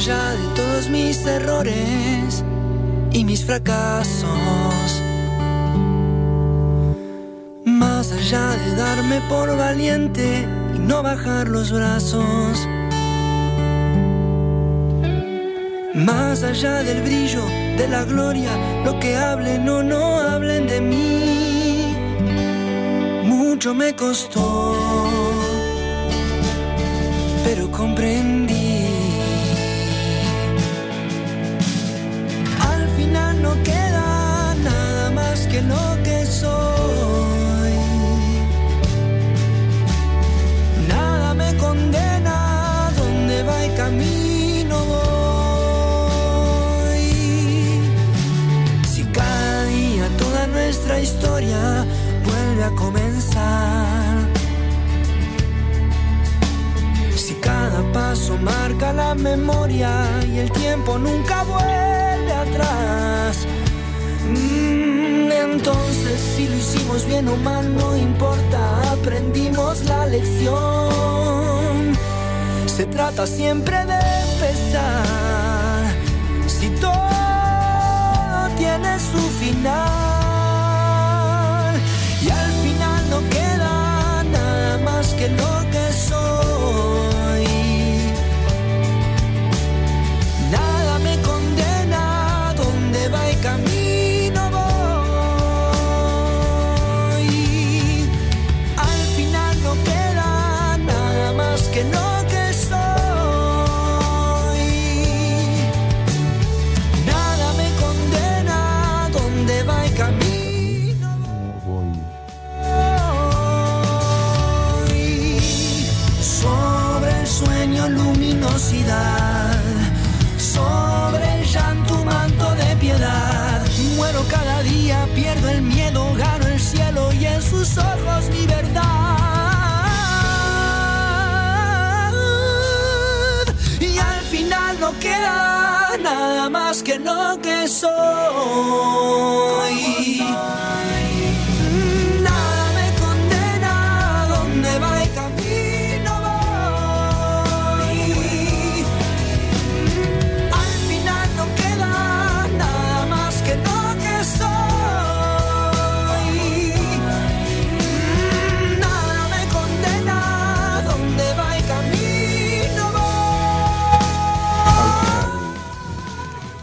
Allá de todos mis errores y mis fracasos. Más allá de darme por valiente y no bajar los brazos. Más allá del brillo, de la gloria, lo que hablen o no hablen de mí. Mucho me costó, pero comprendí. Historia vuelve a comenzar. Si cada paso marca la memoria y el tiempo nunca vuelve atrás. mm, Entonces si lo hicimos bien o mal no importa, aprendimos la lección. Se trata siempre de empezar. Si todo tiene su final que lo sobre el llanto manto de piedad. Muero cada día, pierdo el miedo, gano el cielo y en sus ojos mi verdad. Y al final no queda nada más que lo que soy.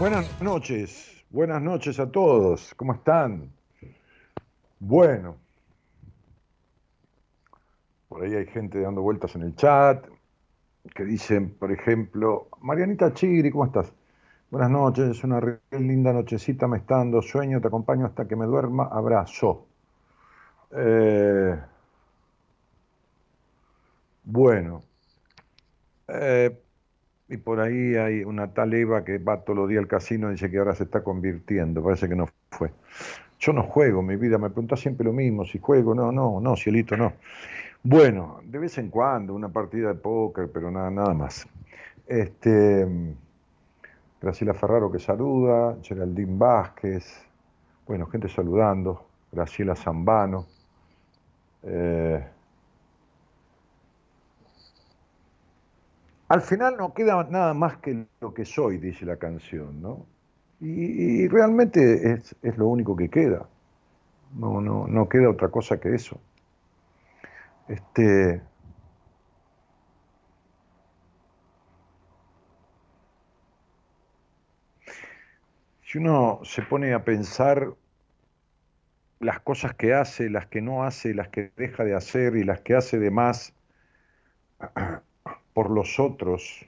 Buenas noches, buenas noches a todos, ¿cómo están? Bueno, por ahí hay gente dando vueltas en el chat que dicen, por ejemplo, Marianita Chigri, ¿cómo estás? Buenas noches, es una linda nochecita, me está dando sueño, te acompaño hasta que me duerma, abrazo. Eh, bueno, eh, y por ahí hay una tal Eva que va todos los días al casino y dice que ahora se está convirtiendo, parece que no fue. Yo no juego, mi vida, me pregunta siempre lo mismo, si juego, no, no, no, cielito, no. Bueno, de vez en cuando una partida de póker, pero nada, nada más. Este, Graciela Ferraro que saluda, Geraldine Vázquez, bueno, gente saludando, Graciela Zambano. eh, al final no queda nada más que lo que soy, dice la canción, ¿no? Y, realmente es, es lo único que queda. No, no, no queda otra cosa que eso. Este, si uno se pone a pensar las cosas que hace, las que no hace, las que deja de hacer y las que hace de más por los otros,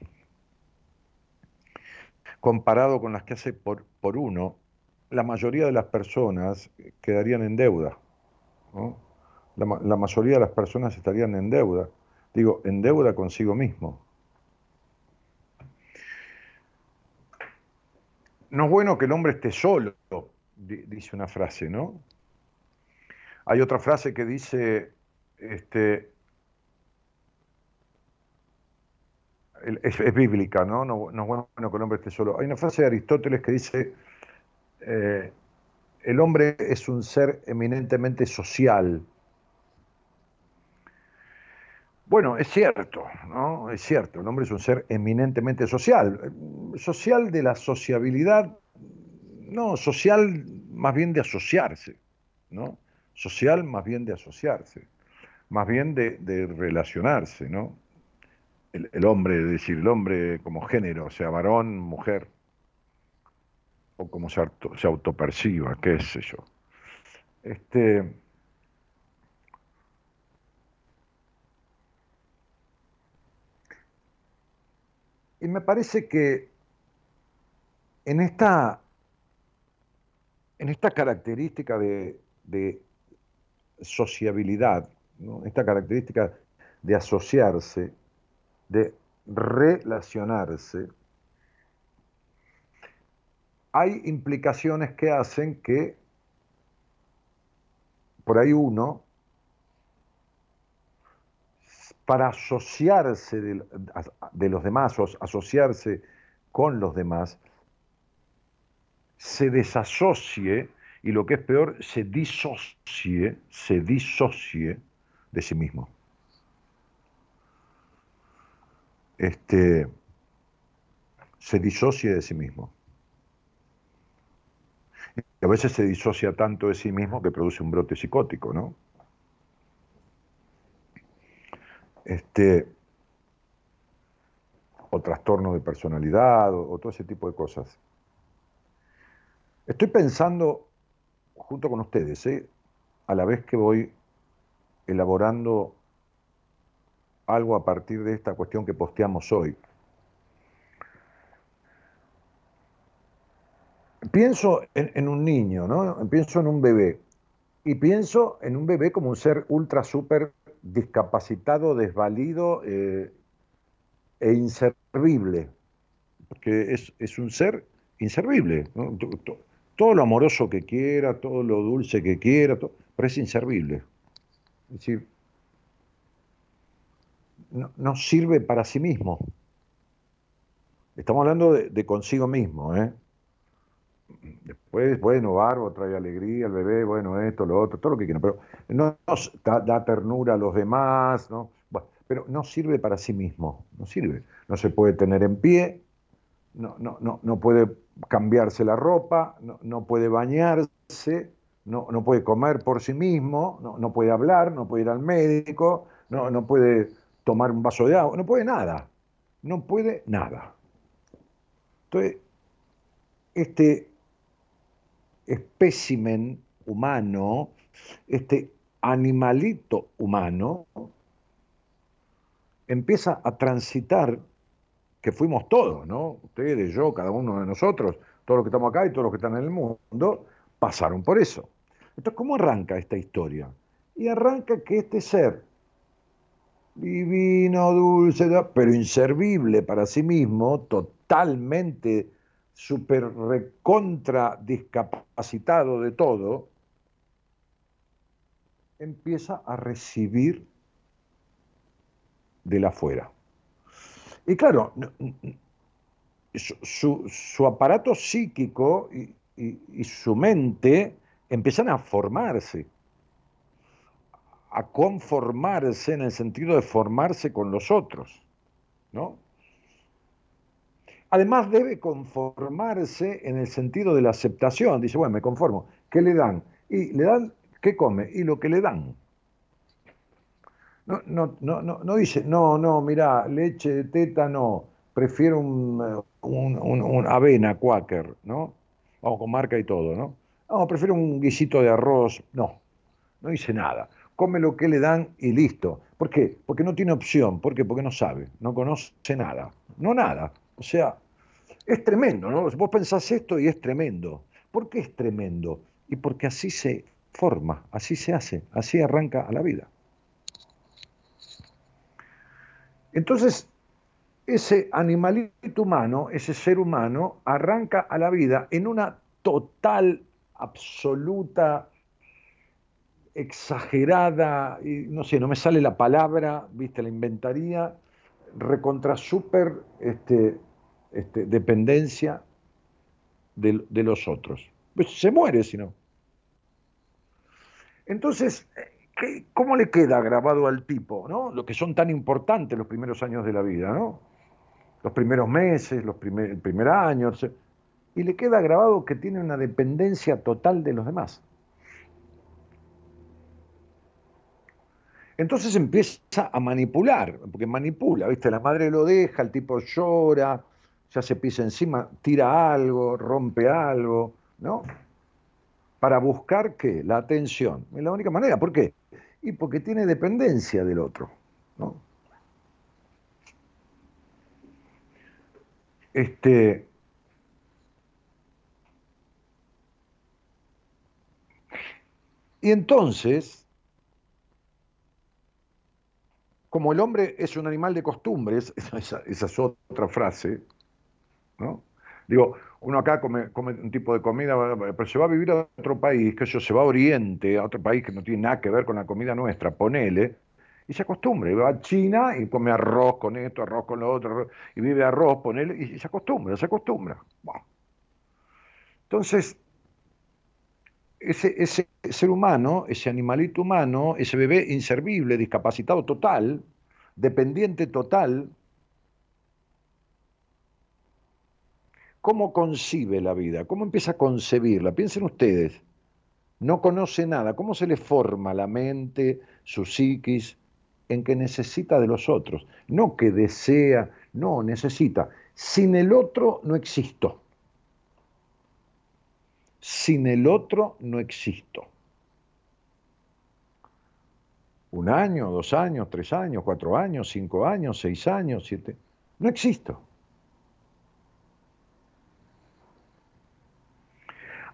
comparado con las que hace por, por uno, la mayoría de las personas quedarían en deuda. La, la, mayoría de las personas estarían en deuda. Digo, en deuda consigo mismo. No es bueno que el hombre esté solo, dice una frase, ¿no? Hay otra frase que dice, este, es, bíblica, ¿no? ¿no? es bueno que el hombre esté solo. Hay una frase de Aristóteles que dice, eh, el hombre es un ser eminentemente social. Bueno, es cierto, ¿no? Es cierto, el hombre es un ser eminentemente social. Social de la sociabilidad, no, social más bien de asociarse, ¿no? Social más bien de asociarse, más bien de relacionarse, ¿no? El, hombre, es decir, el hombre como género, sea varón, mujer, o como se, se autoperciba, qué sé yo. Este, y me parece que en esta, en esta característica de sociabilidad, esta característica de asociarse, de relacionarse, hay implicaciones que hacen que por ahí uno, para asociarse de, los demás o asociarse con los demás, se desasocie y lo que es peor, se disocie, se disocie de sí mismo. Este, se disocia de sí mismo. Y a veces se disocia tanto de sí mismo que produce un brote psicótico, ¿no? Este, o trastorno de personalidad, o, todo ese tipo de cosas. Estoy pensando, junto con ustedes, ¿eh? a la vez que voy elaborando algo a partir de esta cuestión que posteamos hoy. Pienso en, un niño, ¿no? Pienso en un bebé. Y pienso en un bebé como un ser ultra súper discapacitado, desvalido eh, e inservible. Porque es, un ser inservible. Todo lo amoroso que quiera, todo lo dulce que quiera, pero es inservible. Es decir, no, sirve para sí mismo. Estamos hablando de, consigo mismo, ¿eh? Después, bueno, barbo, trae alegría al bebé, bueno, esto, lo otro, todo lo que quiera, pero no, da, ternura a los demás, ¿no? pero no sirve para sí mismo, no sirve. No se puede tener en pie, no, no, no, no puede cambiarse la ropa, no, no puede bañarse, no, no puede comer por sí mismo, no, no puede hablar, no puede ir al médico, no, no puede tomar un vaso de agua, no puede nada, no puede nada. Entonces, este espécimen humano, este animalito humano, empieza a transitar, que fuimos todos, ¿no? Ustedes, yo, cada uno de nosotros, todos los que estamos acá y todos los que están en el mundo, pasaron por eso. Entonces, ¿cómo arranca esta historia? Y arranca que este ser divino, dulce, pero inservible para sí mismo, totalmente super recontra discapacitado de todo, empieza a recibir de la afuera. Y claro, su, aparato psíquico y su mente empiezan a formarse a conformarse en el sentido de formarse con los otros, ¿no? Además debe conformarse en el sentido de la aceptación. Dice, bueno, me conformo. ¿Qué le dan? Y le dan, ¿qué come? Y lo que le dan. No, no, no, no, dice, no, no, mira, leche de teta no, prefiero un, un, avena quaker, ¿no? Vamos con marca y todo, ¿no? No, prefiero un guisito de arroz. No, no dice nada. Come lo que le dan y listo. ¿Por qué? Porque no tiene opción. ¿Por qué? Porque no sabe, no conoce nada. No nada. O sea, es tremendo, ¿no? Vos pensás esto y es tremendo. ¿Por qué es tremendo? Y porque así se forma, así se hace, así arranca a la vida. Entonces, ese animalito humano, ese ser humano, arranca a la vida en una total, absoluta, exagerada, y no sé, no me sale la palabra, viste, la inventaría, recontra super este, este, dependencia de, los otros. Pues se muere si no. Entonces, ¿cómo le queda grabado al tipo, ¿no? Lo que son tan importantes los primeros años de la vida, ¿no? Los primeros meses, los primer, el primer año, y le queda grabado que tiene una dependencia total de los demás. Entonces empieza a manipular, porque manipula, ¿viste? La madre lo deja, el tipo llora, ya se pisa encima, tira algo, rompe algo, ¿no? Para buscar qué? La atención. Es la única manera. ¿Por qué? Y porque tiene dependencia del otro, ¿no? Este, y entonces, como el hombre es un animal de costumbres, esa, es otra frase, ¿no? Digo, uno acá come, un tipo de comida, pero se va a vivir a otro país, que eso se va a Oriente, a otro país que no tiene nada que ver con la comida nuestra, ponele, y se acostumbra, y va a China y come arroz con esto, arroz con lo otro, y vive arroz, ponele, y se acostumbra, se acostumbra. Entonces, ese, ese ser humano, ese animalito humano, ese bebé inservible, discapacitado total, dependiente total, ¿cómo concibe la vida? ¿Cómo empieza a concebirla? Piensen ustedes, no conoce nada, ¿cómo se le forma la mente, su psiquis, en que necesita de los otros? No que desea, no, necesita. Sin el otro no existo. Sin el otro no existo. Un año, dos años, tres años, cuatro años, cinco años, seis años, siete. No existo.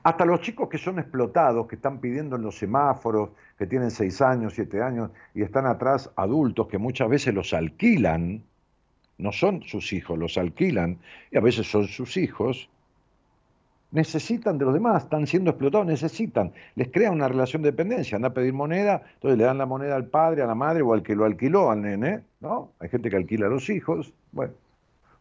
Hasta los chicos que son explotados, que están pidiendo en los semáforos, que tienen seis años, siete años, y están atrás adultos que muchas veces los alquilan, no son sus hijos, los alquilan, y a veces son sus hijos, necesitan de los demás, están siendo explotados, necesitan, les crea una relación de dependencia, anda a pedir moneda, entonces le dan la moneda al padre, a la madre o al que lo alquiló, al nene, ¿no? Hay gente que alquila a los hijos, bueno,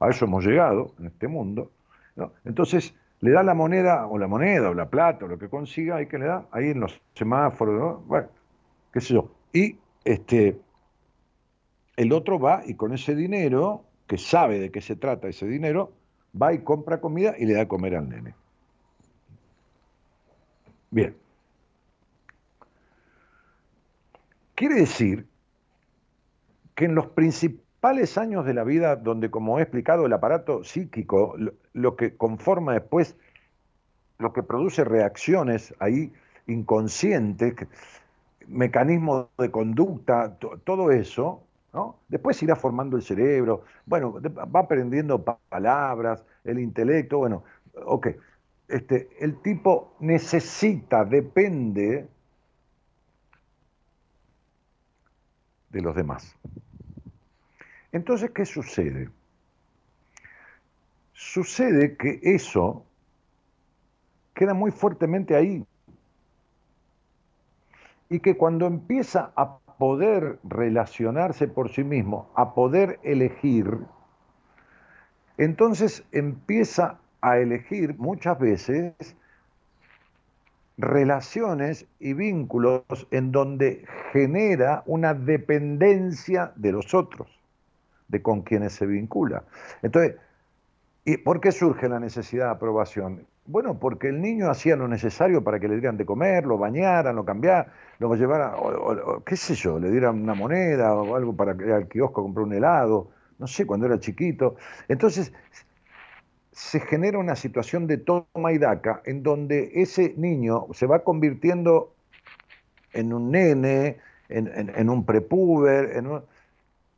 a eso hemos llegado en este mundo, ¿no? Entonces, le da la moneda, o la moneda, o la plata, o lo que consiga, hay que le da, ahí en los semáforos, ¿no? bueno, qué sé yo. Y este, el otro va y con ese dinero, que sabe de qué se trata ese dinero, va y compra comida y le da a comer al nene. Bien. Quiere decir que en los principales años de la vida, donde como he explicado el aparato psíquico, lo, que conforma después, lo que produce reacciones ahí inconscientes, mecanismos de conducta, todo eso, ¿no? Después irá formando el cerebro, bueno, va aprendiendo palabras, el intelecto, bueno, ok este, el tipo necesita, depende de los demás. Entonces, ¿qué sucede? Sucede que eso queda muy fuertemente ahí. Y que cuando empieza a poder relacionarse por sí mismo, a poder elegir, entonces empieza a elegir muchas veces relaciones y vínculos en donde genera una dependencia de los otros, de con quienes se vincula. Entonces, ¿y por qué surge la necesidad de aprobación? Bueno, porque el niño hacía lo necesario para que le dieran de comer, lo bañaran, lo cambiaran, lo llevaran, qué sé yo, le dieran una moneda o algo para ir al kiosco a comprar un helado, no sé, cuando era chiquito. Entonces, se genera una situación de toma y daca en donde ese niño se va convirtiendo en un nene, en, un prepuber,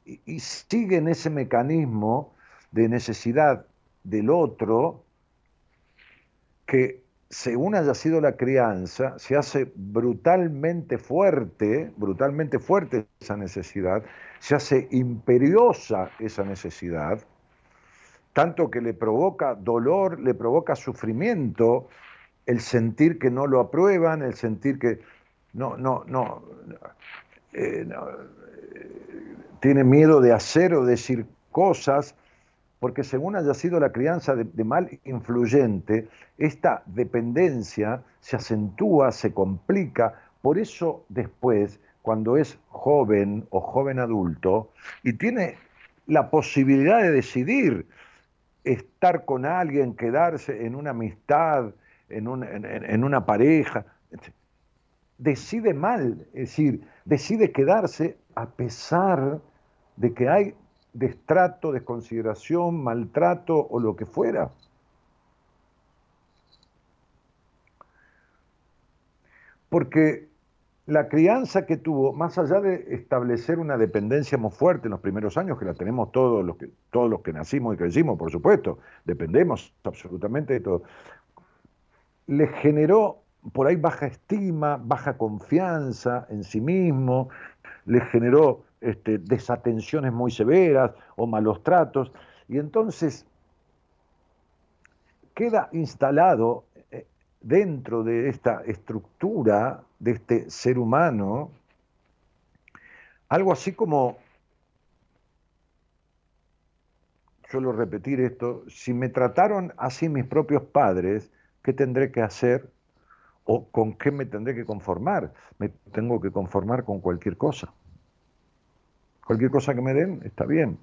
y, y sigue en ese mecanismo de necesidad del otro que según haya sido la crianza, se hace brutalmente fuerte, brutalmente fuerte esa necesidad, se hace imperiosa esa necesidad, tanto que le provoca dolor, le provoca sufrimiento, el sentir que no lo aprueban, el sentir que no, no, no, eh, eh, tiene miedo de hacer o decir cosas, porque según haya sido la crianza de, mal influyente, esta dependencia se acentúa, se complica, por eso después, cuando es joven o joven adulto, y tiene la posibilidad de decidir estar con alguien, quedarse en una amistad, en, una pareja. Decide mal, es decir, decide quedarse a pesar de que hay destrato, desconsideración, maltrato o lo que fuera. Porque la crianza que tuvo, más allá de establecer una dependencia muy fuerte en los primeros años, que la tenemos todos los que, todos los que nacimos y crecimos, por supuesto, dependemos absolutamente de todo, le generó por ahí baja estima, baja confianza en sí mismo, le generó este, desatenciones muy severas o malos tratos, y entonces queda instalado dentro de esta estructura de este ser humano, algo así como, suelo repetir esto, si me trataron así mis propios padres, ¿qué tendré que hacer? ¿O con qué me tendré que conformar? Me tengo que conformar con cualquier cosa. Cualquier cosa que me den está bien.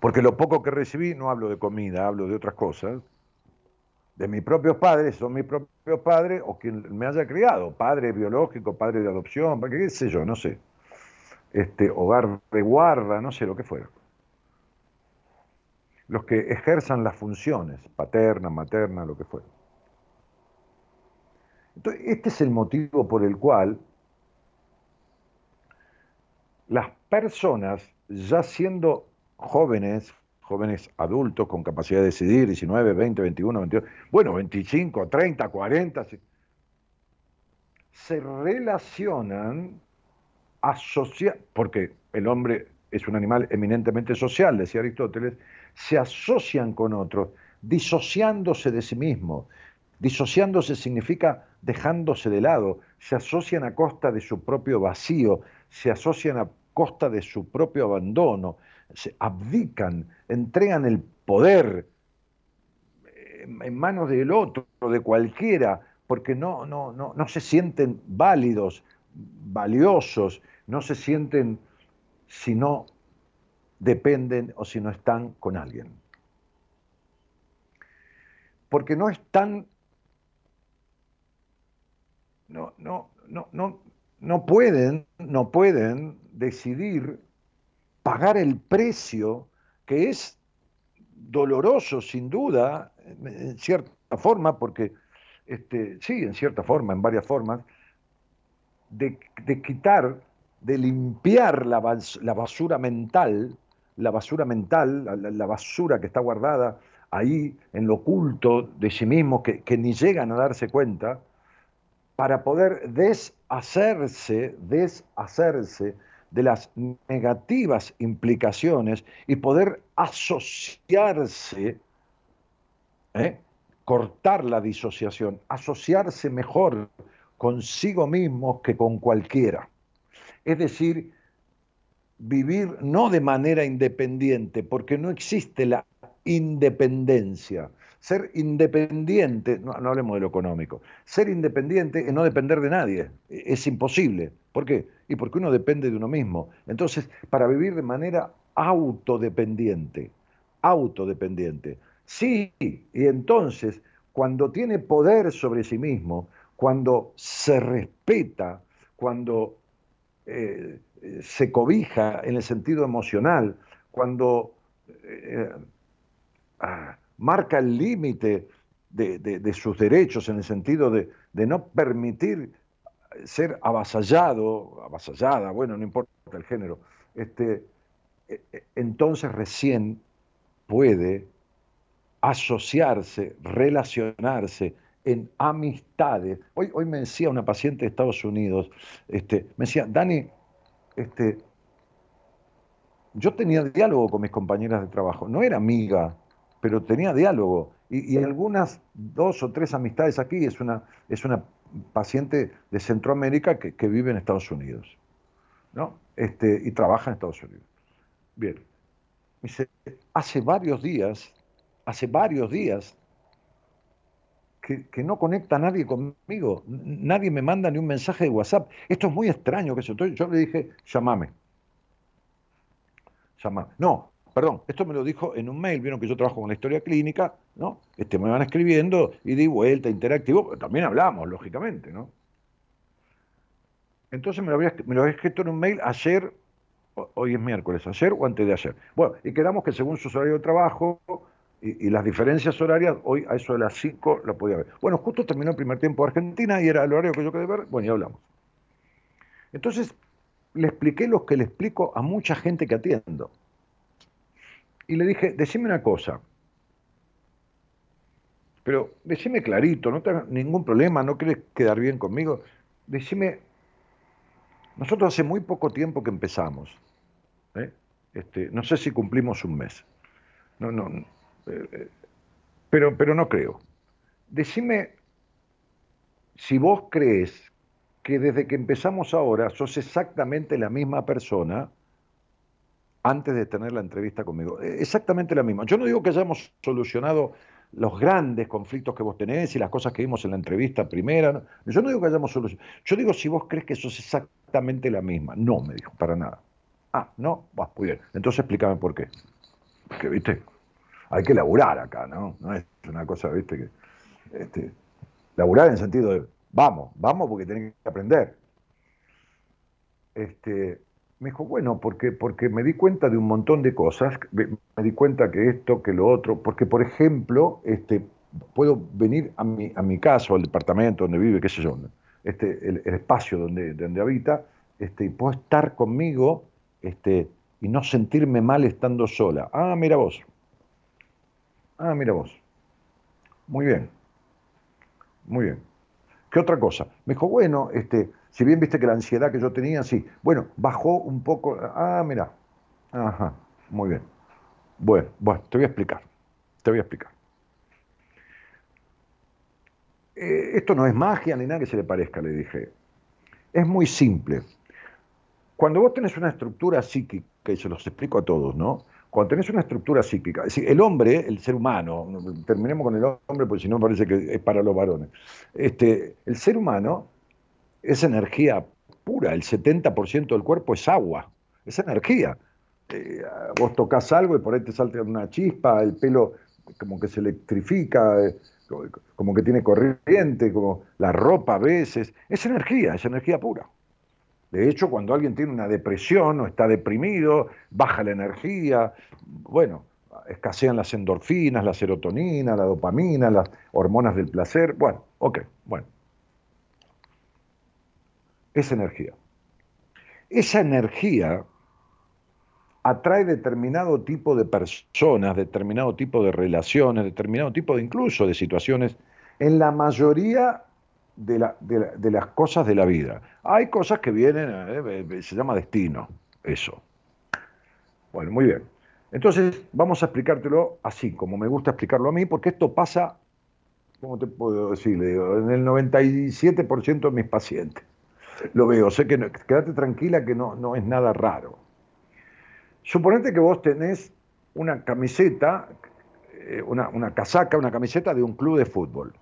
Porque lo poco que recibí, no hablo de comida, hablo de otras cosas, de mis propios padres, son mis propios padres o quien me haya criado, padre biológico, padre de adopción, qué sé yo, no sé. Este, hogar de guarda, no sé lo que fuera. Los que ejerzan las funciones, paterna, materna, lo que fuera. Entonces, este es el motivo por el cual las personas, ya siendo jóvenes, jóvenes adultos con capacidad de decidir, 19, 20, 21, 22, bueno, 25, 30, 40, se relacionan, asocian, porque el hombre es un animal eminentemente social, decía Aristóteles, se asocian con otros, disociándose de sí mismos. Disociándose significa dejándose de lado, se asocian a costa de su propio vacío, se asocian a costa de su propio abandono, se abdican, entregan el poder en manos del otro, de cualquiera, porque no, no, no, no se sienten válidos, valiosos, no se sienten si no dependen o si no están con alguien. Porque no están, no, no, no, no, no pueden, no pueden decidir pagar el precio que es doloroso sin duda, en cierta forma, porque este, sí, en cierta forma, en varias formas, de, quitar, de limpiar la, basura mental, la basura mental, la, basura que está guardada ahí en lo oculto de sí mismo, que, que ni llegan a darse cuenta, para poder deshacerse, deshacerse de las negativas implicaciones y poder asociarse, ¿eh? cortar la disociación, asociarse mejor consigo mismo que con cualquiera. Es decir, vivir no de manera independiente, porque no existe la independencia. Ser independiente, no, hablemos de lo económico, ser independiente es no depender de nadie, es imposible. ¿Por qué? Y porque uno depende de uno mismo. Entonces, para vivir de manera autodependiente, autodependiente. Sí, y entonces, cuando tiene poder sobre sí mismo, cuando se respeta, cuando eh, se cobija en el sentido emocional, cuando eh, ah, marca el límite de, sus derechos en el sentido de, no permitir ser avasallado, avasallada, bueno, no importa el género, este, e, e, entonces recién puede asociarse, relacionarse en amistades. Hoy, hoy me decía una paciente de Estados Unidos, este, me decía, Dani, este, yo tenía diálogo con mis compañeras de trabajo, no era amiga, pero tenía diálogo. Y, algunas, dos o tres amistades aquí, es una, es una paciente de Centroamérica que, vive en Estados Unidos, ¿no? Este, y trabaja en Estados Unidos. Bien. Me dice, hace varios días, hace varios días, que, no conecta nadie conmigo, nadie me manda ni un mensaje de WhatsApp. Esto es muy extraño. Que Entonces yo le dije, llámame. No, perdón, esto me lo dijo en un mail, vieron que yo trabajo con la historia clínica, ¿no? Este, me van escribiendo y di vuelta, interactivo, también hablamos, lógicamente, ¿no? Entonces me lo había, me lo había escrito en un mail ayer, hoy es miércoles, ayer o antes de ayer. Bueno, y quedamos que según su horario de trabajo y, las diferencias horarias, hoy a eso de las 5 lo podía ver. Bueno, justo terminó el primer tiempo de Argentina y era el horario que yo quería ver, bueno, ya hablamos. Entonces, le expliqué lo que le explico a mucha gente que atiendo. Y le dije, decime una cosa, pero decime clarito, no tengas ningún problema, no quieres quedar bien conmigo. Decime, nosotros hace muy poco tiempo que empezamos. ¿eh? Este, no sé si cumplimos un mes. No, no, eh, pero, pero no creo. Decime si vos crees que desde que empezamos ahora sos exactamente la misma persona antes de tener la entrevista conmigo. E, exactamente la misma. Yo no digo que hayamos solucionado los grandes conflictos que vos tenés y las cosas que vimos en la entrevista primera. Yo no digo que hayamos solucionado. Yo digo si vos crees que sos exactamente la misma. No, me dijo, para nada. Ah, no, vas muy bien. Entonces explícame por qué. Porque, viste, hay que laburar acá, ¿no? No es una cosa, viste, que. Este, laburar en el sentido de Vamos, vamos porque tienen que aprender. Este, me dijo, bueno, porque, porque me di cuenta de un montón de cosas, me, di cuenta que esto, que lo otro, porque por ejemplo, este, puedo venir a mi, a mi casa al departamento donde vive, qué sé yo, este, el, espacio donde, donde habita, este, y puedo estar conmigo este, y no sentirme mal estando sola. Ah, mira vos. Ah, mira vos. Muy bien. Muy bien. ¿Qué otra cosa? Me dijo, bueno, este, si bien viste que la ansiedad que yo tenía, sí, bueno, bajó un poco. Ah, mira. Ajá, muy bien. Bueno, bueno, te voy a explicar. Te voy a explicar. Eh, esto no es magia ni nada que se le parezca, le dije. Es muy simple. Cuando vos tenés una estructura psíquica, y se los explico a todos, ¿no? Cuando tenés una estructura psíquica, es decir, el hombre, el ser humano, terminemos con el hombre porque si no parece que es para los varones, este, el ser humano es energía pura, el 70% del cuerpo es agua, es energía. Eh, vos tocas algo y por ahí te salta una chispa, el pelo como que se electrifica, eh, como que tiene corriente, como la ropa a veces, es energía, es energía pura. De hecho, cuando alguien tiene una depresión o está deprimido, baja la energía, bueno, escasean las endorfinas, la serotonina, la dopamina, las hormonas del placer. Bueno, ok, bueno. Es energía. Esa energía atrae determinado tipo de personas, determinado tipo de relaciones, determinado tipo de incluso de situaciones, en la mayoría de, la, de, las cosas de la vida. Hay cosas que vienen, eh, eh, se llama destino, eso. Bueno, muy bien. Entonces, vamos a explicártelo así, como me gusta explicarlo a mí, porque esto pasa, ¿cómo te puedo decir? En el 97% de mis pacientes. Lo veo, sé que quédate tranquila que no, no es nada raro. Suponete que vos tenés una camiseta, eh, una, una casaca, una camiseta de un club de fútbol.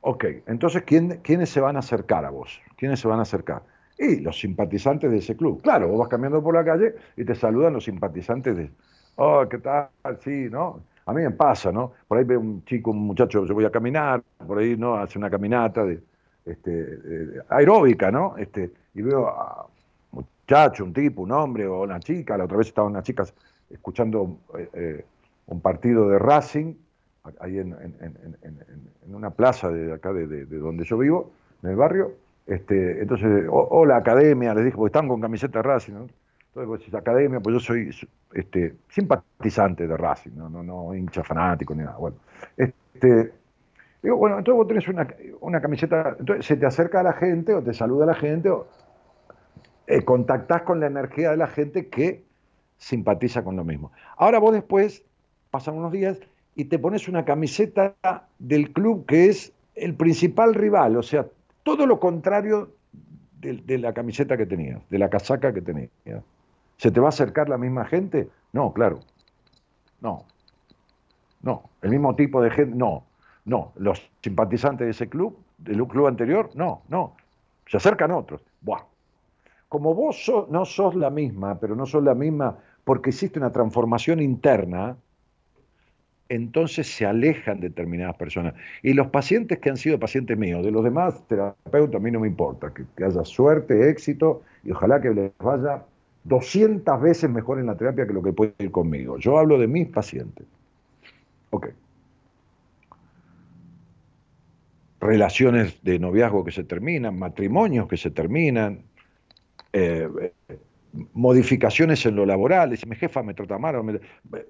Ok, entonces, ¿quiénes se van a acercar a vos? ¿Quiénes se van a acercar? Y los simpatizantes de ese club. Claro, vos vas caminando por la calle y te saludan los simpatizantes de, oh, ¿qué tal? Sí, ¿no? A mí me pasa, ¿no? Por ahí ve un chico, un muchacho, yo voy a caminar, por ahí, ¿no? Hace una caminata de, este, aeróbica, ¿no? Este, y veo a un muchacho, un tipo, un hombre o una chica, la otra vez estaba una chica escuchando eh, eh, un partido de Racing, ahí en, una plaza de acá de, donde yo vivo, en el barrio. Este, entonces, o, la academia, les dije, porque están con camiseta de Racing. ¿no? Entonces, pues, academia, pues yo soy este, simpatizante de Racing, no, no, no hincha fanático ni nada. Bueno, este, digo, bueno, entonces vos tenés una, una, camiseta, entonces se te acerca a la gente o te saluda a la gente o eh, contactás con la energía de la gente que simpatiza con lo mismo. Ahora vos después, pasan unos días y te pones una camiseta del club que es el principal rival, o sea, todo lo contrario de, de la camiseta que tenías, de la casaca que tenías. ¿Se te va a acercar la misma gente? No, claro. No. No. El mismo tipo de gente, no. No. Los simpatizantes de ese club, del club anterior, no, no. Se acercan otros. Buah. Como vos no sos la misma, pero no sos la misma porque existe una transformación interna, entonces se alejan determinadas personas. Y los pacientes que han sido pacientes míos, de los demás terapeutas, a mí no me importa, que, que haya suerte, éxito, y ojalá que les vaya 200 veces mejor en la terapia que lo que puede ir conmigo. Yo hablo de mis pacientes. Ok. Relaciones de noviazgo que se terminan, matrimonios que se terminan, eh, modificaciones en lo laboral. Mi jefa me trata mal.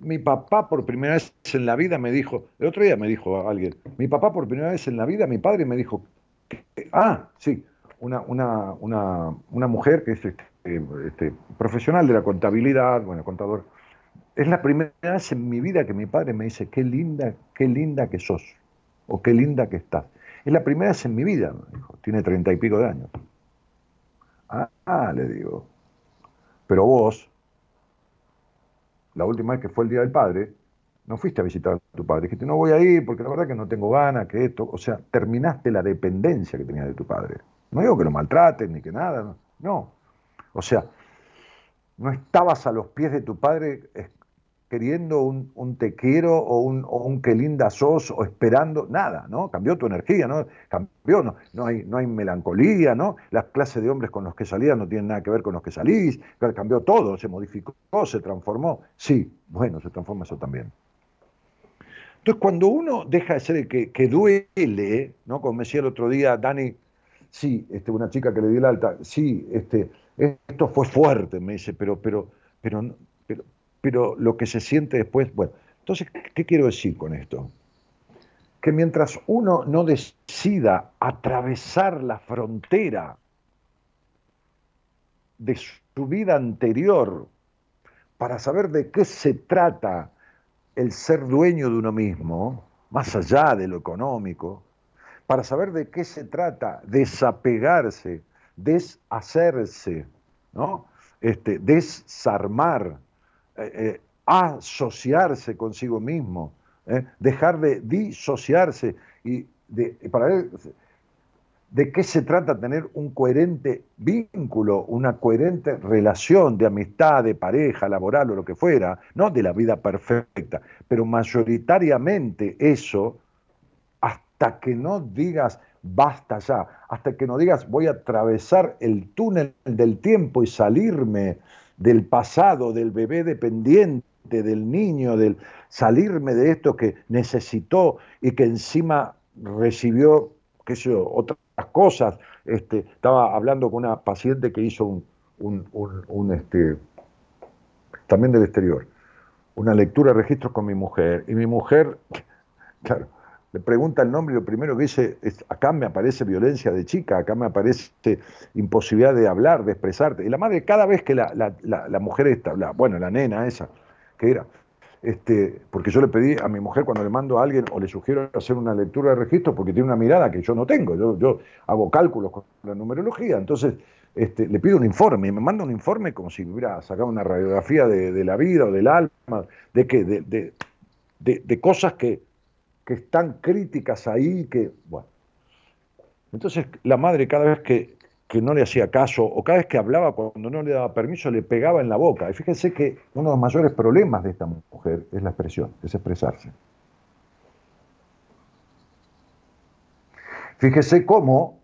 Mi papá por primera vez en la vida me dijo, el otro día me dijo alguien, mi papá por primera vez en la vida, mi padre me dijo, ah, sí, una, una, una, una mujer que es este, este, profesional de la contabilidad, bueno, contador, es la primera vez en mi vida que mi padre me dice, qué linda, qué linda que sos, o qué linda que estás. Es la primera vez en mi vida, me dijo, tiene treinta y pico de años. Ah, le digo, pero vos, la última vez que fue el Día del Padre, no fuiste a visitar a tu padre, dijiste, no voy a ir porque la verdad que no tengo ganas, que esto, o sea, terminaste la dependencia que tenías de tu padre. No digo que lo maltrates ni que nada, no. no. O sea, no estabas a los pies de tu padre queriendo un, te quiero o un, o un qué linda sos o esperando, nada, ¿no? Cambió tu energía, ¿no? Cambió, no, no, hay, no hay melancolía, ¿no? Las clases de hombres con los que salías no tienen nada que ver con los que salís, cambió todo, se modificó, se transformó. Sí, bueno, se transforma eso también. Entonces, cuando uno deja de ser el que, que duele, ¿no? Como me decía el otro día Dani, sí, este, una chica que le dio el alta, sí, este, esto fue fuerte, me dice, pero, pero, pero, pero, lo que se siente después, bueno, entonces, ¿qué quiero decir con esto? Que mientras uno no decida atravesar la frontera de su vida anterior para saber de qué se trata el ser dueño de uno mismo, más allá de lo económico, para saber de qué se trata desapegarse deshacerse, ¿no? Este, desarmar, eh, eh, asociarse consigo mismo, ¿eh? dejar de disociarse y de, para ver de qué se trata tener un coherente vínculo, una coherente relación de amistad, de pareja, laboral o lo que fuera, no de la vida perfecta, pero mayoritariamente eso, hasta que no digas basta ya, hasta que no digas voy a atravesar el túnel del tiempo y salirme del pasado, del bebé dependiente, del niño, del salirme de esto que necesitó y que encima recibió, qué sé yo, otras cosas. Este, estaba hablando con una paciente que hizo un, un, este, también del exterior, una lectura de registros con mi mujer, y mi mujer, claro, le pregunta el nombre y lo primero que dice es, acá me aparece violencia de chica, acá me aparece imposibilidad de hablar, de expresarte. Y la madre, cada vez que la, mujer esta, bueno, la nena esa, que era, este, porque yo le pedí a mi mujer cuando le mando a alguien o le sugiero hacer una lectura de registro porque tiene una mirada que yo no tengo, yo, yo hago cálculos con la numerología, entonces este, le pido un informe y me manda un informe como si hubiera sacado una radiografía de, la vida o del alma, de, qué, de, de cosas que, que están críticas ahí, que, bueno. Entonces la madre cada vez que, no le hacía caso o cada vez que hablaba cuando no le daba permiso le pegaba en la boca. Y fíjense que uno de los mayores problemas de esta mujer es la expresión, es expresarse. Fíjese cómo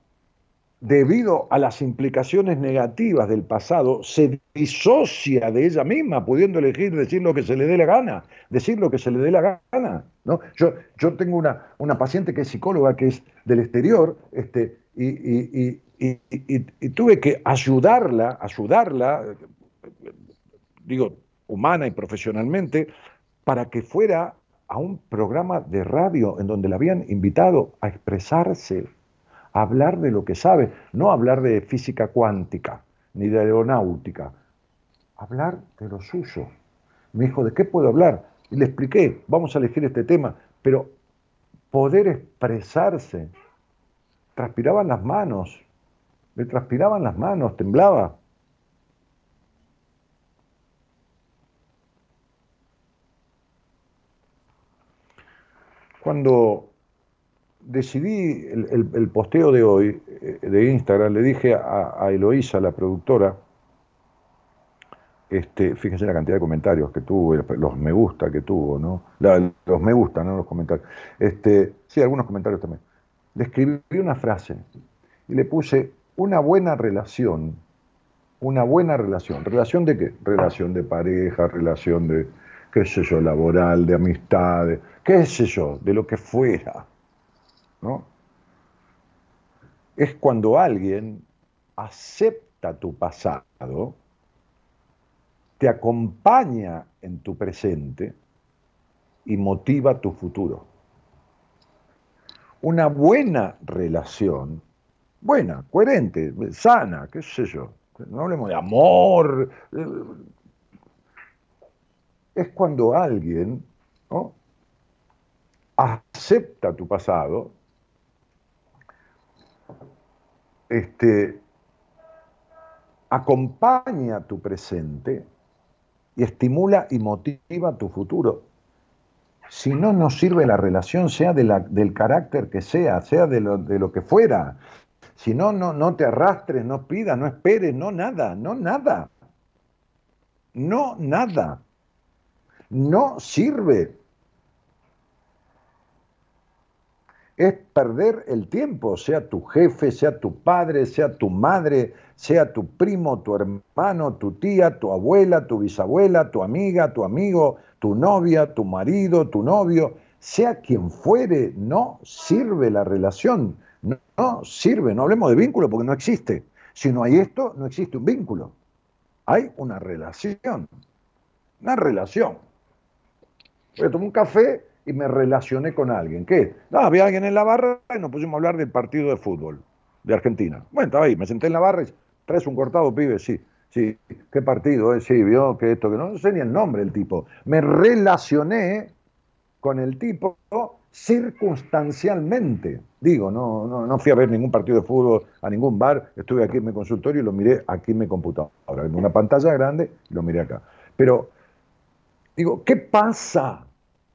debido a las implicaciones negativas del pasado, se disocia de ella misma, pudiendo elegir decir lo que se le dé la gana, decir lo que se le dé la gana. ¿no? Yo, yo tengo una, una paciente que es psicóloga, que es del exterior, este, y, y tuve que ayudarla, ayudarla, digo, humana y profesionalmente, para que fuera a un programa de radio en donde la habían invitado a expresarse hablar de lo que sabe, no hablar de física cuántica ni de aeronáutica, hablar de lo suyo. Me dijo, ¿de qué puedo hablar? Y le expliqué, vamos a elegir este tema, pero poder expresarse. Transpiraban las manos, le transpiraban las manos, temblaba. Cuando decidí el, posteo de hoy eh, de Instagram, le dije a, Eloísa, la productora, este, fíjense la cantidad de comentarios que tuvo, los me gusta que tuvo, ¿no? los me gusta, no los comentarios. Este, sí, algunos comentarios también. Le escribí una frase y le puse una buena relación, una buena relación. ¿Relación de qué? Relación de pareja, relación de, qué sé yo, laboral, de amistad, qué sé yo, de lo que fuera es cuando alguien acepta tu pasado, te acompaña en tu presente y motiva tu futuro. Una buena relación, buena, coherente, sana, qué sé yo, no hablemos de amor, es cuando alguien acepta tu pasado este, acompaña tu presente y estimula y motiva tu futuro. Si no nos sirve la relación, sea del carácter que sea, sea de lo, de lo que fuera. Si no, no, no te arrastres, no pidas, no esperes, no nada, no nada. No nada. No sirve. Es perder el tiempo, sea tu jefe, sea tu padre, sea tu madre, sea tu primo, tu hermano, tu tía, tu abuela, tu bisabuela, tu amiga, tu amigo, tu novia, tu marido, tu novio, sea quien fuere, no sirve la relación, no, sirve, no hablemos de vínculo porque no existe. Si no hay esto, no existe un vínculo. Hay una relación, una relación. Voy a tomar un café y me relacioné con alguien. ¿Qué? No, había alguien en la barra y nos pusimos a hablar del partido de fútbol de Argentina. Bueno, estaba ahí, me senté en la barra y traes un cortado, pibe, sí. Sí, qué partido, eh? sí, vio que esto, que no, no sé ni el nombre del tipo. Me relacioné con el tipo circunstancialmente. Digo, no, no, no fui a ver ningún partido de fútbol, a ningún bar, estuve aquí en mi consultorio y lo miré aquí en mi computadora, en una pantalla grande y lo miré acá. Pero, digo, ¿qué pasa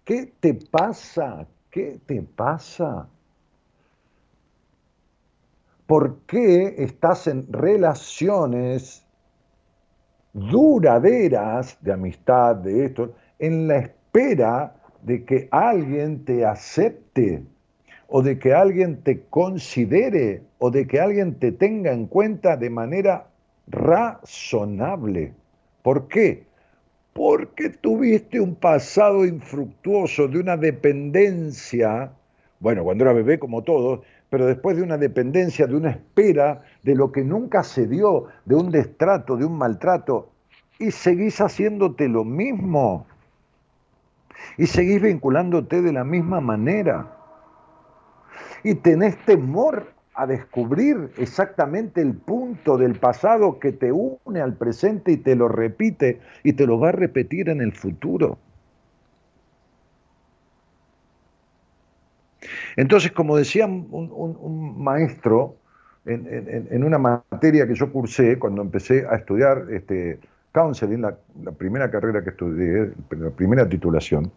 ¿Qué te pasa? ¿Qué te pasa? ¿Por qué estás en relaciones duraderas de amistad, de esto, en la espera de que alguien te acepte o de que alguien te considere o de que alguien te tenga en cuenta de manera razonable? ¿Por qué? Porque tuviste un pasado infructuoso de una dependencia, bueno, cuando era bebé como todos, pero después de una dependencia, de una espera, de lo que nunca se dio, de un destrato, de un maltrato, y seguís haciéndote lo mismo, y seguís vinculándote de la misma manera, y tenés temor a descubrir exactamente el punto del pasado que te une al presente y te lo repite y te lo va a repetir en el futuro. Entonces, como decía un, maestro en, una materia que yo cursé cuando empecé a estudiar este, counseling, la, la primera carrera que estudié, la primera titulación,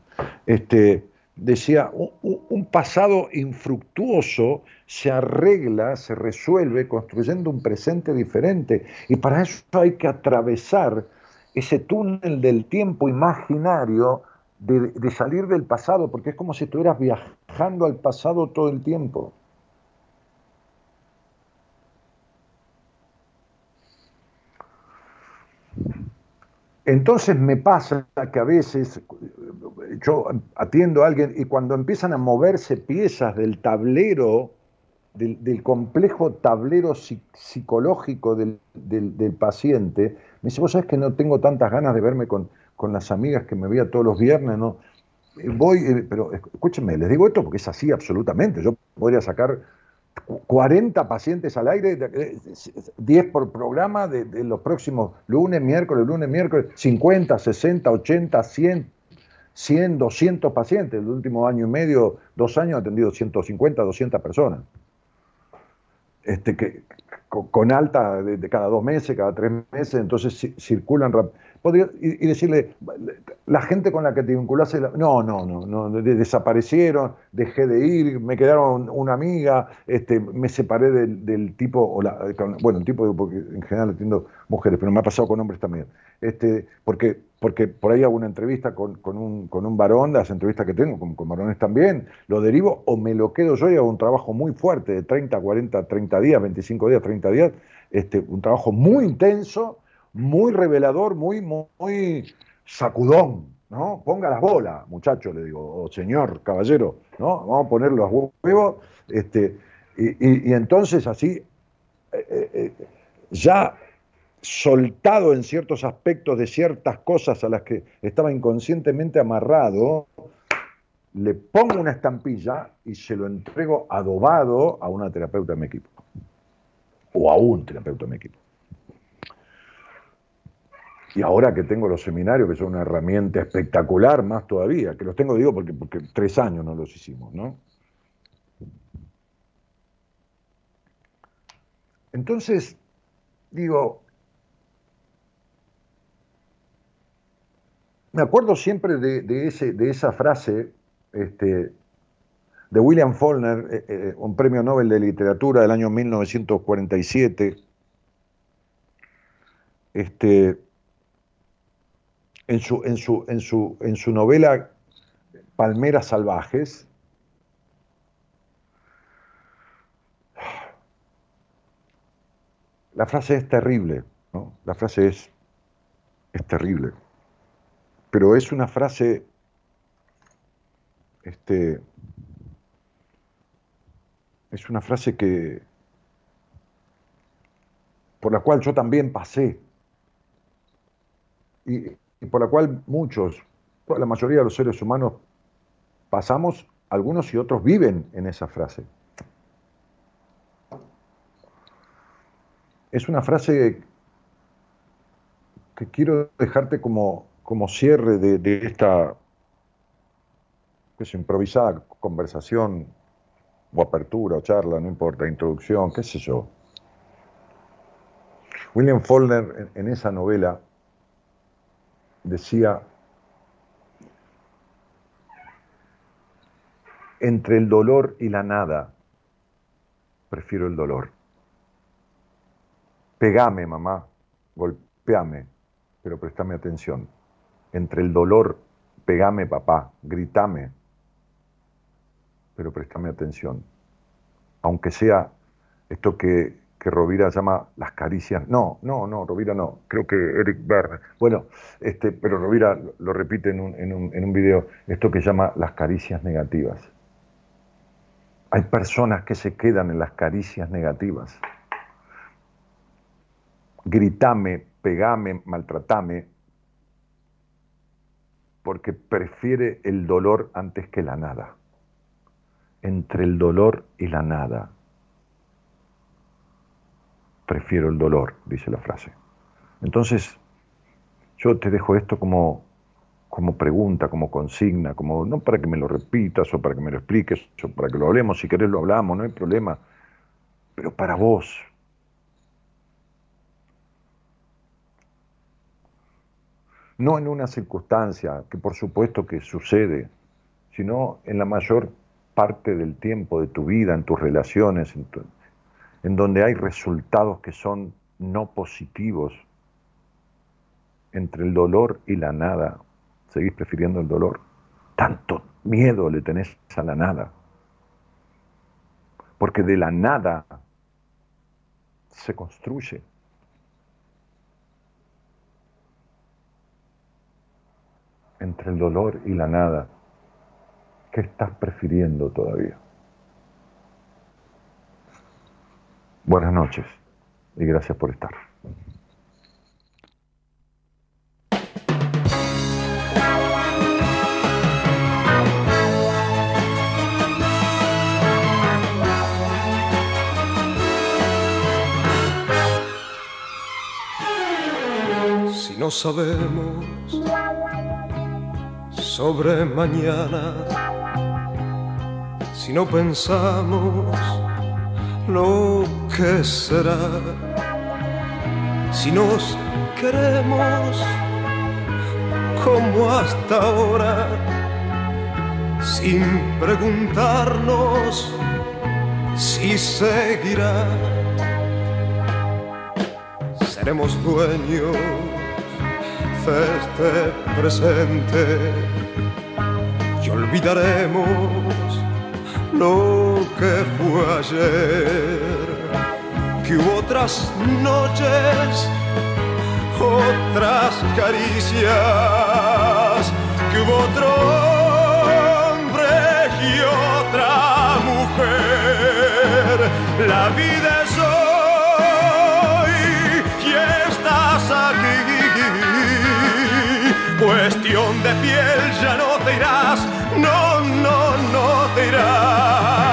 este, decía, un, pasado infructuoso se arregla, se resuelve construyendo un presente diferente. Y para eso hay que atravesar ese túnel del tiempo imaginario de, de salir del pasado, porque es como si estuvieras viajando al pasado todo el tiempo. Entonces me pasa que a veces yo atiendo a alguien y cuando empiezan a moverse piezas del tablero, del, complejo tablero psicológico del, paciente, me dice, vos sabés que no tengo tantas ganas de verme con, con las amigas que me veía todos los viernes, ¿no? Voy, eh, pero escúchenme, les digo esto porque es así absolutamente. Yo podría sacar 40 pacientes al aire, 10 por programa de, los próximos lunes, miércoles, lunes, miércoles, 50, 60, 80, 100, 100, 200 pacientes. El último año y medio, dos años, he atendido 150, 200 personas. Este, que, con, alta de, cada dos meses, cada tres meses, entonces circulan rápido y, decirle, la gente con la que te vinculaste, no, no, no, no, desaparecieron, dejé de ir, me quedaron una amiga, este, me separé del, tipo, o la, bueno, el tipo, porque en general entiendo mujeres, pero me ha pasado con hombres también, este, porque, porque por ahí hago una entrevista con, un, con un varón, las entrevistas que tengo, con, con varones también, lo derivo o me lo quedo yo y hago un trabajo muy fuerte de 30, 40, 30 días, 25 días, 30 días, este, un trabajo muy intenso, muy revelador, muy, muy sacudón, ¿no? Ponga las bolas, muchacho, le digo, o señor, caballero, ¿no? Vamos a poner los huevos, este, y, entonces así, eh, eh, eh, ya soltado en ciertos aspectos de ciertas cosas a las que estaba inconscientemente amarrado, le pongo una estampilla y se lo entrego adobado a una terapeuta de mi equipo, o a un terapeuta de mi equipo. Y ahora que tengo los seminarios, que son una herramienta espectacular, más todavía, que los tengo, digo, porque, porque tres años no los hicimos, ¿no? Entonces, digo, me acuerdo siempre de, ese, de esa frase este, de William Faulkner, eh, eh, un premio Nobel de Literatura del año 1947, este, en su, en su, en su, en su novela Palmeras Salvajes, la frase es terrible, ¿no? La frase es, es terrible. Pero es una frase, este, es una frase que, por la cual yo también pasé. Y y por la cual muchos, la mayoría de los seres humanos pasamos, algunos y otros viven en esa frase. Es una frase que quiero dejarte como, como cierre de, esta improvisada conversación o apertura o charla, no importa, introducción, qué sé yo. William Faulkner en esa novela decía, entre el dolor y la nada, prefiero el dolor. Pegame, mamá, golpeame, pero préstame atención. Entre el dolor, pegame, papá, gritame, pero préstame atención. Aunque sea esto que que Rovira llama las caricias. No, no, no, Rovira no. Creo que Eric Berner. Bueno, este, pero Rovira lo repite en un, en, un, en un video, esto que llama las caricias negativas. Hay personas que se quedan en las caricias negativas. Gritame, pegame, maltratame, porque prefiere el dolor antes que la nada. Entre el dolor y la nada prefiero el dolor, dice la frase. Entonces, yo te dejo esto como, como pregunta, como consigna, como no para que me lo repitas o para que me lo expliques o para que lo hablemos, si querés lo hablamos, no hay problema, pero para vos. No en una circunstancia que por supuesto que sucede, sino en la mayor parte del tiempo de tu vida, en tus relaciones, en tu, en donde hay resultados que son no positivos, entre el dolor y la nada, seguís prefiriendo el dolor. Tanto miedo le tenés a la nada. Porque de la nada se construye. entre el dolor y la nada, ¿qué estás prefiriendo todavía? Buenas noches y gracias por estar. Si no sabemos sobre mañana, si no pensamos lo que será, si nos queremos como hasta ahora, sin preguntarnos si seguirá, seremos dueños de este presente y olvidaremos lo que fue ayer, que hubo otras noches, otras caricias, que hubo otro hombre y otra mujer. La vida es hoy y estás aquí. Cuestión de piel, ya no te irás, no, no, no te irás,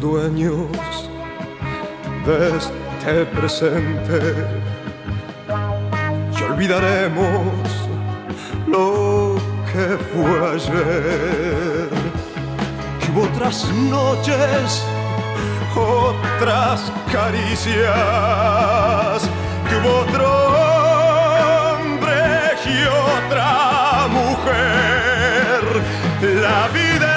Dueños de este presente y olvidaremos lo que fue ayer. Que hubo otras noches, otras caricias, que hubo otro hombre y otra mujer. La vida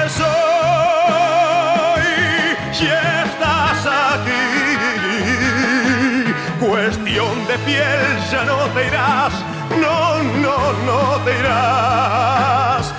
de piel, ya no te irás, no, no, no te irás.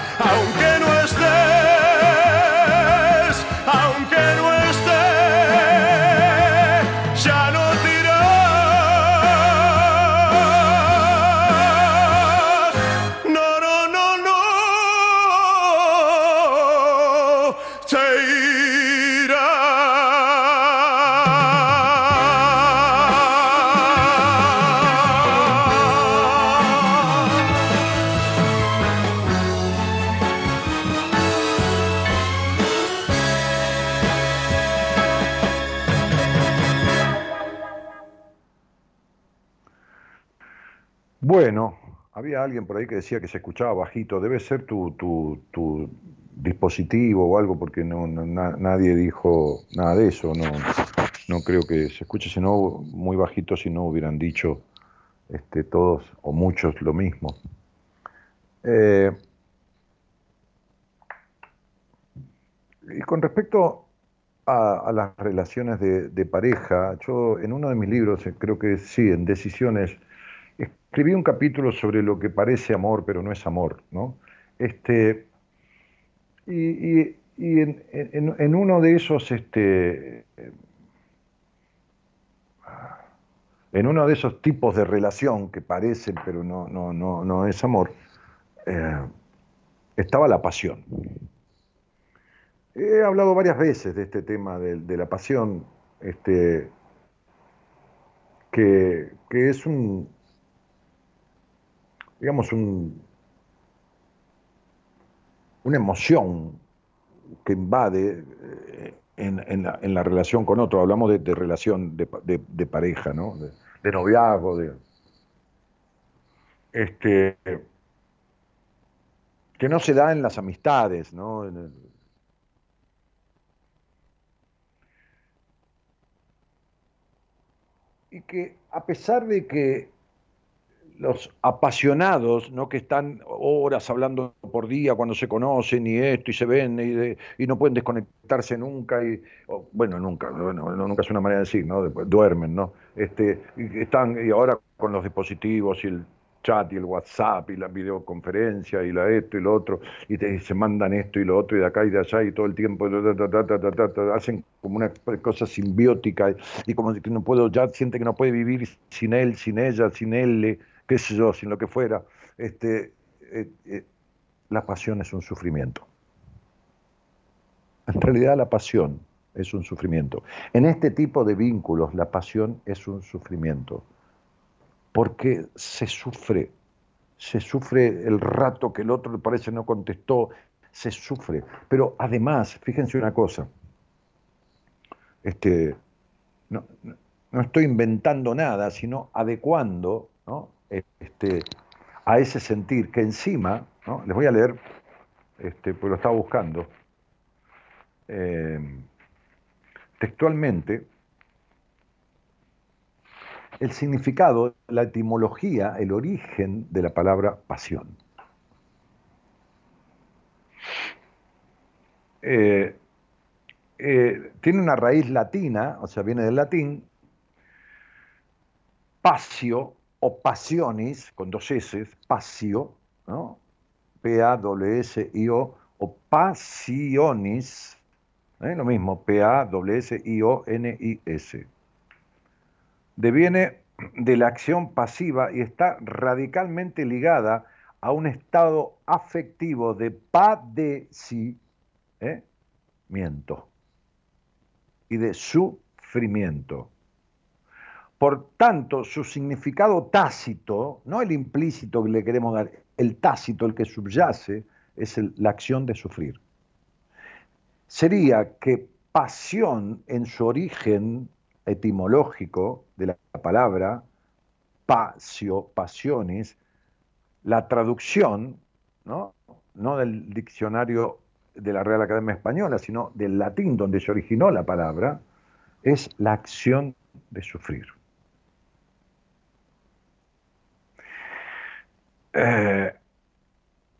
Por ahí que decía que se escuchaba bajito. Debe ser tu, tu, dispositivo o algo, porque no, no- na- nadie dijo nada de eso. No, no creo que se escuche, si no, muy bajito, si no hubieran dicho este, todos o muchos lo mismo. Eh, y con respecto a, las relaciones de, de pareja, yo en uno de mis libros, eh, creo que sí, en Decisiones, escribí un capítulo sobre lo que parece amor, pero no es amor, ¿no? Este, y en, uno de esos, este, en uno de esos tipos de relación que parecen, pero no, no, no, no es amor, eh, estaba la pasión. He hablado varias veces de este tema de, de la pasión, este, que, que es un, digamos, un, una emoción que invade eh, en, la, relación con otro. Hablamos de, relación de, pa- de- de pareja, ¿no? De, noviazgo, de. Este, que no se da en las amistades, ¿no? Y que a pesar de que los apasionados, ¿no? que están horas hablando por día cuando se conocen y esto y se ven y, y no pueden desconectarse nunca y bueno nunca, bueno, nunca es una manera de decir, ¿no? duermen, ¿no? Este, y están y ahora con los dispositivos y el chat y el WhatsApp y la videoconferencia y la esto y lo otro, y, se mandan esto y lo otro y de acá y de allá y todo el tiempo hacen como una cosa simbiótica y, como que no puedo, ya siente que no puede vivir sin él, sin ella, sin él, qué sé yo, sin lo que fuera. Este, eh, eh, la pasión es un sufrimiento. En realidad la pasión es un sufrimiento. En este tipo de vínculos la pasión es un sufrimiento porque se sufre, se sufre el rato que el otro le parece no contestó, se sufre. Pero además, fíjense una cosa, este, no, estoy inventando nada, sino adecuando este, a ese sentir que encima, les voy a leer, este, pues lo estaba buscando, eh, textualmente, el significado, la etimología, el origen de la palabra pasión. Eh, eh, tiene una raíz latina, o sea, viene del latín, pasio o pasionis, con dos S, pasio, ¿no? P-A-W-S-I-O, o pasionis, ¿eh? lo mismo, P-A-W-S-I-O-N-I-S deviene de la acción pasiva y está radicalmente ligada a un estado afectivo de padecimiento y de sufrimiento. Por tanto, su significado tácito, no el implícito que le queremos dar, el tácito, el que subyace, es la acción de sufrir. Sería que pasión en su origen etimológico de la palabra pasio, pasiones, la traducción, ¿no? no del diccionario de la Real Academia Española, sino del latín donde se originó la palabra, es la acción de sufrir. Eh,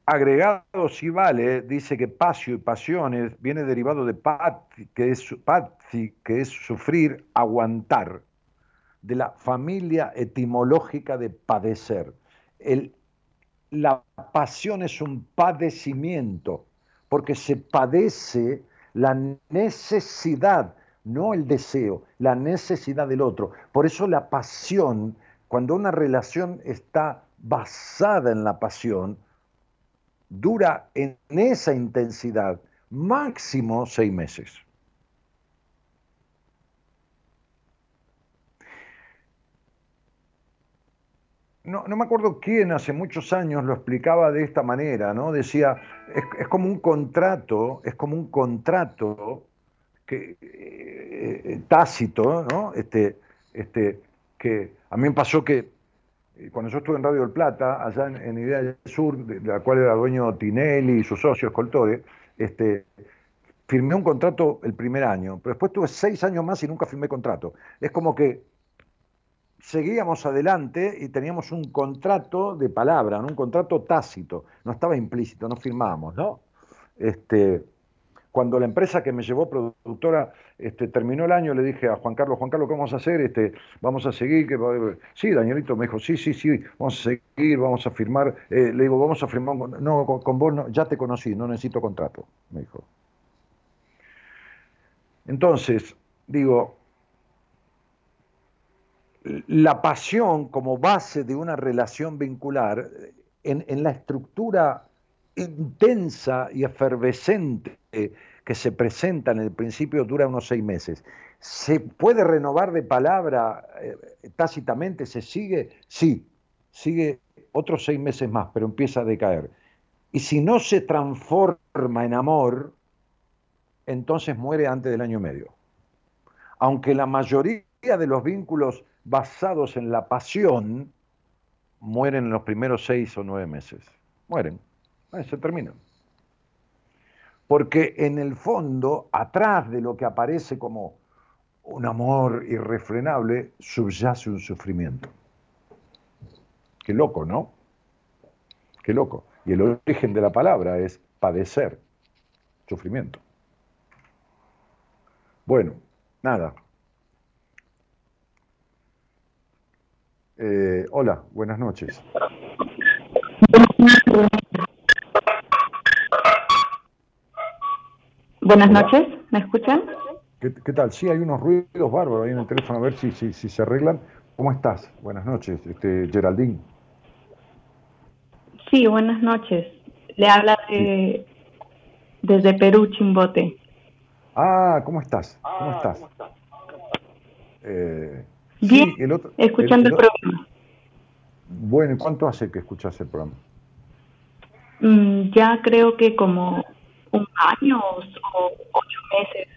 agregado si vale, dice que pasio y pasiones viene derivado de pati, que es, sufrir, aguantar, de la familia etimológica de padecer. La pasión es un padecimiento, porque se padece la necesidad, no el deseo, la necesidad del otro. Por eso la pasión, cuando una relación está basada en la pasión, dura en esa intensidad máximo seis meses. No, me acuerdo quién hace muchos años lo explicaba de esta manera, ¿no? Decía, es, como un contrato, es como un contrato que, eh, tácito, ¿no? Este, este, que a mí me pasó que cuando yo estuve en Radio del Plata, allá en, Idea del Sur, de, la cual era dueño Tinelli y sus socios Coltore, este, firmé un contrato el primer año, pero después tuve seis años más y nunca firmé contrato. Es como que seguíamos adelante y teníamos un contrato de palabra, un contrato tácito, no estaba implícito, no firmábamos, ¿no? Este, cuando la empresa que me llevó productora este, terminó el año, le dije a Juan Carlos, Juan Carlos, ¿qué vamos a hacer? Este, vamos a seguir. Que, sí, Danielito me dijo, sí, sí, sí, vamos a seguir, vamos a firmar. Eh, le digo, vamos a firmar. No, con, vos no, ya te conocí, no necesito contrato, me dijo. Entonces, digo, la pasión como base de una relación vincular, en, en la estructura intensa y efervescente que se presenta en el principio dura unos seis meses. ¿Se puede renovar de palabra eh, tácitamente? ¿Se sigue? Sí, sigue otros seis meses más, pero empieza a decaer. Y si no se transforma en amor, entonces muere antes del año medio. Aunque la mayoría de los vínculos basados en la pasión mueren en los primeros seis o nueve meses. Mueren. Se terminan porque en el fondo, atrás de lo que aparece como un amor irrefrenable, subyace un sufrimiento. Qué loco, ¿no? Qué loco. Y el origen de la palabra es padecer, sufrimiento. Bueno, nada. Eh, hola, buenas noches. Buenas noches, ¿me escuchan? ¿Qué, tal? Sí, hay unos ruidos bárbaros ahí en el teléfono, a ver si, si, si se arreglan. ¿Cómo estás? Buenas noches, este, Geraldine. Sí, buenas noches. Le habla desde Perú, Chimbote. Ah, ¿cómo estás? ¿Cómo estás? Eh, Bien, escuchando el, programa. Bueno, ¿y cuánto hace que escuchas el programa? Mm, ya creo que como un año o ocho meses.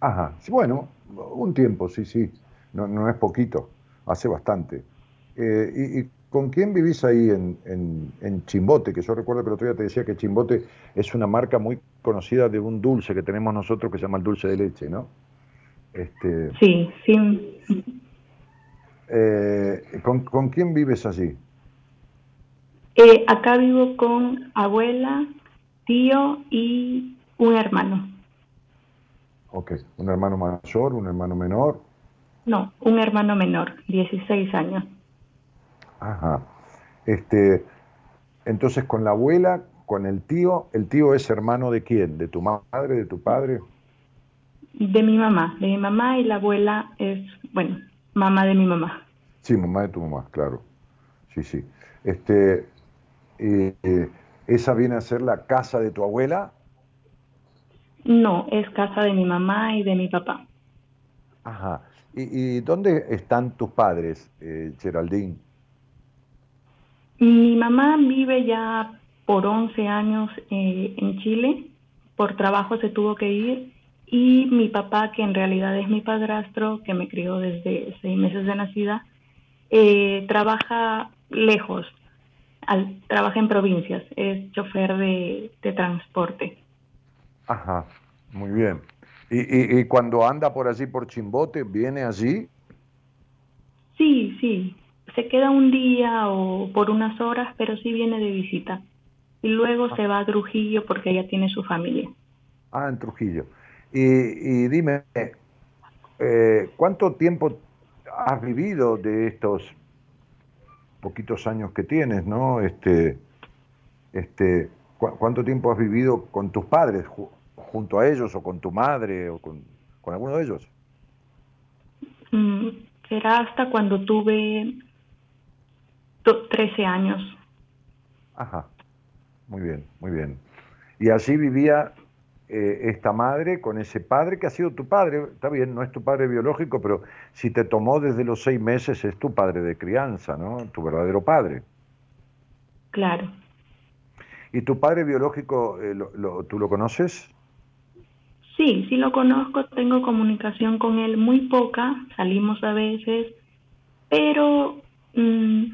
Ajá, bueno, un tiempo, sí, sí, no, no es poquito, hace bastante. Eh, y, con quién vivís ahí en, en, Chimbote? Que yo recuerdo que el otro día te decía que Chimbote es una marca muy conocida de un dulce que tenemos nosotros que se llama el dulce de leche, ¿no? Este, sí, sí. Eh, ¿con, ¿con, quién vives allí? Eh, acá vivo con abuela, tío y un hermano. Ok, ¿un hermano mayor, un hermano menor? No, un hermano menor, 16 años. Ajá. Este, entonces, con la abuela, con el tío, ¿el tío es hermano de quién? ¿De tu madre, de tu padre? De mi mamá, de mi mamá y la abuela es, bueno, mamá de mi mamá. Sí, mamá de tu mamá, claro. Sí, sí. Este, eh, ¿Esa viene a ser la casa de tu abuela? No, es casa de mi mamá y de mi papá. Ajá. ¿Y, dónde están tus padres, eh, Geraldine? Mi mamá vive ya por 11 años eh, en Chile, por trabajo se tuvo que ir, y mi papá, que en realidad es mi padrastro, que me crió desde seis meses de nacida, eh, trabaja lejos, al, trabaja en provincias, es chofer de, transporte. Ajá, muy bien. ¿Y, cuando anda por allí, por Chimbote, viene allí? Sí, sí, se queda un día o por unas horas, pero sí viene de visita. Y luego se va a Trujillo porque ella tiene su familia. Ah, en Trujillo. Y, dime, eh, ¿cuánto tiempo has vivido de estos poquitos años que tienes, ¿no? Este, este, ¿Cuánto tiempo has vivido con tus padres, junto a ellos, o con tu madre, o con, alguno de ellos? Mm, será hasta cuando tuve 13 años. Ajá, muy bien, muy bien. Y así vivía eh, esta madre con ese padre que ha sido tu padre, está bien, no es tu padre biológico, pero si te tomó desde los seis meses es tu padre de crianza, ¿no? Tu verdadero padre. Claro. ¿Y tu padre biológico, eh, tú lo conoces? Sí, sí lo conozco, tengo comunicación con él muy poca, salimos a veces, pero mm,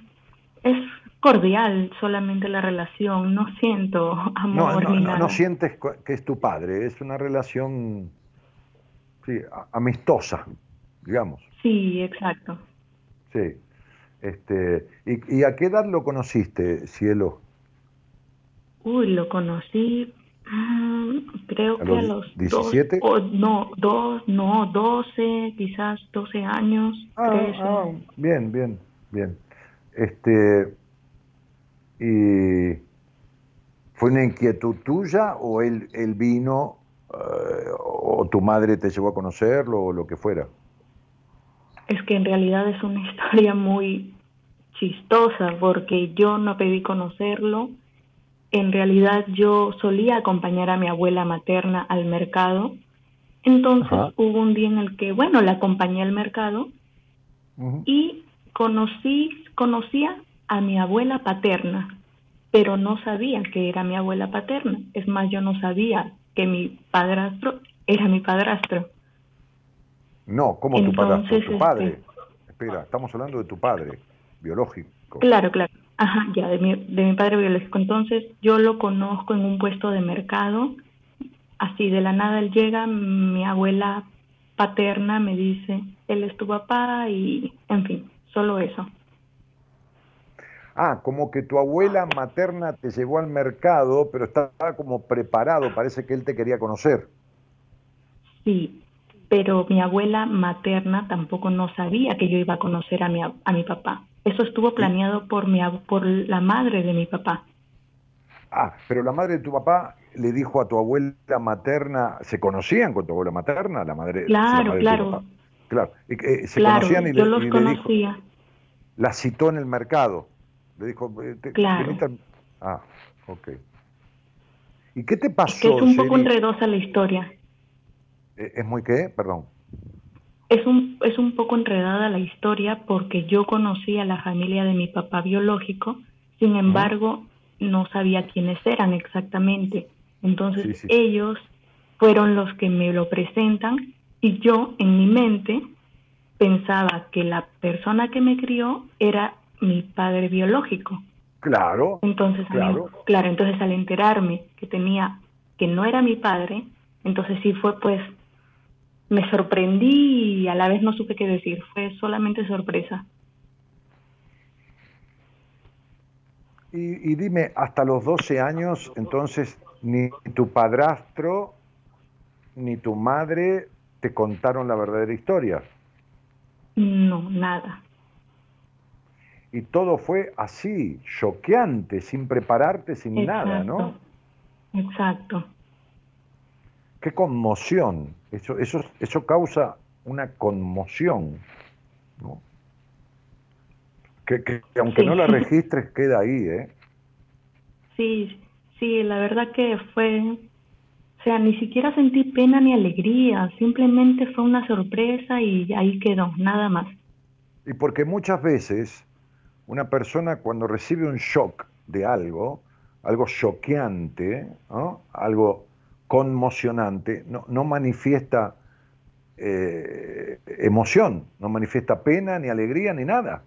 es cordial solamente la relación, no siento amor no, no, No, sientes que es tu padre, es una relación sí, amistosa, digamos. Sí, exacto. Sí. Este, ¿y, a qué edad lo conociste, Cielo? Uy, lo conocí, mm, creo que a los 17? no, dos, no, 12, quizás 12 años, ah, ah, bien, bien, bien. Este, y ¿Fue una inquietud tuya o él, él vino eh, o tu madre te llevó a conocerlo o lo que fuera? Es que en realidad es una historia muy chistosa porque yo no pedí conocerlo. En realidad yo solía acompañar a mi abuela materna al mercado. Entonces hubo un día en el que, bueno, la acompañé al mercado y conocí, conocía a mi abuela paterna, pero no sabía que era mi abuela paterna. Es más, yo no sabía que mi padrastro era mi padrastro. No, ¿cómo tu padrastro? Tu padre. Este, Espera, estamos hablando de tu padre biológico. Claro, claro. Ajá, ya, de mi, de mi padre biológico. Entonces, yo lo conozco en un puesto de mercado. Así de la nada él llega, mi abuela paterna me dice, él es tu papá y, en fin, solo eso. Ah, como que tu abuela materna te llevó al mercado, pero estaba como preparado, parece que él te quería conocer. Sí, pero mi abuela materna tampoco no sabía que yo iba a conocer a mi, a mi papá. Eso estuvo planeado por, mi, por la madre de mi papá. Ah, pero la madre de tu papá le dijo a tu abuela materna, ¿se conocían con tu abuela materna? La madre, claro, claro. Claro, eh, se conocían y yo le, los conocía. la citó en el mercado. Le dijo, eh, claro. Ah, ok. ¿Y qué te pasó? Es, es un poco enredosa la historia. Eh, ¿Es muy qué? Perdón. Es un, es un poco enredada la historia porque yo conocí a la familia de mi papá biológico, sin embargo, no sabía quiénes eran exactamente. Entonces ellos fueron los que me lo presentan y yo en mi mente pensaba que la persona que me crió era mi padre biológico. Claro. Entonces, claro. claro, entonces al enterarme que tenía que no era mi padre, entonces sí fue pues me sorprendí y a la vez no supe qué decir, fue solamente sorpresa. Y, y, dime, hasta los 12 años, entonces, ni tu padrastro ni tu madre te contaron la verdadera historia. No, nada. Y todo fue así, choqueante, sin prepararte, sin nada, ¿no? Exacto. Qué conmoción. Eso, eso, eso causa una conmoción. ¿no? Que, aunque no la registres, queda ahí, ¿eh? Sí, sí, la verdad que fue, o sea, ni siquiera sentí pena ni alegría, simplemente fue una sorpresa y ahí quedó, nada más. Y porque muchas veces una persona cuando recibe un shock de algo, algo choqueante, ¿no? algo conmocionante, no, no manifiesta eh, emoción, no manifiesta pena, ni alegría, ni nada.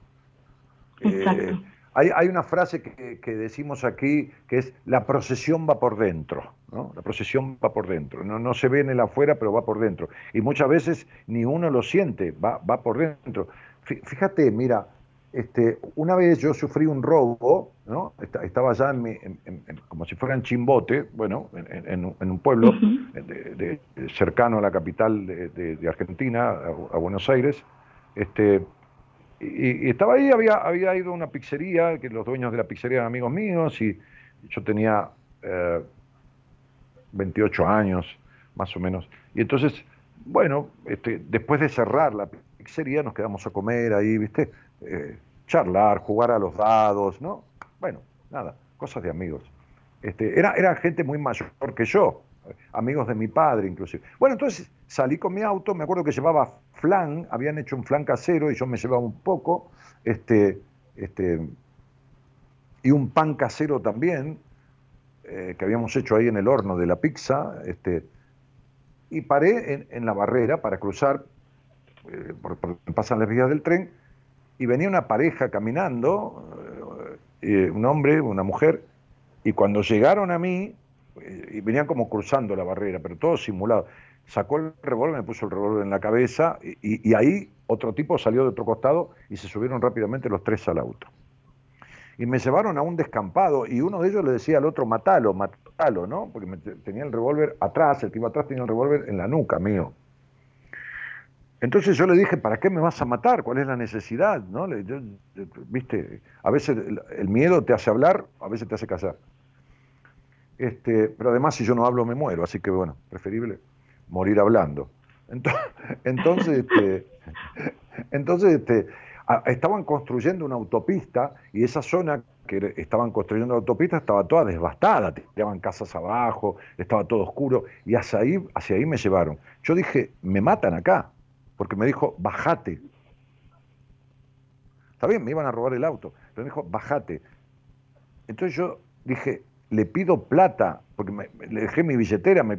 Eh, hay, hay, una frase que, que, decimos aquí que es la procesión va por dentro, ¿no? La procesión va por dentro, no, no se ve en el afuera, pero va por dentro. Y muchas veces ni uno lo siente, va, va por dentro. Fíjate, mira, este, una vez yo sufrí un robo, ¿no? estaba allá en como si fuera en Chimbote, bueno, en, un pueblo de, cercano a la capital de, Argentina, a, Buenos Aires. Este, y, estaba ahí, había, había ido a una pizzería, que los dueños de la pizzería eran amigos míos, y yo tenía 28 eh, años, más o menos. Y entonces, bueno, este, después de cerrar la pizzería, nos quedamos a comer ahí, ¿viste? Eh, charlar, jugar a los dados, ¿no? Bueno, nada, cosas de amigos. Este, era, era gente muy mayor que yo, amigos de mi padre inclusive. Bueno, entonces salí con mi auto, me acuerdo que llevaba flan, habían hecho un flan casero y yo me llevaba un poco, este, este, y un pan casero también, eh, que habíamos hecho ahí en el horno de la pizza, este, y paré en, la barrera para cruzar, eh, pasan las vías del tren, y venía una pareja caminando, eh, un hombre, una mujer, y cuando llegaron a mí, eh, y venían como cruzando la barrera, pero todo simulado, sacó el revólver, me puso el revólver en la cabeza, y, ahí otro tipo salió de otro costado y se subieron rápidamente los tres al auto. Y me llevaron a un descampado y uno de ellos le decía al otro, matalo, matalo, ¿no? Porque tenía el revólver atrás, el que iba atrás tenía el revólver en la nuca mío. Entonces yo le dije, ¿para qué me vas a matar? ¿Cuál es la necesidad? ¿No? Viste, a veces el, miedo te hace hablar, a veces te hace callar. Este, pero además si yo no hablo me muero, así que bueno, preferible morir hablando. Entonces, este, entonces este, estaban construyendo una autopista y esa zona que estaban construyendo la autopista estaba toda devastada, tiraban casas abajo, estaba todo oscuro y hacia ahí, hacia ahí me llevaron. Yo dije, me matan acá, porque me dijo, bajate. Está bien, me iban a robar el auto, pero me dijo, bajate. Entonces yo dije, le pido plata, porque le dejé mi billetera, me,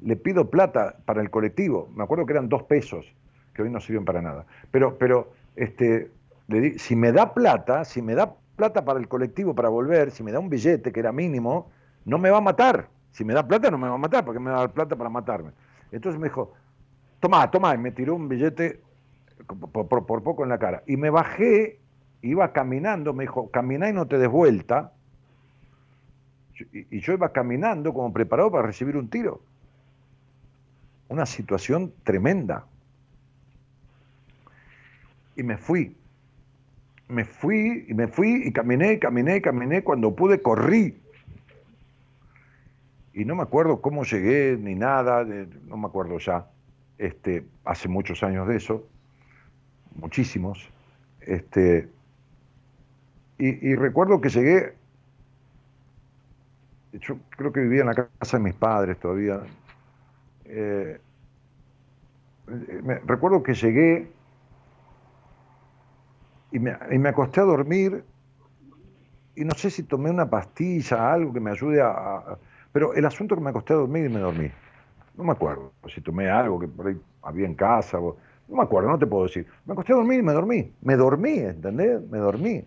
le pido plata para el colectivo. Me acuerdo que eran dos pesos, que hoy no sirven para nada. Pero, pero este, le di, si me da plata, si me da plata para el colectivo para volver, si me da un billete que era mínimo, no me va a matar. Si me da plata no me va a matar, porque me va a dar plata para matarme. Entonces me dijo, toma, toma, y me tiró un billete por, poco en la cara. Y me bajé iba caminando, me dijo, caminá y no te des vuelta. Y yo iba caminando como preparado para recibir un tiro. Una situación tremenda. Y me fui. Me fui y me fui y caminé, caminé, caminé. Cuando pude, corrí. Y no me acuerdo cómo llegué ni nada, no me acuerdo ya. Este, hace muchos años de eso, muchísimos. Este, y, recuerdo que llegué, yo creo que vivía en la casa de mis padres todavía. Eh, recuerdo que llegué y me, acosté a dormir y no sé si tomé una pastilla, algo que me ayude a, Pero el asunto que me acosté a dormir y me dormí. No me acuerdo si tomé algo que por ahí había en casa. no me acuerdo, no te puedo decir. Me acosté a dormir y me dormí. Me dormí, ¿entendés? Me dormí.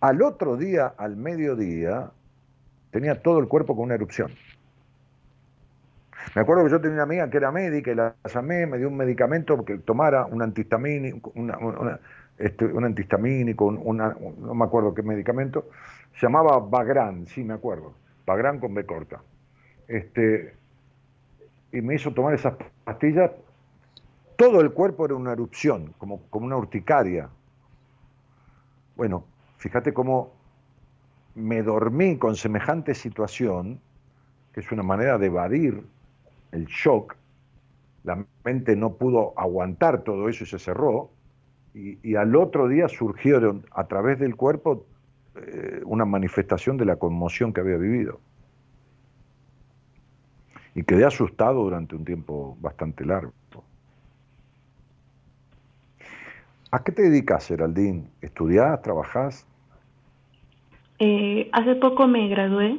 Al otro día, al mediodía, tenía todo el cuerpo con una erupción. Me acuerdo que yo tenía una amiga que era médica y la llamé, me dio un medicamento que tomara un antihistamínico, este, un no me acuerdo qué medicamento, se llamaba Bagran, sí me acuerdo, Bagran con B corta. Este, y me hizo tomar esas pastillas, todo el cuerpo era una erupción, como, como una urticaria. Bueno, Fíjate cómo me dormí con semejante situación, que es una manera de evadir el shock. La mente no pudo aguantar todo eso y se cerró. Y, al otro día surgió a través del cuerpo eh, una manifestación de la conmoción que había vivido. Y quedé asustado durante un tiempo bastante largo. ¿A qué te dedicas, Geraldine? ¿Estudiás? ¿Trabajás? Eh, hace poco me gradué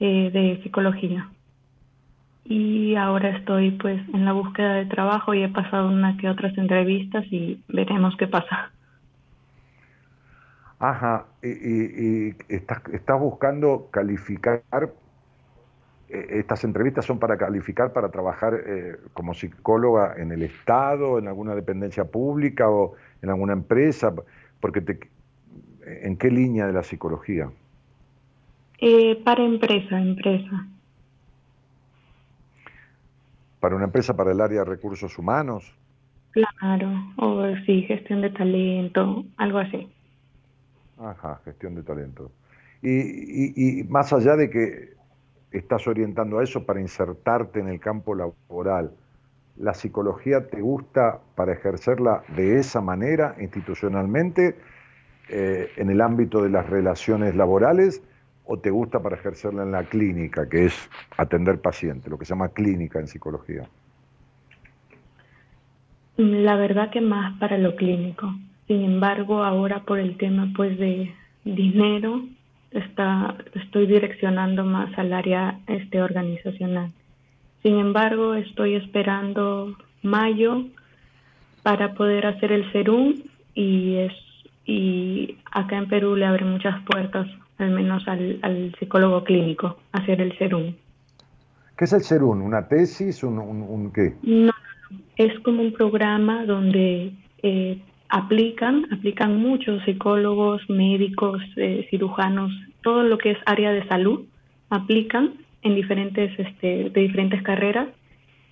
eh, de psicología y ahora estoy pues en la búsqueda de trabajo y he pasado una que otras entrevistas y veremos qué pasa. Ajá, y, estás, estás buscando calificar, estas entrevistas son para calificar para trabajar como psicóloga en el Estado, en alguna dependencia pública o en alguna empresa, porque te, ¿En qué línea de la psicología? Eh, para empresa, empresa. ¿Para una empresa para el área de recursos humanos? Claro, o sí, gestión de talento, algo así. Ajá, gestión de talento. Y, y, más allá de que estás orientando a eso para insertarte en el campo laboral, ¿la psicología te gusta para ejercerla de esa manera institucionalmente? Eh, en el ámbito de las relaciones laborales o te gusta para ejercerla en la clínica, que es atender pacientes, lo que se llama clínica en psicología? La verdad que más para lo clínico. Sin embargo, ahora por el tema pues de dinero, está, estoy direccionando más al área este organizacional. Sin embargo, estoy esperando mayo para poder hacer el serum y es y acá en Perú le abre muchas puertas, al menos al, psicólogo clínico, hacer el serum. ¿Qué es el serum? ¿Una tesis? ¿Un, un, qué? No, es como un programa donde eh, aplican, aplican muchos psicólogos, médicos, eh, cirujanos, todo lo que es área de salud, aplican en diferentes, este, de diferentes carreras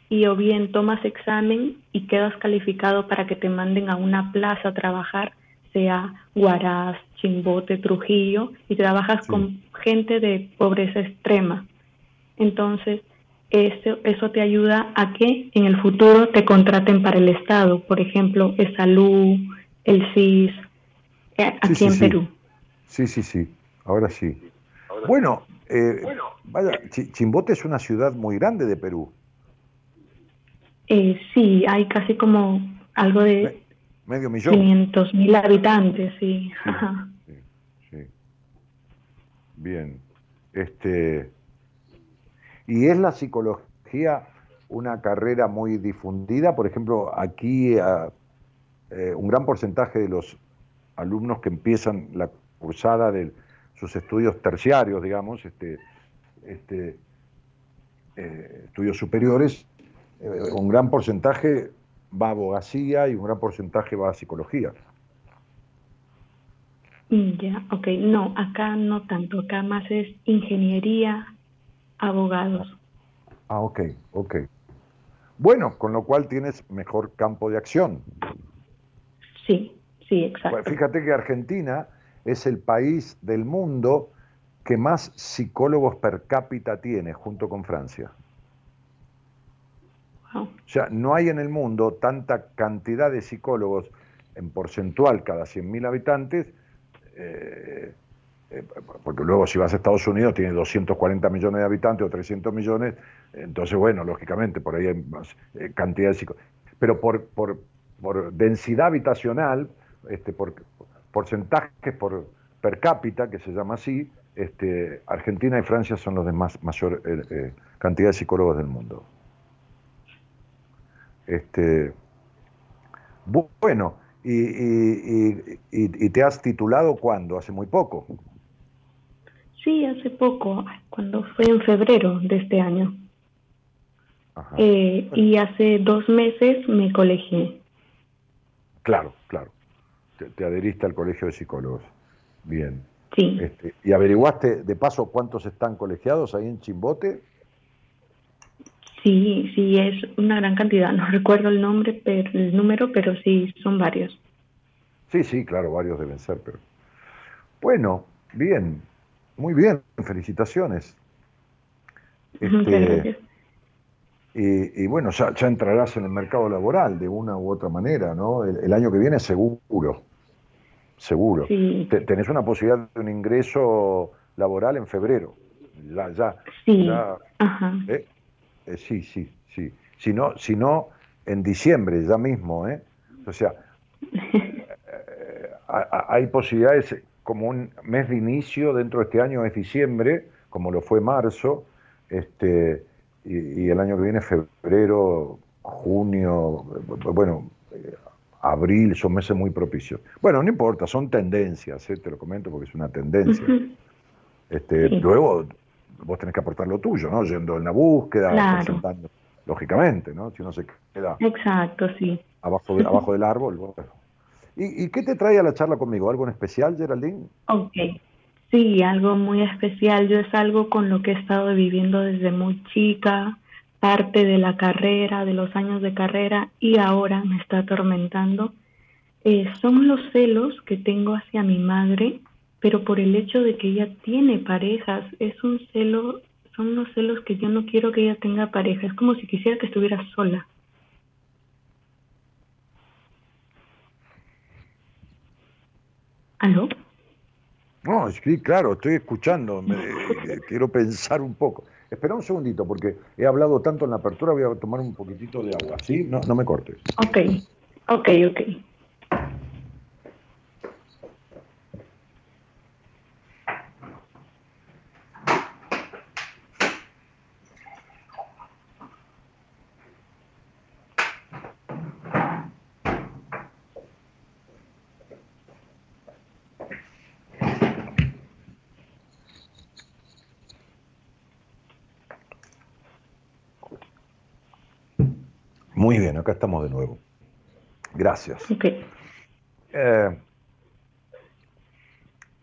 y o bien tomas examen y quedas calificado para que te manden a una plaza a trabajar sea Huaraz, Chimbote, Trujillo, y trabajas con gente de pobreza extrema. Entonces, eso, eso te ayuda a que en el futuro te contraten para el Estado, por ejemplo, el Salud, el CIS, eh, aquí en Perú. Sí, sí, sí, ahora sí. bueno, eh, vaya, Chimbote es una ciudad muy grande de Perú. Eh, sí, hay casi como algo de Medio millón. 500 mil habitantes, sí. Sí, Bien. Este, ¿Y es la psicología una carrera muy difundida? Por ejemplo, aquí eh, un gran porcentaje de los alumnos que empiezan la cursada de sus estudios terciarios, digamos, este, este, eh, estudios superiores, eh, un gran porcentaje va a abogacía y un gran porcentaje va a psicología. Ya, ok. No, acá no tanto. Acá más es ingeniería, abogados. Ah, ok, ok. Bueno, con lo cual tienes mejor campo de acción. Sí, sí, exacto. Fíjate que Argentina es el país del mundo que más psicólogos per cápita tiene, junto con Francia. Wow. O sea, no hay en el mundo tanta cantidad de psicólogos en porcentual cada 100.000 habitantes, eh, porque luego si vas a Estados Unidos tiene 240 millones de habitantes o 300 millones, entonces bueno, lógicamente por ahí hay más eh, cantidad de psicólogos. Pero por, por, por densidad habitacional, este, por porcentajes por per cápita, que se llama así, este, Argentina y Francia son los de más mayor eh, eh, cantidad de psicólogos del mundo. Este, bu- bueno, y- y- y- y te has titulado cuándo? Hace muy poco. Sí, hace poco, cuando fue en febrero de este año. Ajá. Eh, y hace dos meses me colegié. Claro, claro. Te, te adheriste al Colegio de Psicólogos. Bien. Sí. Este, ¿Y averiguaste de paso cuántos están colegiados ahí en Chimbote? Sí, sí, es una gran cantidad. No recuerdo el nombre, pero, el número, pero sí, son varios. Sí, sí, claro, varios deben ser, pero. Bueno, bien, muy bien, felicitaciones. Este, y, y bueno, ya, ya entrarás en el mercado laboral de una u otra manera, ¿no? El, el año que viene seguro, seguro. Sí. Te- tenés una posibilidad de un ingreso laboral en febrero. Ya, ya, Sí. ya, Ajá. ¿eh? Eh, sí, sí, sí. Si no, si no, en diciembre, ya mismo, ¿eh? O sea, eh, hay posibilidades, como un mes de inicio dentro de este año es diciembre, como lo fue marzo, este, y, y el año que viene febrero, junio, bueno, eh, abril, son meses muy propicios. Bueno, no importa, son tendencias, ¿eh? te lo comento porque es una tendencia. Este, Sí. Luego vos tenés que aportar lo tuyo, ¿no? Yendo en la búsqueda, Claro. presentando, lógicamente, ¿no? Si uno se queda Exacto, sí. abajo, de- abajo del árbol. bueno. ¿Y, qué te trae a la charla conmigo? ¿Algo en especial, Geraldine? Ok. Sí, algo muy especial. Yo es algo con lo que he estado viviendo desde muy chica, parte de la carrera, de los años de carrera, y ahora me está atormentando. Eh, son los celos que tengo hacia mi madre, pero por el hecho de que ella tiene parejas, es un celo, son los celos que yo no quiero que ella tenga pareja. Es como si quisiera que estuviera sola. ¿Aló? No, sí, claro, estoy escuchando, me- quiero pensar un poco. Espera un segundito, porque he hablado tanto en la apertura, voy a tomar un poquitito de agua, ¿sí? No, no me cortes. Ok, ok, ok. Muy bien, acá estamos de nuevo. Gracias. Ok. Eh,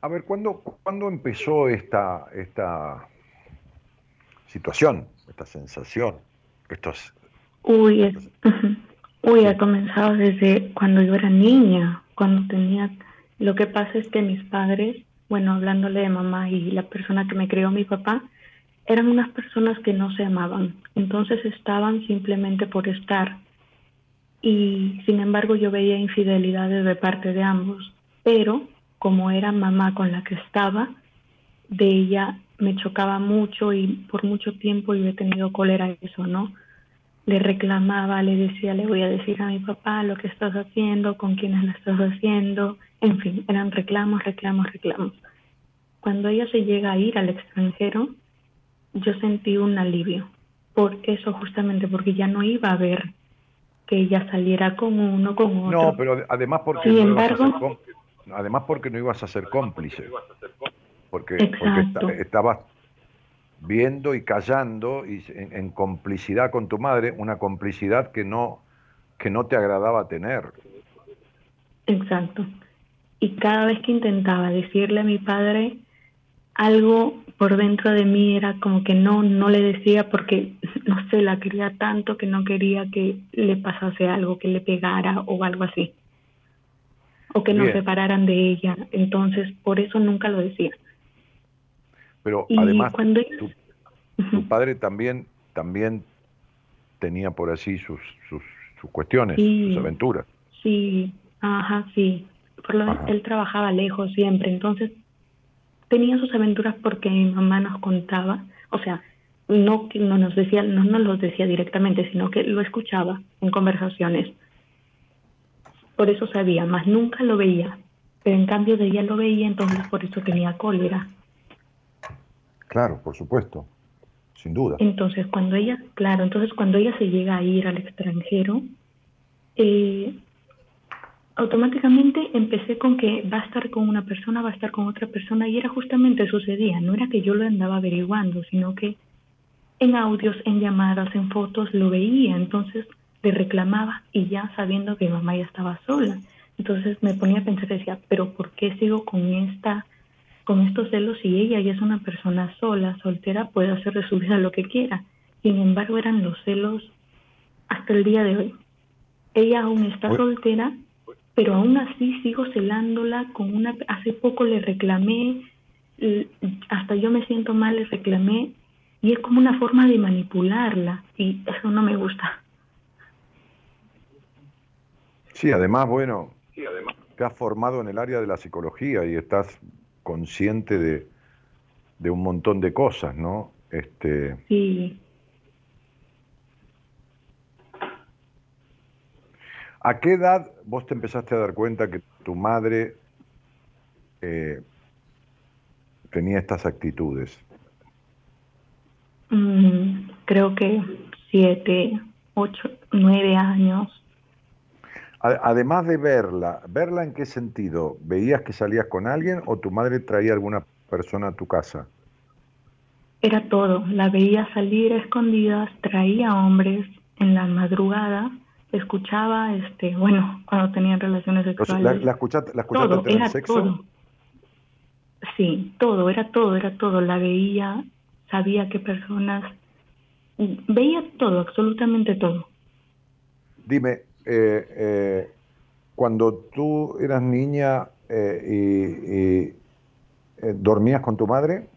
a ver, ¿cuándo, ¿cuándo empezó esta, esta situación, esta sensación? Estos, Uy. Uy, ha comenzado desde cuando yo era niña, cuando tenía... Lo que pasa es que mis padres, bueno, hablándole de mamá y la persona que me crió, mi papá, eran unas personas que no se amaban. Entonces estaban simplemente por estar. Y sin embargo yo veía infidelidades de parte de ambos. Pero como era mamá con la que estaba, de ella me chocaba mucho y por mucho tiempo yo he tenido cólera eso, ¿no? Le reclamaba, le decía, le voy a decir a mi papá lo que estás haciendo, con quiénes lo estás haciendo, en fin, eran reclamos, reclamos, reclamos. Cuando ella se llega a ir al extranjero, yo sentí un alivio, por eso justamente, porque ya no iba a ver que ella saliera con uno, con otro. no, pero además porque, Sin no ibas a ser embargo- además porque no ibas a ser cómplice. Porque, porque estabas viendo y callando y en, en complicidad con tu madre, una complicidad que no, que no te agradaba tener. Exacto. y cada vez que intentaba decirle a mi padre algo por dentro de mí era como que no, no le decía porque, no sé, la quería tanto que no quería que le pasase algo, que le pegara o algo así. O que nos separaran de ella. Entonces, por eso nunca lo decía. Pero además, tu, padre también, también tenía por así sus, sus, sus cuestiones, sus aventuras. Sí, ajá, sí. Por lo menos él trabajaba lejos siempre, entonces tenía sus aventuras porque mi mamá nos contaba, o sea, no que no nos decía, no nos lo decía directamente, sino que lo escuchaba en conversaciones. Por eso sabía, más nunca lo veía. Pero en cambio de ella lo veía, entonces por eso tenía cólera. Claro, por supuesto, sin duda. Entonces cuando ella, claro, entonces cuando ella se llega a ir al extranjero, eh, automáticamente empecé con que va a estar con una persona, va a estar con otra persona y era justamente sucedía, no era que yo lo andaba averiguando, sino que en audios, en llamadas, en fotos lo veía, entonces le reclamaba y ya sabiendo que mi mamá ya estaba sola. Entonces me ponía a pensar, decía, pero ¿por qué sigo con esta con estos celos si ella ya es una persona sola, soltera, puede hacer de su vida lo que quiera? Sin embargo, eran los celos hasta el día de hoy. Ella aún está soltera pero aún así sigo celándola con una hace poco le reclamé hasta yo me siento mal le reclamé y es como una forma de manipularla y eso no me gusta. Sí además bueno te has formado en el área de la psicología y estás consciente de, de un montón de cosas no este sí ¿A qué edad vos te empezaste a dar cuenta que tu madre eh, tenía estas actitudes? Mm, creo que siete, ocho, nueve años. Además de verla, ¿verla en qué sentido? ¿Veías que salías con alguien o tu madre traía alguna persona a tu casa? Era todo. La veía salir a escondidas, traía hombres en la madrugada escuchaba, este, bueno, cuando tenían relaciones sexuales. ¿La, escuchaste, la escuchaste tener sexo? Todo. Sí, todo, era todo, era todo. La veía, sabía qué personas, veía todo, absolutamente todo. Dime, eh, eh, cuando tú eras niña eh, y, dormías con tu madre?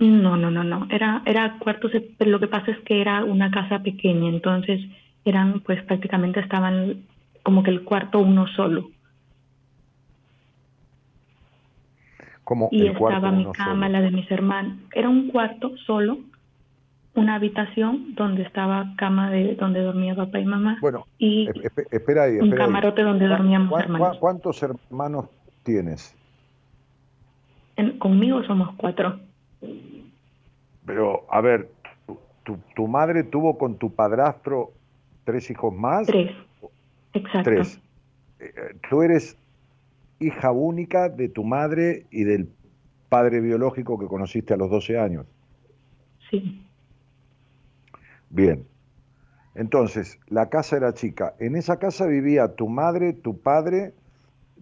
No, no, no, no. Era, era cuartos. Lo que pasa es que era una casa pequeña, entonces eran pues prácticamente estaban como que el cuarto uno solo. Como y el estaba mi cama, la de mis hermanos. Era un cuarto solo, una habitación donde estaba cama de donde dormía papá y mamá. Bueno, y espera ahí, un camarote donde dormíamos hermanos. ¿Cuántos hermanos tienes? conmigo somos cuatro. Pero, a ver, tu, tu, madre tuvo con tu padrastro ¿Tres hijos más? Tres, exacto. Tres. Eh, tú eres hija única de tu madre y del padre biológico que conociste a los 12 años. Sí. Bien. Entonces, la casa era chica. En esa casa vivía tu madre, tu padre.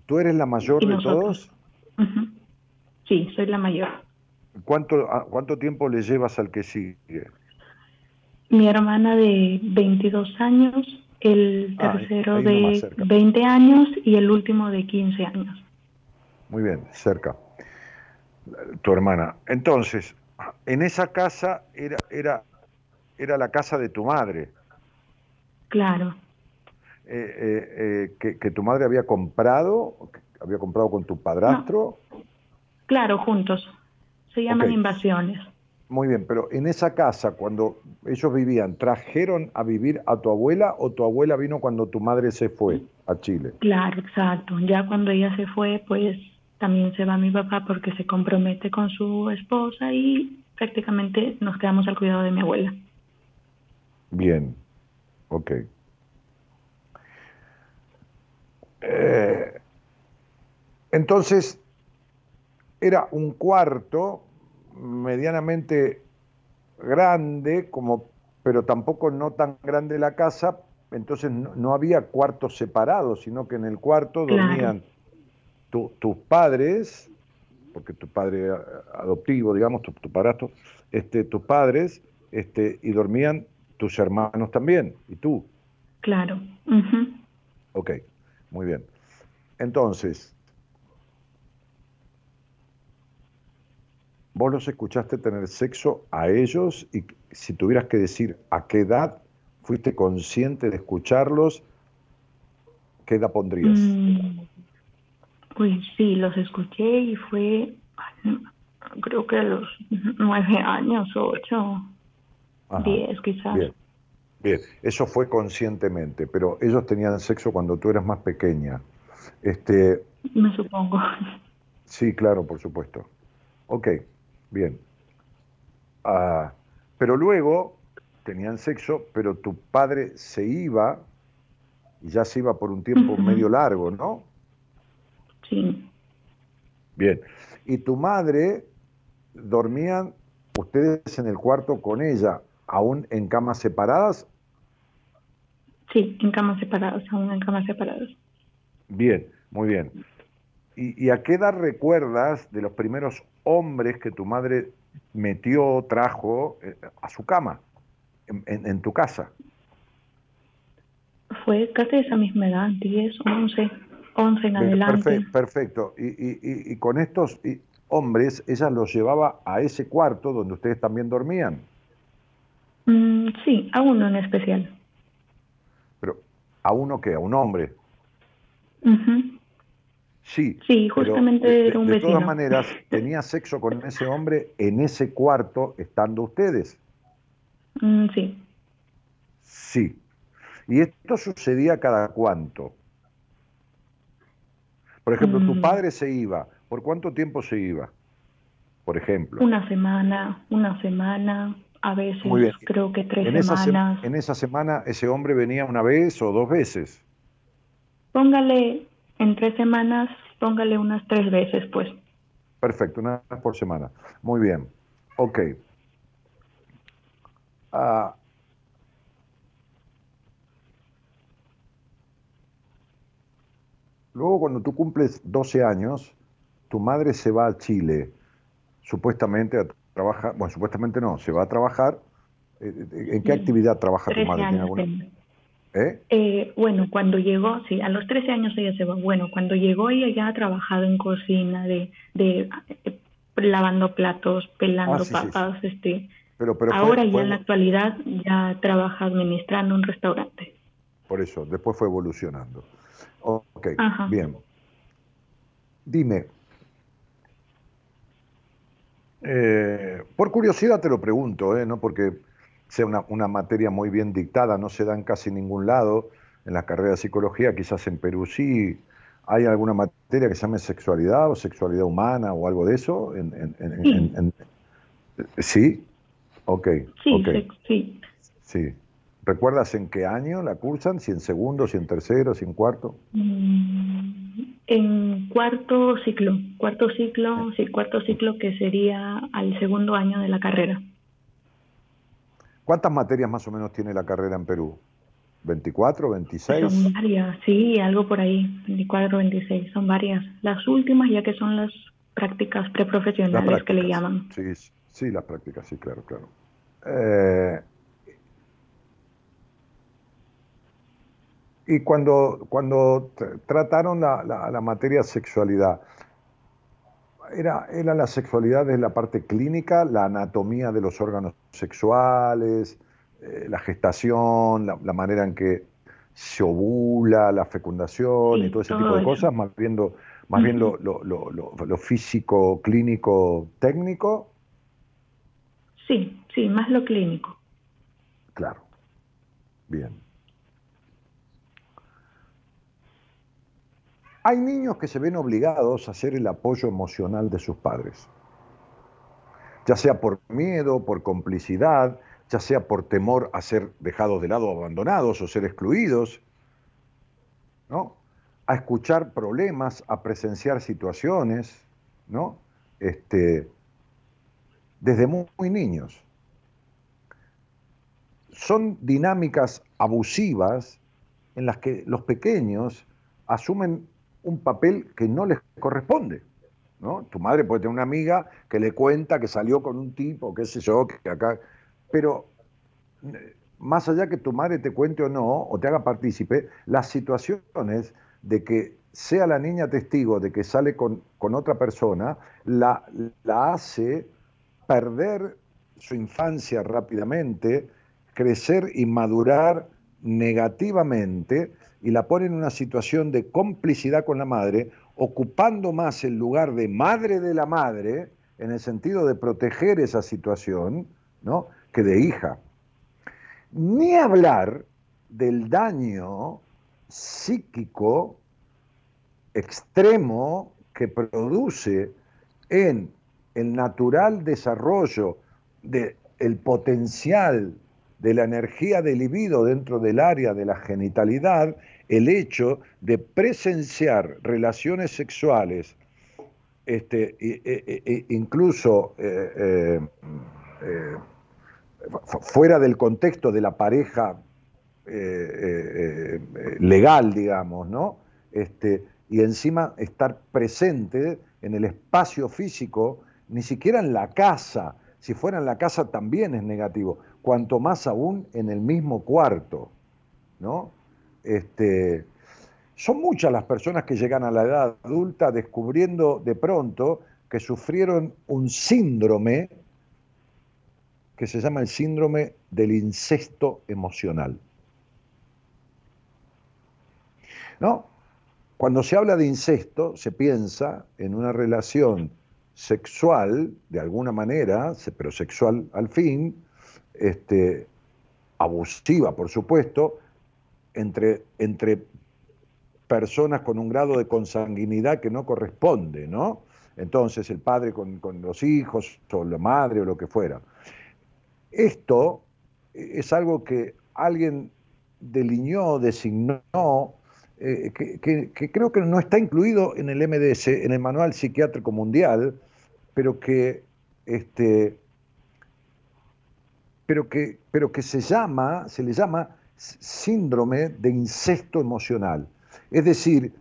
¿Tú eres la mayor de todos? Sí, soy la mayor. ¿Cuánto, ¿Cuánto tiempo le llevas al que sigue? Mi hermana de 22 años, el tercero de 20 años y el último de 15 años. Muy bien, cerca. Tu hermana. Entonces, en esa casa era, era, era la casa de tu madre. Claro. Eh, eh, eh, que, tu madre había comprado, había comprado con tu padrastro. Claro, juntos. Se llaman invasiones. Muy bien, pero en esa casa, cuando ellos vivían, ¿trajeron a vivir a tu abuela o tu abuela vino cuando tu madre se fue a Chile? Claro, exacto. Ya cuando ella se fue, pues también se va mi papá porque se compromete con su esposa y prácticamente nos quedamos al cuidado de mi abuela. Bien, ok. Eh, entonces, era un cuarto medianamente grande, como, pero tampoco no tan grande la casa, entonces no, había cuartos separados, sino que en el cuarto dormían tus padres, porque tu padre adoptivo, digamos, tu, tu padrastro, este, tus padres, este, y dormían tus hermanos también, y tú. Claro. Ok, muy bien. Entonces, vos los escuchaste tener sexo a ellos y si tuvieras que decir a qué edad fuiste consciente de escucharlos, ¿qué edad pondrías? pues sí, los escuché y fue, creo que a los nueve años, ocho, diez quizás. Bien. Bien, eso fue conscientemente, pero ellos tenían sexo cuando tú eras más pequeña. Este, Me supongo. Sí, claro, por supuesto. Ok, bien. Ah, pero luego tenían sexo, pero tu padre se iba, y ya se iba por un tiempo medio largo, ¿no? Sí. Bien. Y tu madre, dormían ustedes en el cuarto con ella, aún en camas separadas. Sí, en camas separadas, aún en camas separadas. Bien, muy bien. ¿Y, a qué edad recuerdas de los primeros hombres que tu madre metió, trajo eh, a su cama, en, tu casa? Fue casi esa misma edad, 10, 11, 11 en adelante. Perfecto. Y, y, con estos hombres, ella los llevaba a ese cuarto donde ustedes también dormían. Mm, sí, a uno en especial. ¿Pero a uno qué? ¿A un hombre? Sí, sí justamente de, era un De todas maneras, tenía sexo con ese hombre en ese cuarto estando ustedes. Mm, sí. Sí. ¿Y esto sucedía cada cuánto? Por ejemplo, tu mm. padre se iba. ¿Por cuánto tiempo se iba? Por ejemplo. Una semana, una semana, a veces creo que tres en semanas. Esa en esa semana ese hombre venía una vez o dos veces. Póngale en tres semanas, póngale unas tres veces, pues. Perfecto, una vez por semana. Muy bien. Ok. Ah, luego, cuando tú cumples 12 años, tu madre se va a Chile, supuestamente a trabajar, bueno, supuestamente no, se va a trabajar. Eh, eh, ¿En qué actividad trabaja tu madre? ¿Tiene alguna? ¿Eh? ¿Eh? bueno, cuando llegó, sí, a los 13 años ella se va. Bueno, cuando llegó ella ya ha trabajado en cocina, de, de eh, lavando platos, pelando ah, papas, este. Pero, pero ahora ya en la actualidad ya trabaja administrando un restaurante. Por eso, después fue evolucionando. Ok, bien. Dime, eh, por curiosidad te lo pregunto, ¿eh? no porque sea una, materia muy bien dictada, no se da en casi ningún lado en la carrera de psicología, quizás en Perú sí. ¿Hay alguna materia que se llame sexualidad o sexualidad humana o algo de eso? sí. Ok. Sí, sí. Sí. ¿Recuerdas en qué año la cursan? ¿Si en segundo, si en tercero, si en cuarto? Mm, en cuarto ciclo. Cuarto ciclo, sí, cuarto ciclo que sería al segundo año de la carrera. ¿Cuántas materias más o menos tiene la carrera en Perú? ¿24, 26? Son varias, sí, algo por ahí, 24, 26, son varias. Las últimas ya que son las prácticas preprofesionales que le llaman. Sí, sí, las prácticas, sí, claro, claro. Eh, y cuando, cuando trataron la, la materia sexualidad, era, era la sexualidad desde la parte clínica, la anatomía de los órganos sexuales, eh, la gestación, la, manera en que se ovula, la fecundación y todo ese tipo de cosas, más bien, lo, más bien lo, lo, físico, clínico, técnico. Sí, sí, más lo clínico. Claro. Bien. Hay niños que se ven obligados a ser el apoyo emocional de sus padres, ya sea por miedo, por complicidad, ya sea por temor a ser dejados de lado, abandonados o ser excluidos, ¿no? A escuchar problemas, a presenciar situaciones, ¿no? Este, desde muy, muy niños. Son dinámicas abusivas en las que los pequeños asumen un papel que no les corresponde. ¿no? Tu madre puede tener una amiga que le cuenta que salió con un tipo, qué sé yo, que acá. Pero más allá que tu madre te cuente o no, o te haga partícipe, las situaciones de que sea la niña testigo de que sale con, otra persona, la, la hace perder su infancia rápidamente, crecer y madurar negativamente y la pone en una situación de complicidad con la madre, ocupando más el lugar de madre de la madre, en el sentido de proteger esa situación, ¿no? que de hija. Ni hablar del daño psíquico extremo que produce en el natural desarrollo del el potencial de la energía del libido dentro del área de la genitalidad, el hecho de presenciar relaciones sexuales, este, e, e, e, incluso eh, eh, eh, fuera del contexto de la pareja legal, digamos, ¿no? Este, y encima estar presente en el espacio físico, ni siquiera en la casa, si fuera en la casa también es negativo, cuanto más aún en el mismo cuarto, ¿no? Este, son muchas las personas que llegan a la edad adulta descubriendo de pronto que sufrieron un síndrome que se llama el síndrome del incesto emocional. ¿No? Cuando se habla de incesto, se piensa en una relación sexual, de alguna manera, pero sexual al fin, este, abusiva, por supuesto, entre, entre personas con un grado de consanguinidad que no corresponde, ¿no? Entonces, el padre con, con los hijos, o la madre, o lo que fuera. Esto es algo que alguien delineó, designó, eh, que, creo que no está incluido en el MDS, en el Manual Psiquiátrico Mundial, pero que, este, pero que, pero que se llama, se le llama síndrome de incesto emocional. Es decir,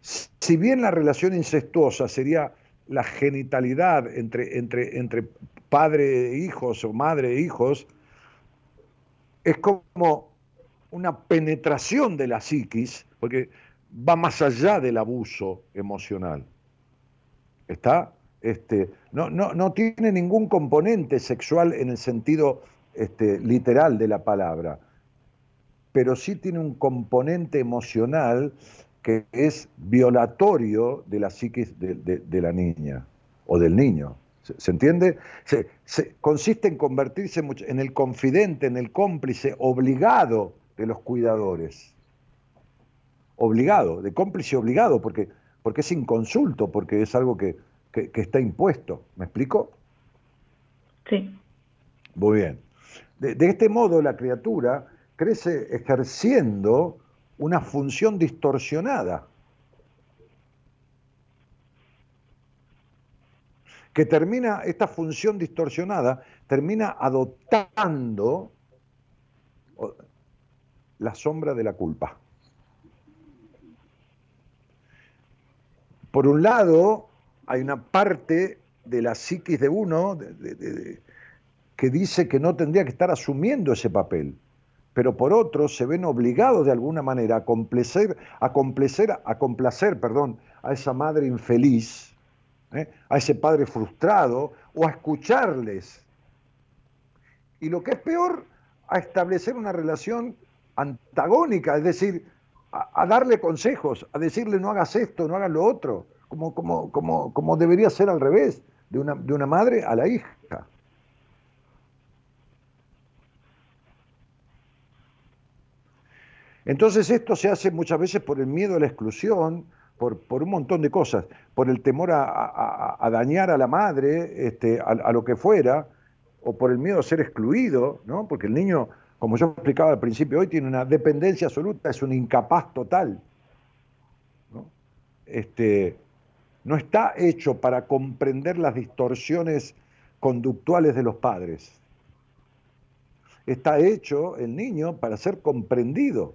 si bien la relación incestuosa sería la genitalidad entre, entre, entre padre e hijos o madre e hijos, es como una penetración de la psiquis, porque va más allá del abuso emocional. ¿Está? Este, no, no, no tiene ningún componente sexual en el sentido este, literal de la palabra, pero sí tiene un componente emocional que es violatorio de la psiquis de, la niña o del niño. ¿Se, entiende? Se, consiste en convertirse en el confidente, en el cómplice obligado de los cuidadores. Obligado, de cómplice obligado, porque, porque es inconsulto, porque es algo que, está impuesto. ¿Me explico? Sí. Muy bien. De, de, este modo la criatura crece ejerciendo una función distorsionada, que termina, esta función distorsionada, termina adoptando la sombra de la culpa. Por un lado, hay una parte de la psiquis de uno que dice que no tendría que estar asumiendo ese papel, pero por otro se ven obligados de alguna manera a complacer, a complacer, a complacer perdón, a esa madre infeliz, ¿eh? a ese padre frustrado, o a escucharles. Y lo que es peor, a establecer una relación antagónica, es decir, a, darle consejos, a decirle no hagas esto, no hagas lo otro, como, como, como, como debería ser al revés, de una, de una madre a la hija. Entonces esto se hace muchas veces por el miedo a la exclusión, por, por un montón de cosas, por el temor a, dañar a la madre, este, a, a, lo que fuera, o por el miedo a ser excluido, ¿no? porque el niño como yo explicaba al principio, hoy tiene una dependencia absoluta, es un incapaz total. ¿no? Este, no está hecho para comprender las distorsiones conductuales de los padres. Está hecho el niño para ser comprendido.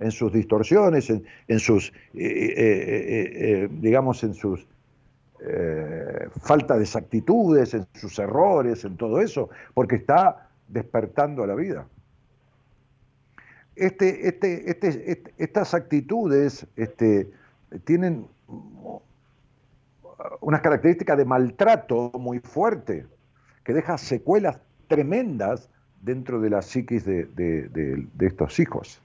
en sus distorsiones, en, sus, digamos, en sus falta de exactitudes, en sus errores, en todo eso, porque está despertando a la vida. Este, este, este, estas actitudes tienen unas características de maltrato muy fuerte, que deja secuelas tremendas dentro de la psiquis de, estos hijos.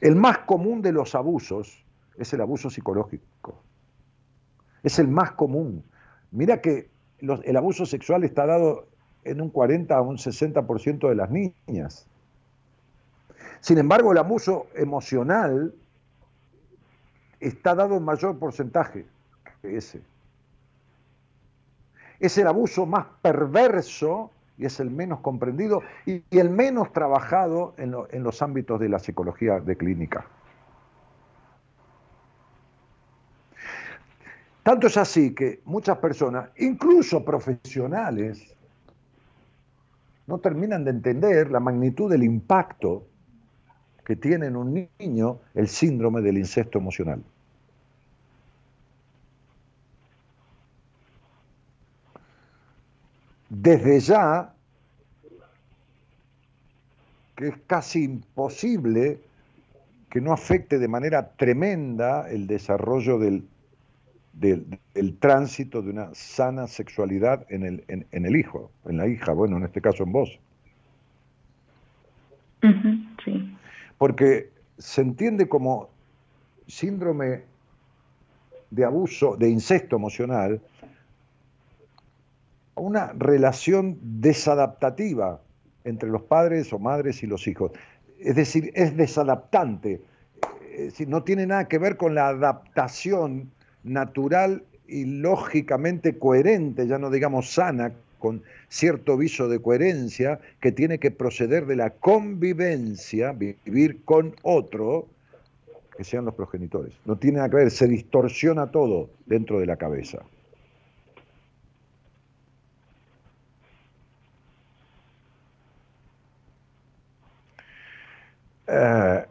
El más común de los abusos es el abuso psicológico. Es el más común. Mira que el abuso sexual está dado en un 40 a un 60% de las niñas. Sin embargo, el abuso emocional está dado en mayor porcentaje que ese. Es el abuso más perverso y es el menos comprendido y, el menos trabajado en, en los ámbitos de la psicología de clínica. Tanto es así que muchas personas, incluso profesionales, no terminan de entender la magnitud del impacto que tiene en un niño el síndrome del incesto emocional. Desde ya, que es casi imposible que no afecte de manera tremenda el desarrollo del, del, tránsito de una sana sexualidad en el, en, el hijo, en la hija, bueno, en este caso en vos. sí porque se entiende como síndrome de abuso, de incesto emocional, una relación desadaptativa entre los padres o madres y los hijos. Es decir, es desadaptante, es no tiene nada que ver con la adaptación natural y lógicamente coherente, ya no digamos sana, con cierto viso de coherencia que tiene que proceder de la convivencia, vivir con otro, que sean los progenitores. No tiene nada que ver, se distorsiona todo dentro de la cabeza. Eh,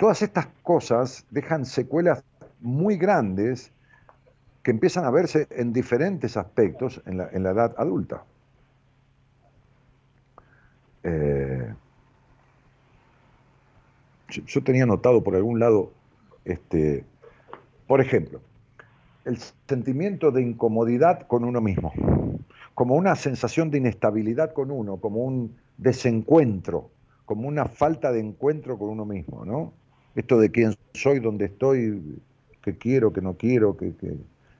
Todas estas cosas dejan secuelas muy grandes que empiezan a verse en diferentes aspectos en la, edad adulta. Eh, yo, tenía notado por algún lado, este, por ejemplo, el sentimiento de incomodidad con uno mismo, como una sensación de inestabilidad con uno, como un desencuentro, como una falta de encuentro con uno mismo, ¿no? Esto de quién soy, dónde estoy, qué quiero, qué no quiero, que,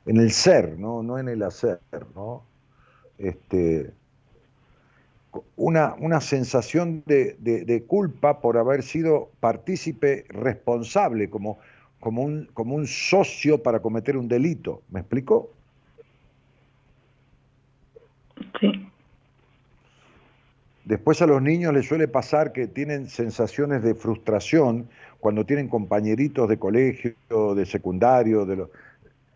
en el ser, ¿no? no en el hacer, ¿no? Este, una, una sensación de, culpa por haber sido partícipe responsable, como, como, un, como un socio para cometer un delito. ¿Me explico? Sí. Después a los niños les suele pasar que tienen sensaciones de frustración cuando tienen compañeritos de colegio, de secundario, de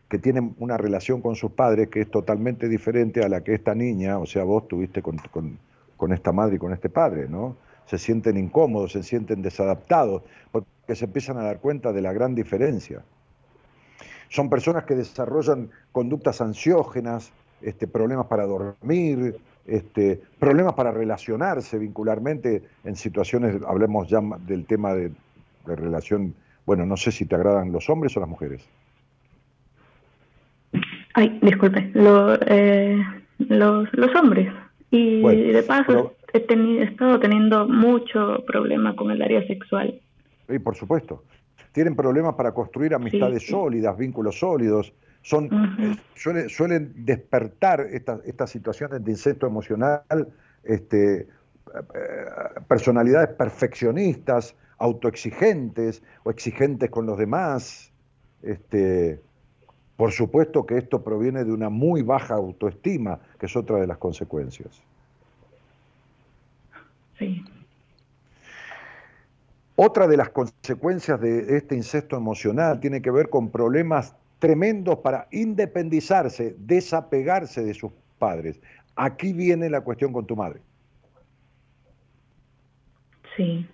que tienen una relación con sus padres que es totalmente diferente a la que esta niña, o sea, vos tuviste con, esta madre y con este padre, ¿no? Se sienten incómodos, se sienten desadaptados, porque se empiezan a dar cuenta de la gran diferencia. Son personas que desarrollan conductas ansiógenas, este, problemas para dormir, este, problemas para relacionarse vincularmente en situaciones, hablemos ya del tema de, de relación, bueno, no sé si te agradan los hombres o las mujeres. Ay, disculpe, eh, los, los hombres. Y de paso he, estado teniendo mucho problema con el área sexual. Y por supuesto. Tienen problemas para construir amistades sólidas, vínculos sólidos. Son, eh, suelen despertar estas, estas situaciones de incesto emocional, este, eh, personalidades perfeccionistas, autoexigentes o exigentes con los demás. Este, por supuesto que esto proviene de una muy baja autoestima, que es otra de las consecuencias. Sí. Otra de las consecuencias de este incesto emocional tiene que ver con problemas tremendos para independizarse, desapegarse de sus padres. Aquí viene la cuestión con tu madre. Sí.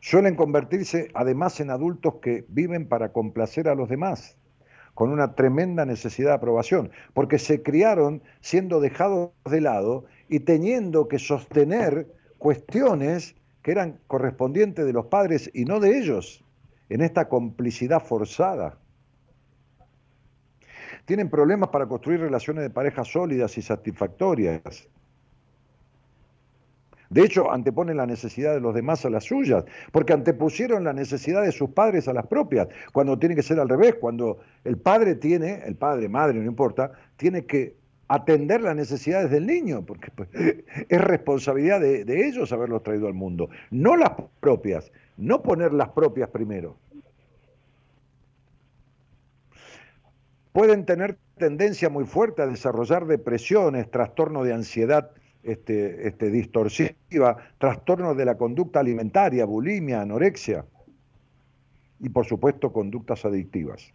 Suelen convertirse además en adultos que viven para complacer a los demás, con una tremenda necesidad de aprobación, porque se criaron siendo dejados de lado y teniendo que sostener cuestiones que eran correspondientes de los padres y no de ellos, en esta complicidad forzada. Tienen problemas para construir relaciones de pareja sólidas y satisfactorias. De hecho, anteponen la necesidad de los demás a las suyas, porque antepusieron la necesidad de sus padres a las propias, cuando tiene que ser al revés, cuando el padre tiene, el padre, madre, no importa, tiene que atender las necesidades del niño, porque pues, es responsabilidad de, de ellos haberlos traído al mundo, no las propias, no poner las propias primero. Pueden tener tendencia muy fuerte a desarrollar depresiones, trastorno de ansiedad este, este, distorsiva, trastornos de la conducta alimentaria, bulimia, anorexia y por supuesto conductas adictivas.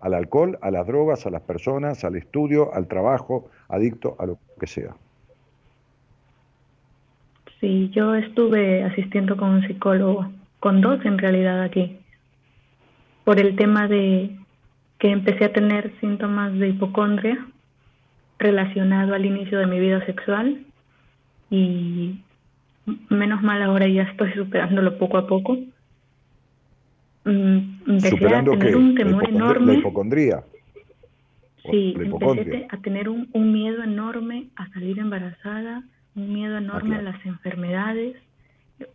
Al alcohol, a las drogas, a las personas, al estudio, al trabajo, adicto a lo que sea. Sí, yo estuve asistiendo con un psicólogo, con dos en realidad aquí, por el tema de que empecé a tener síntomas de hipocondria relacionado al inicio de mi vida sexual y menos mal ahora ya estoy superándolo poco a poco. Mm, empecé a tener un temor enorme. La hipocondría. Sí, empecé a tener un, miedo enorme a salir embarazada, un miedo enorme a las enfermedades.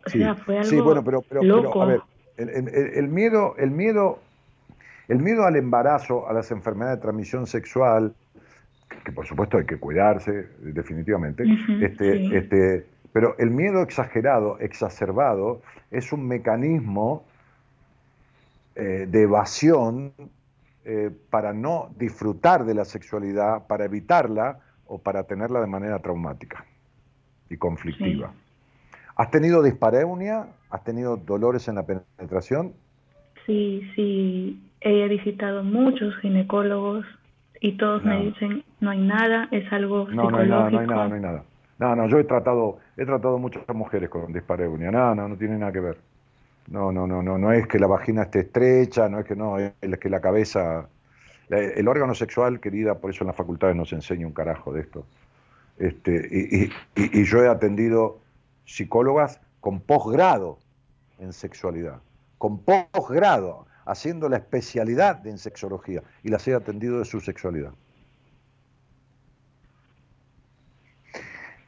O sea, fue algo sí, bueno, pero, loco. a ver, el, miedo, el miedo, el miedo al embarazo, a las enfermedades de transmisión sexual, que por supuesto hay que cuidarse, definitivamente, este, este, pero el miedo exagerado, exacerbado, es un mecanismo eh, de evasión eh, para no disfrutar de la sexualidad, para evitarla o para tenerla de manera traumática y conflictiva. ¿Has tenido dispareunia? ¿Has tenido dolores en la penetración? Sí, sí. He visitado muchos ginecólogos, y todos me dicen no hay nada, es algo no, No, hay nada, no hay nada, no hay nada. No, no, yo he tratado, he tratado muchas mujeres con dispareunia, no, no, no tiene nada que ver. No, no, no, no, no es que la vagina esté estrecha, no es que no, es que la cabeza, el órgano sexual, querida, por eso en las facultades no se enseña un carajo de esto. Este, y, y, y yo he atendido psicólogas con posgrado en sexualidad, con posgrado haciendo la especialidad en sexología y las he atendido de su sexualidad.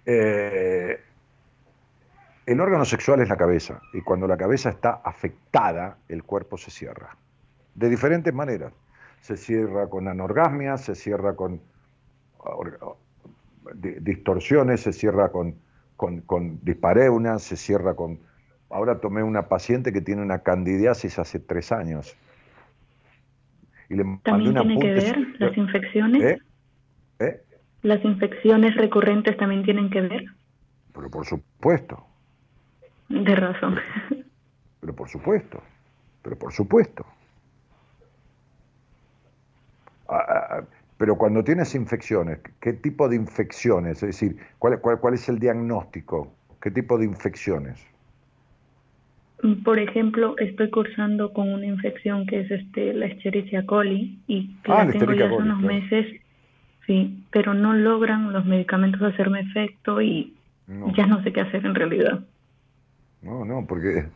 Eh, el órgano sexual es la cabeza y cuando la cabeza está afectada, el cuerpo se cierra. De diferentes maneras. Se cierra con anorgasmia, se cierra con distorsiones, se cierra con, con dispareunas, se cierra con Ahora tomé una paciente que tiene una candidiasis hace tres años. Y le ¿También tiene que ver las infecciones? ¿Eh? ¿Eh? ¿Las infecciones recurrentes también tienen que ver? Pero por supuesto. De razón. Pero por supuesto. Pero por supuesto. Ah, ah, ah, pero cuando tienes infecciones, ¿qué tipo de infecciones? Es decir, ¿cuál, cuál, cuál es el diagnóstico? ¿Qué tipo de infecciones? Por ejemplo, estoy cursando con una infección que es este la Escherichia coli y que ah, la tengo ya hace unos meses, sí, pero no logran los medicamentos hacerme efecto y ya no sé qué hacer en realidad. No, no, porque,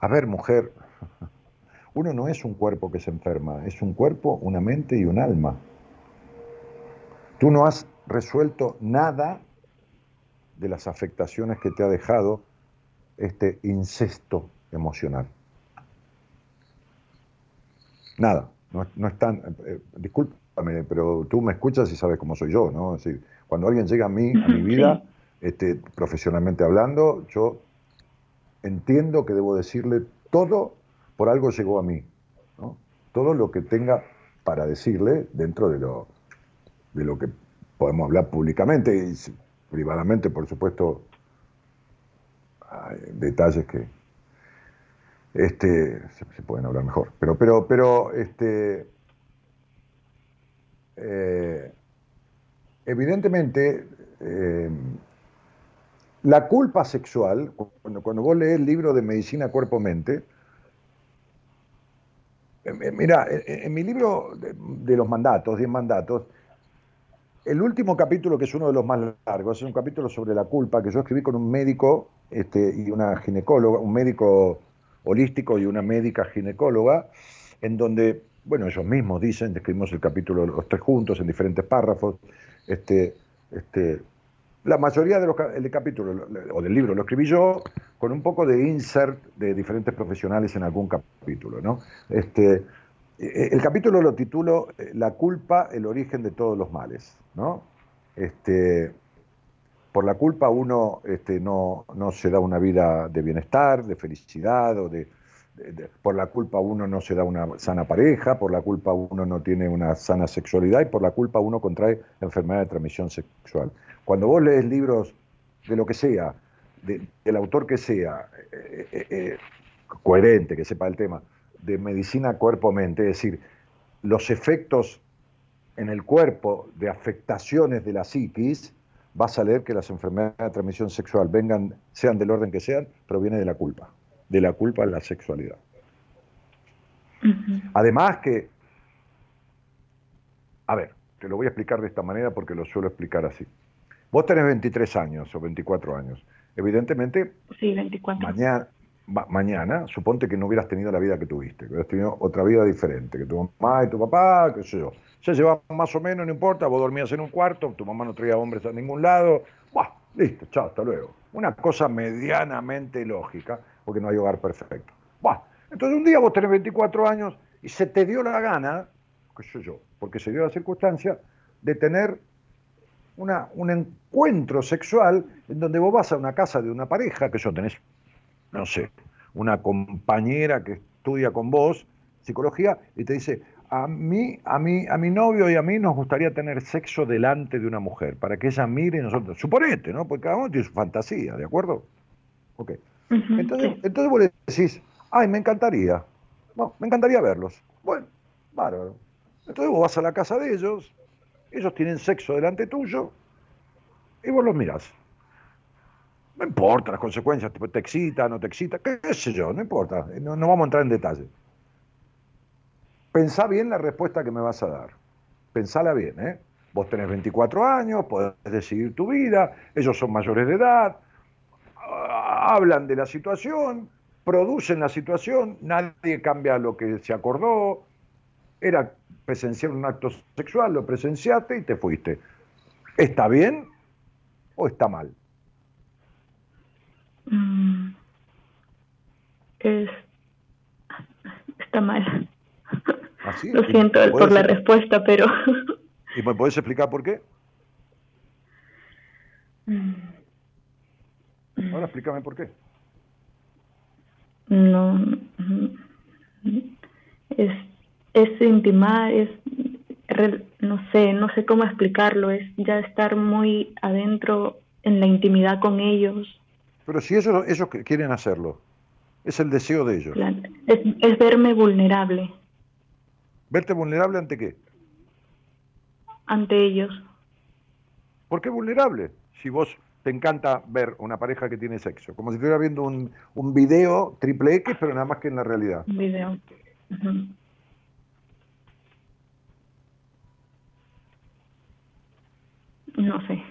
a ver, mujer, uno no es un cuerpo que se enferma, es un cuerpo, una mente y un alma. Tú no has resuelto nada de las afectaciones que te ha dejado este incesto emocional. Nada, no, no es tan, eh, discúlpame, pero tú me escuchas y sabes cómo soy yo, ¿no? Es decir, cuando alguien llega a mí, a mi vida, este, profesionalmente hablando, yo entiendo que debo decirle todo, por algo llegó a mí, ¿no? Todo lo que tenga para decirle dentro de lo, de lo que podemos hablar públicamente y privadamente, por supuesto, detalles que... Este, se, pueden hablar mejor, pero, pero, pero, este, eh, evidentemente, eh, la culpa sexual, cuando, cuando vos lees el libro de Medicina Cuerpo-Mente, eh, mira, en, mi libro de, los mandatos, 10 mandatos, el último capítulo, que es uno de los más largos, es un capítulo sobre la culpa que yo escribí con un médico este, y una ginecóloga, un médico holístico y una médica ginecóloga, en donde, bueno, ellos mismos dicen, escribimos el capítulo los tres juntos en diferentes párrafos, este, este, la mayoría de los capítulos o del libro lo escribí yo con un poco de insert de diferentes profesionales en algún capítulo, ¿no? Este, el capítulo lo titulo eh, La culpa, el origen de todos los males, ¿no? Este, por la culpa uno este, no, no, se da una vida de bienestar, de felicidad, o de, por la culpa uno no se da una sana pareja, por la culpa uno no tiene una sana sexualidad y por la culpa uno contrae enfermedad de transmisión sexual. Cuando vos lees libros de lo que sea, del autor que sea, eh, eh, eh, coherente, que sepa el tema, de medicina cuerpo-mente, es decir, los efectos en el cuerpo de afectaciones de la psiquis, vas a leer que las enfermedades de transmisión sexual vengan, sean del orden que sean, proviene de la culpa, de la culpa en la sexualidad. Además que, a ver, te lo voy a explicar de esta manera porque lo suelo explicar así. Vos tenés 23 años o 24 años. Evidentemente, sí, 24. mañana, mañana, suponte que no hubieras tenido la vida que tuviste, que hubieras tenido otra vida diferente, que tu mamá y tu papá, qué sé yo, se llevaban más o menos, no importa, vos dormías en un cuarto, tu mamá no traía hombres a ningún lado, ¡buah! listo, chao, hasta luego. Una cosa medianamente lógica, porque no hay hogar perfecto. ¡Buah! Entonces un día vos tenés 24 años y se te dio la gana, qué sé yo, porque se dio la circunstancia, de tener una, un encuentro sexual en donde vos vas a una casa de una pareja, que yo tenés no sé, una compañera que estudia con vos psicología y te dice, a mí, a mí, a mi novio y a mí nos gustaría tener sexo delante de una mujer, para que ella mire y nosotros. Suponete, ¿no? Porque cada uno tiene su fantasía, ¿de acuerdo? Ok. entonces, entonces vos le decís, ay, me encantaría. Bueno, me encantaría verlos. Bueno, bárbaro. Entonces vos vas a la casa de ellos, ellos tienen sexo delante tuyo y vos los mirás. No importa las consecuencias, te excita, no te excita, qué sé yo, no importa, no, vamos a entrar en detalle. Pensá bien la respuesta que me vas a dar. Pensala bien, ¿eh? Vos tenés 24 años, podés decidir tu vida, ellos son mayores de edad, hablan de la situación, producen la situación, nadie cambia lo que se acordó, era presenciar un acto sexual, lo presenciaste y te fuiste. ¿Está bien o está mal? Mm, es, está mal. ¿Ah, Lo siento por la respuesta, pero... ¿Y me puedes explicar por qué? Mm. Ahora explícame por qué. No, es, es intimar, es, no sé, no sé cómo explicarlo, es ya estar muy adentro en la intimidad con ellos, pero si ellos, ellos quieren hacerlo, es el deseo de ellos. Es, verme vulnerable. ¿Verte vulnerable ante qué? Ante ellos. ¿Por qué vulnerable? Si vos te encanta ver una pareja que tiene sexo, como si estuviera viendo un, un video triple X, pero nada más que en la realidad. Un video. No sé.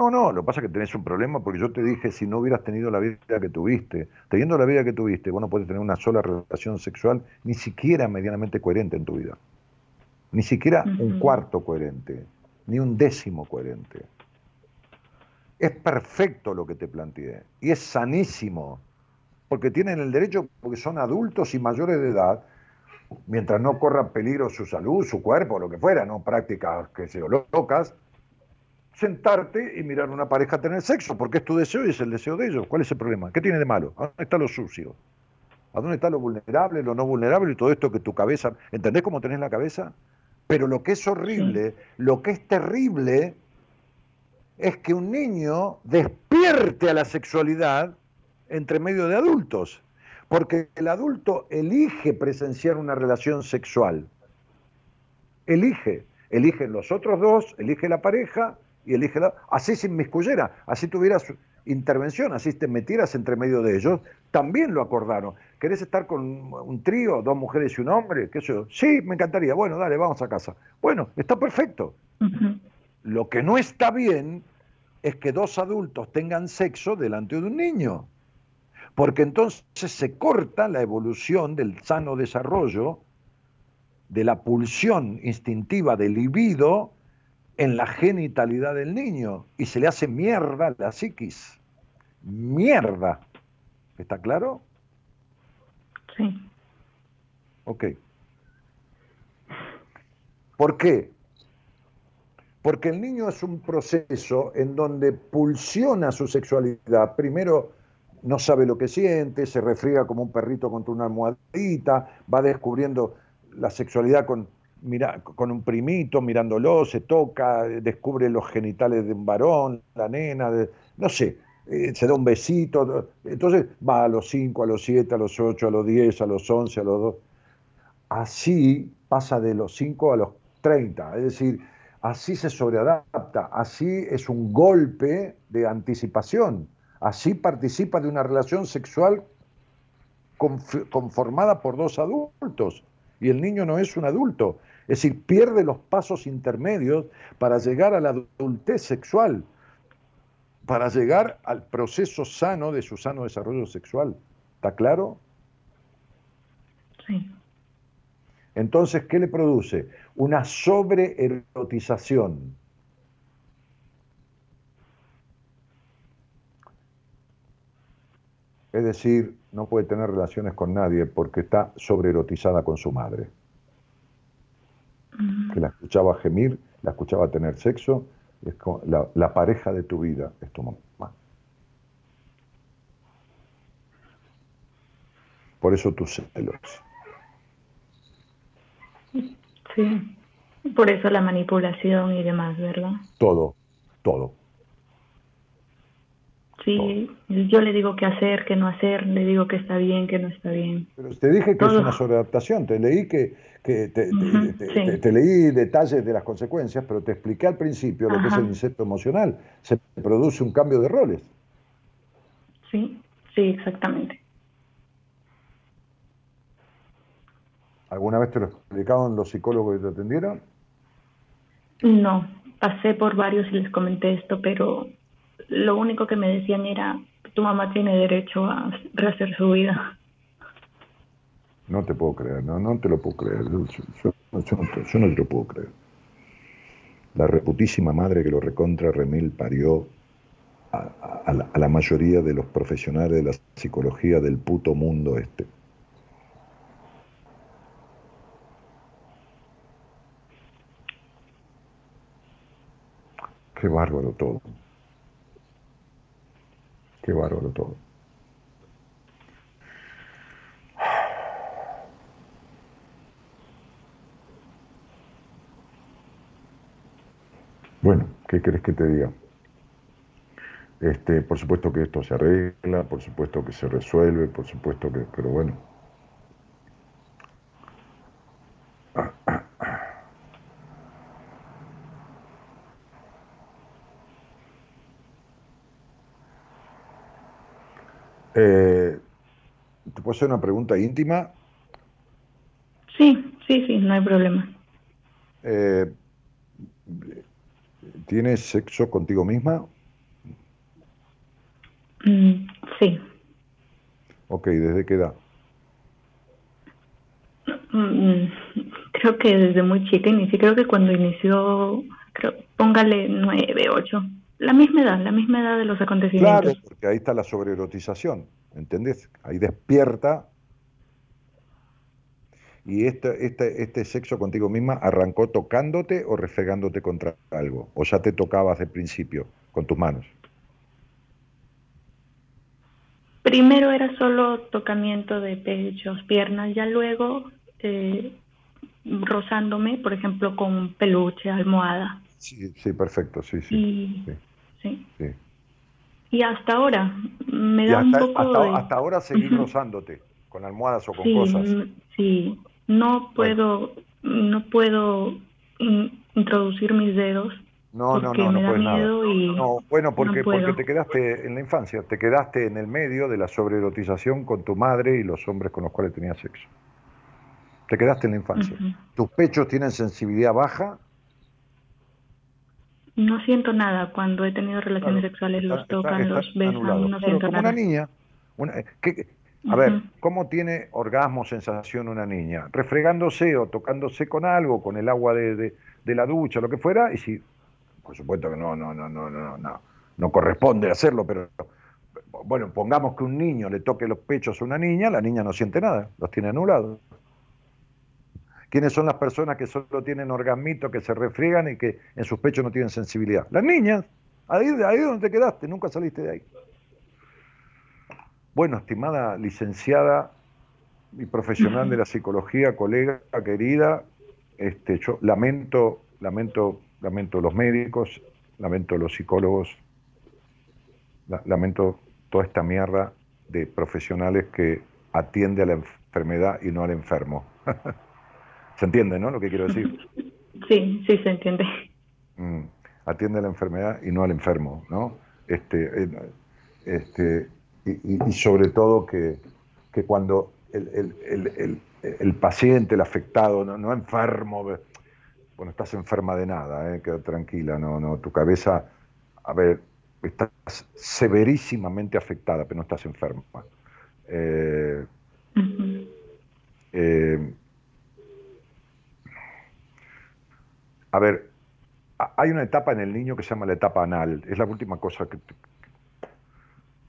No, no, lo que pasa es que tenés un problema porque yo te dije, si no hubieras tenido la vida que tuviste, teniendo la vida que tuviste, vos no puedes tener una sola relación sexual, ni siquiera medianamente coherente en tu vida. Ni siquiera un cuarto coherente, ni un décimo coherente. Es perfecto lo que te planteé y es sanísimo, porque tienen el derecho, porque son adultos y mayores de edad, mientras no corra peligro su salud, su cuerpo, lo que fuera, no prácticas que se locas, sentarte y mirar a una pareja tener sexo, porque es tu deseo y es el deseo de ellos. ¿Cuál es el problema? ¿Qué tiene de malo? ¿A dónde está lo sucio? ¿A dónde está lo vulnerable, lo no vulnerable y todo esto que tu cabeza... ¿Entendés cómo tenés la cabeza? Pero lo que es horrible, lo que es terrible, es que un niño despierte a la sexualidad entre medio de adultos. Porque el adulto elige presenciar una relación sexual. Elige. Eligen los otros dos, elige la pareja y elige la... Así sin miscullera, así tuvieras intervención, así te metieras entre medio de ellos, también lo acordaron. ¿Querés estar con un trío, dos mujeres y un hombre? ¿Qué sé yo? Sí, me encantaría. Bueno, dale, vamos a casa. Bueno, está perfecto. Lo que no está bien es que dos adultos tengan sexo delante de un niño, porque entonces se corta la evolución del sano desarrollo de la pulsión instintiva del libido en la genitalidad del niño y se le hace mierda la psiquis. Mierda. ¿Está claro? Sí. Ok. ¿Por qué? Porque el niño es un proceso en donde pulsiona su sexualidad. Primero no sabe lo que siente, se refriega como un perrito contra una almohadita, va descubriendo la sexualidad con, mira, con un primito, mirándolo, se toca, descubre los genitales de un varón, la nena, no sé, eh, se da un besito. Entonces va a los 5, a los 7, a los 8, a los 10, a los 11, a los 2. Así pasa de los 5 a los 30. Es decir, así se sobreadapta, así es un golpe de anticipación, así participa de una relación sexual conformada por dos adultos y el niño no es un adulto, es decir, pierde los pasos intermedios para llegar a la adultez sexual, para llegar al proceso sano de su sano desarrollo sexual. ¿Está claro? Sí. Entonces, ¿qué le produce? Una sobreerotización. Es decir, no puede tener relaciones con nadie porque está sobreerotizada con su madre. Que la escuchaba gemir, la escuchaba tener sexo, es la, la pareja de tu vida es tu mamá. Por eso tus celos. Sí, por eso la manipulación y demás, ¿verdad? Todo, todo. Sí, yo le digo qué hacer, qué no hacer, le digo que está bien, que no está bien. Pero te dije que es una sobreadaptación, te leí que, que te, te, leí detalles de las consecuencias, pero te expliqué al principio lo que es el insecto emocional. Se produce un cambio de roles. Sí, sí, exactamente. ¿Alguna vez te lo explicaron los psicólogos que te atendieron? No, pasé por varios y les comenté esto, pero lo único que me decían era, tu mamá tiene derecho a rehacer su vida. No te puedo creer, no, no te lo puedo creer. Yo, no te lo puedo creer. La reputísima madre que lo recontra remil parió a, a la mayoría de los profesionales de la psicología del puto mundo este. Qué bárbaro todo. Bárbaro todo. Bueno, ¿qué crees que te diga? Este, por supuesto que esto se arregla, por supuesto que se resuelve, por supuesto que, pero bueno. Eh, ¿Te puedo hacer una pregunta íntima? Sí, sí, sí, no hay problema. Eh, ¿Tienes sexo contigo misma? Mm, sí. Ok, ¿desde qué edad? Mm, creo que desde muy chica inicié, creo que cuando inició, creo, póngale nueve, ocho la misma edad, la misma edad de los acontecimientos. Claro, porque ahí está la sobreerotización, ¿entendés? Ahí despierta. ¿Y este, este, este sexo contigo misma arrancó tocándote o refregándote contra algo? ¿O ya te tocabas de principio con tus manos? Primero era solo tocamiento de pechos, piernas, ya luego eh, rozándome, por ejemplo, con peluche, almohada. Sí, sí, perfecto, sí, sí. Sí. Y hasta ahora me da un poco hasta, ahora seguir rozándote. con almohadas o con cosas. Sí, no puedo, no puedo introducir mis dedos. No, no, no, no puedes nada. no, bueno, porque, porque te quedaste en la infancia, te quedaste en el medio de la sobreerotización con tu madre y los hombres con los cuales tenías sexo. Te quedaste en la infancia. ¿Tus pechos tienen sensibilidad baja? No siento nada cuando he tenido relaciones sexuales, los tocan, los besan, no siento como una niña. a ver, ¿cómo tiene orgasmo, sensación una niña? Refregándose o tocándose con algo, con el agua de, de, la ducha, lo que fuera, y si, por supuesto que no, no, no, no, no, no, no corresponde hacerlo, pero bueno, pongamos que un niño le toque los pechos a una niña, la niña no siente nada, los tiene anulados. ¿Quiénes son las personas que solo tienen orgasmito, que se refriegan y que en sus pechos no tienen sensibilidad? Las niñas. Ahí, ahí es donde te quedaste, nunca saliste de ahí. Bueno, estimada licenciada y profesional de la psicología, colega querida, este, yo lamento, lamento, lamento los médicos, lamento los psicólogos, lamento toda esta mierda de profesionales que atiende a la enfermedad y no al enfermo. ¿Se entiende, no? Lo que quiero decir. Sí, sí, se entiende. Mm, atiende a la enfermedad y no al enfermo, ¿no? Este, eh, este, y, sobre todo que, cuando el, paciente, el afectado, no, no enfermo, bueno, estás enferma de nada, ¿eh? queda tranquila, no, no, tu cabeza, a ver, estás severísimamente afectada, pero no estás enferma. eh, A ver, hay una etapa en el niño que se llama la etapa anal. Es la última cosa que,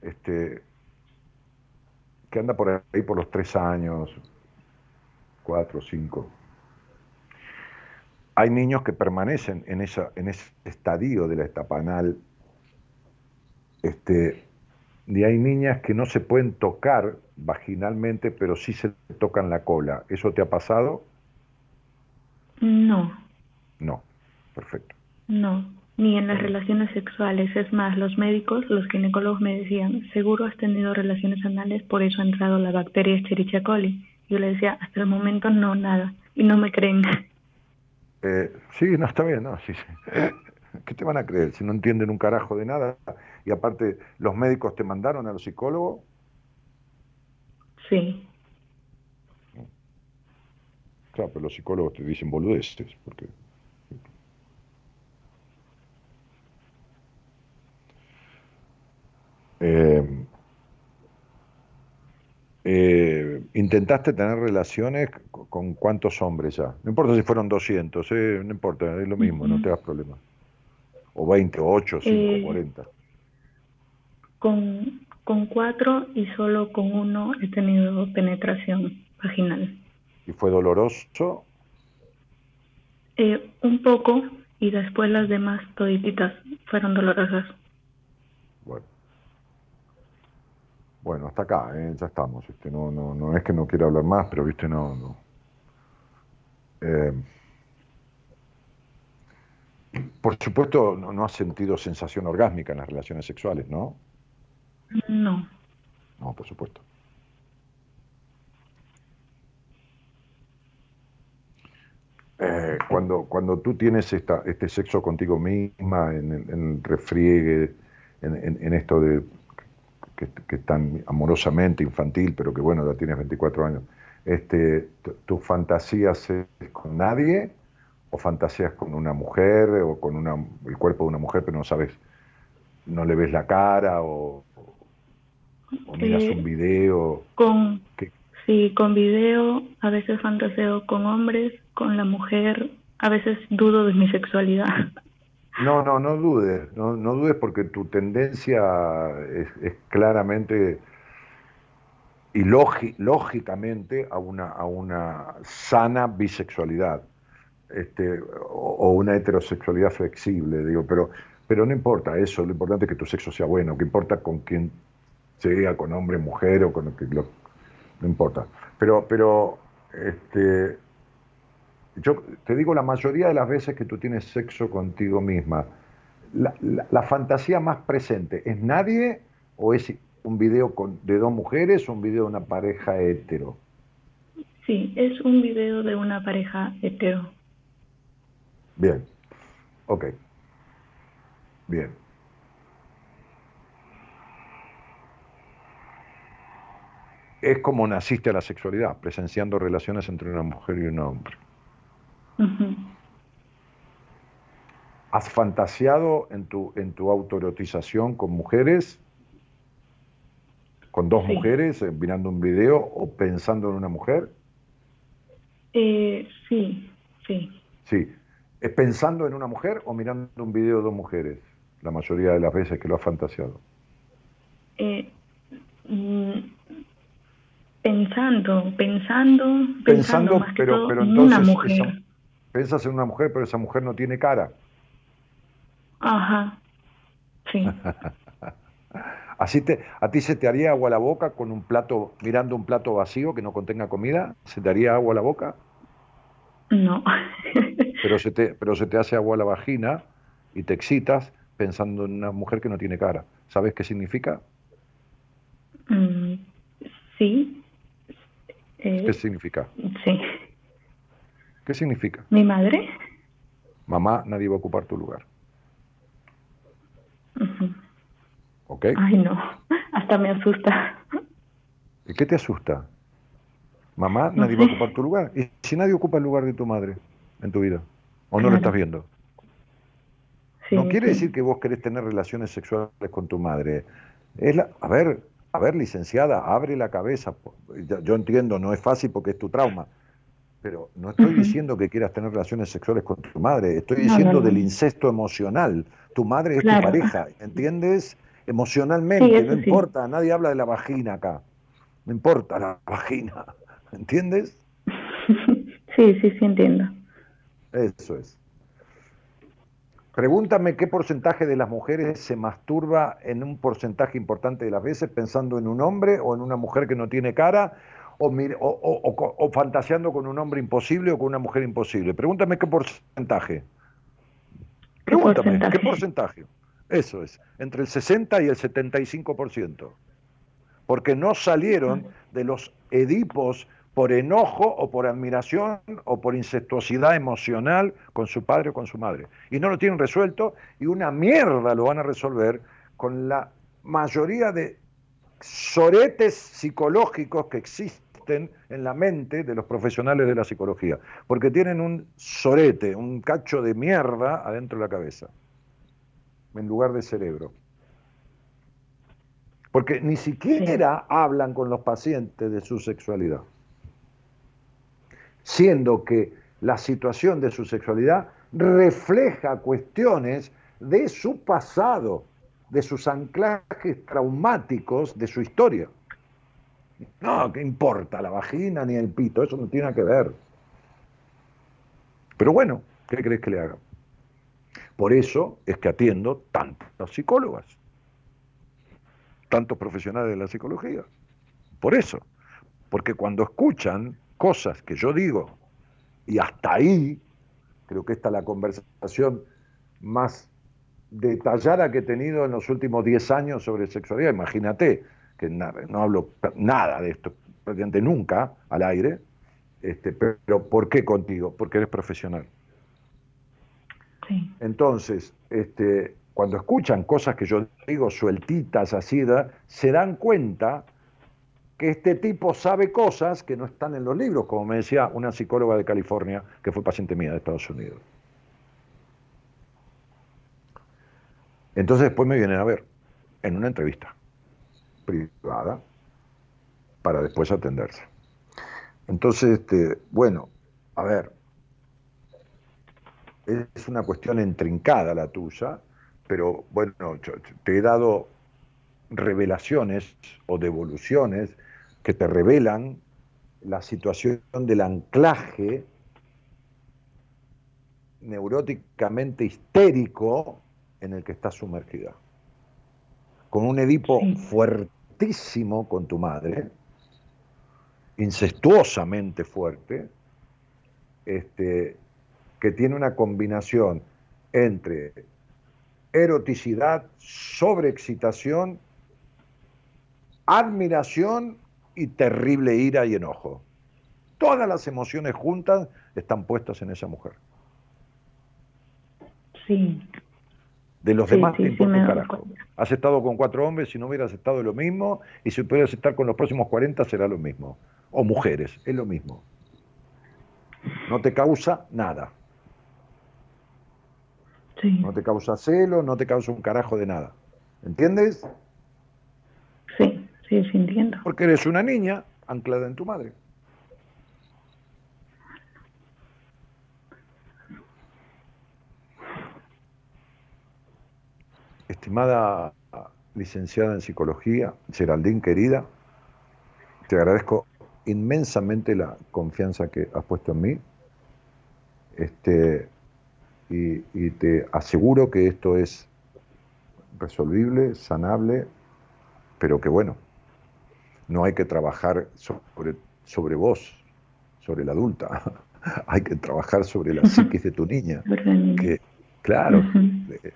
este, que anda por ahí por los tres años, cuatro, cinco. Hay niños que permanecen en, esa, en ese estadio de la etapa anal. Este, y hay niñas que no se pueden tocar vaginalmente, pero sí se tocan la cola. ¿Eso te ha pasado? No. No, perfecto. No, ni en las relaciones sexuales. Es más, los médicos, los ginecólogos me decían, seguro has tenido relaciones anales, por eso ha entrado la bacteria Escherichia coli. Yo le decía, hasta el momento no, nada. Y no me creen. Eh, sí, no, está bien, no, sí, sí. ¿Qué te van a creer si no entienden un carajo de nada? Y aparte, ¿los médicos te mandaron a los psicólogos? Sí. Claro, pero los psicólogos te dicen boludeces, porque Eh, eh, ¿Intentaste tener relaciones con cuántos hombres ya? No importa si fueron 200, eh, no importa, es lo mismo, no te das problema. O 20, o 8, 5, 40. Con, con cuatro y solo con uno he tenido penetración vaginal. ¿Y fue doloroso? un poco, y después las demás todititas fueron dolorosas. Bueno. Bueno, hasta acá, ¿eh? ya estamos. Este, no, no, no es que no quiera hablar más, pero viste, no. no. Eh, por supuesto, no, no has sentido sensación orgásmica en las relaciones sexuales, ¿no? No. No, por supuesto. Eh, cuando, cuando tú tienes esta, este sexo contigo misma, en el, refriegue, en, esto de que, es tan amorosamente infantil, pero que bueno, ya tienes 24 años, este, ¿tu fantasía es con nadie o fantasías con una mujer o con una, el cuerpo de una mujer, pero no sabes, no le ves la cara o, miras un video? Con, sí, con video, a veces fantaseo con hombres, con la mujer, a veces dudo de mi sexualidad. No, no, no dudes, no, dudes porque tu tendencia es, claramente y lógicamente a una, a una sana bisexualidad este, o, una heterosexualidad flexible, digo, pero, pero no importa eso, lo importante es que tu sexo sea bueno, que importa con quién sea, con hombre, mujer o con que lo, no importa. Pero, pero este, yo te digo, la mayoría de las veces que tú tienes sexo contigo misma, la, fantasía más presente es nadie o es un video con, de dos mujeres o un video de una pareja hetero? Sí, es un video de una pareja hetero. Bien, ok. Bien. Es como naciste a la sexualidad, presenciando relaciones entre una mujer y un hombre. ¿Has fantaseado en tu, en tu autoerotización con mujeres? ¿Con dos mujeres eh, mirando un video o pensando en una mujer? Eh, sí, sí. Sí. ¿Es pensando en una mujer o mirando un video de dos mujeres? La mayoría de las veces que lo has fantaseado. Eh, mm, pensando, pensando, pensando, más pero, pero entonces una mujer. Pensas en una mujer, pero esa mujer no tiene cara. Ajá, sí. Así te, ¿A ti se te haría agua a la boca con un plato, mirando un plato vacío que no contenga comida? ¿Se te haría agua a la boca? No. pero, se te, pero se te hace agua a la vagina y te excitas pensando en una mujer que no tiene cara. ¿Sabes qué significa? Mm, sí. ¿Qué eh, significa? Sí. ¿Qué significa? ¿Mi madre? Mamá, nadie va a ocupar tu lugar. ¿Ok? Ay, no. Hasta me asusta. ¿Y qué te asusta? Mamá, nadie va a ocupar tu lugar. ¿Y si nadie ocupa el lugar de tu madre en tu vida? ¿O no lo estás viendo? no quiere decir que vos querés tener relaciones sexuales con tu madre. Es la, a ver, a ver, licenciada, abre la cabeza. Yo entiendo, no es fácil porque es tu trauma. Pero no estoy diciendo que quieras tener relaciones sexuales con tu madre, estoy diciendo del incesto emocional. Tu madre es tu pareja, ¿entiendes? Emocionalmente, no importa, nadie habla de la vagina acá. No importa la vagina, ¿entiendes? Sí, sí, sí entiendo. Eso es. Pregúntame qué porcentaje de las mujeres se masturba en un porcentaje importante de las veces pensando en un hombre o en una mujer que no tiene cara o, o, fantaseando con un hombre imposible o con una mujer imposible. Pregúntame qué porcentaje. Pregúntame, ¿qué porcentaje? Eso es, entre el 60 y el 75%. Porque no salieron de los edipos por enojo o por admiración o por incestuosidad emocional con su padre o con su madre. Y no lo tienen resuelto y una mierda lo van a resolver con la mayoría de soretes psicológicos que existen en la mente de los profesionales de la psicología, porque tienen un sorete, un cacho de mierda adentro de la cabeza, en lugar de cerebro. Porque ni siquiera hablan con los pacientes de su sexualidad, siendo que la situación de su sexualidad refleja cuestiones de su pasado, de sus anclajes traumáticos, de su historia. No, ¿qué importa la vagina ni el pito? Eso no tiene nada que ver. Pero bueno, ¿qué crees que le haga? Por eso es que atiendo tantas psicólogas, tantos profesionales de la psicología. Por eso. Porque cuando escuchan cosas que yo digo, y hasta ahí, creo que esta es la conversación más detallada que he tenido en los últimos 10 años sobre sexualidad, imagínate, que no hablo nada de esto prácticamente nunca al aire, este, pero ¿por qué contigo? Porque eres profesional. Entonces, este, cuando escuchan cosas que yo digo sueltitas, así, se dan cuenta que este tipo sabe cosas que no están en los libros, como me decía una psicóloga de California que fue paciente mía de Estados Unidos. Entonces después me vienen a ver en una entrevista privada para después atenderse. Entonces, este, bueno, a ver, es una cuestión entrincada la tuya, pero bueno, te he dado revelaciones o devoluciones que te revelan la situación del anclaje neuróticamente histérico en el que estás sumergida con un Edipo fuertísimo con tu madre, incestuosamente fuerte, este, que tiene una combinación entre eroticidad, sobreexcitación admiración y terrible ira y enojo. Todas las emociones juntas están puestas en esa mujer. Sí. De los demás te importa un carajo. Has estado con cuatro hombres, si no hubieras estado lo mismo, y si pudieras estar con los próximos 40 será lo mismo. O mujeres, es lo mismo. No te causa nada. Sí. No te causa celo, no te causa un carajo de nada. ¿Entiendes? Sí, sí, sí entiendo. Porque eres una niña anclada en tu madre. Estimada licenciada en psicología, Geraldine querida, te agradezco inmensamente la confianza que has puesto en mí. Este, y, y te aseguro que esto es resolvible, sanable, pero que bueno, no hay que trabajar sobre, sobre vos, sobre la adulta, hay que trabajar sobre la psiquis de tu niña, que claro,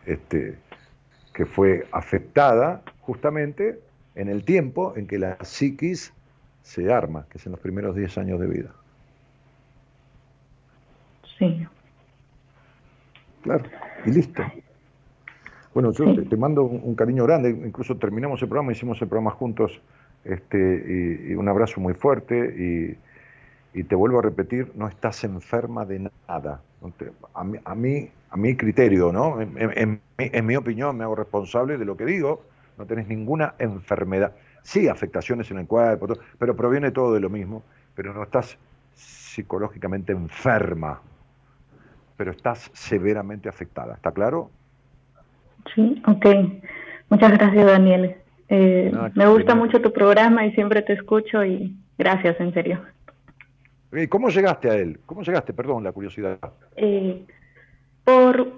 este, que fue afectada justamente en el tiempo en que la psiquis se arma, que es en los primeros 10 años de vida. Sí. Claro, y listo. Bueno, yo te, mando un, cariño grande, incluso terminamos el programa, hicimos el programa juntos, este, y, un abrazo muy fuerte, y, te vuelvo a repetir, no estás enferma de nada. a, mí, a, mí, a mi criterio, ¿no? En, mi opinión, me hago responsable de lo que digo, no tenés ninguna enfermedad. Sí, afectaciones en el cuerpo, pero proviene todo de lo mismo, pero no estás psicológicamente enferma, pero estás severamente afectada. ¿Está claro? Sí, ok. Muchas gracias, Daniel. Eh, me gusta mucho tu programa y siempre te escucho y gracias, en serio. ¿Y cómo llegaste a él? ¿Cómo llegaste? Perdón, la curiosidad. Eh, por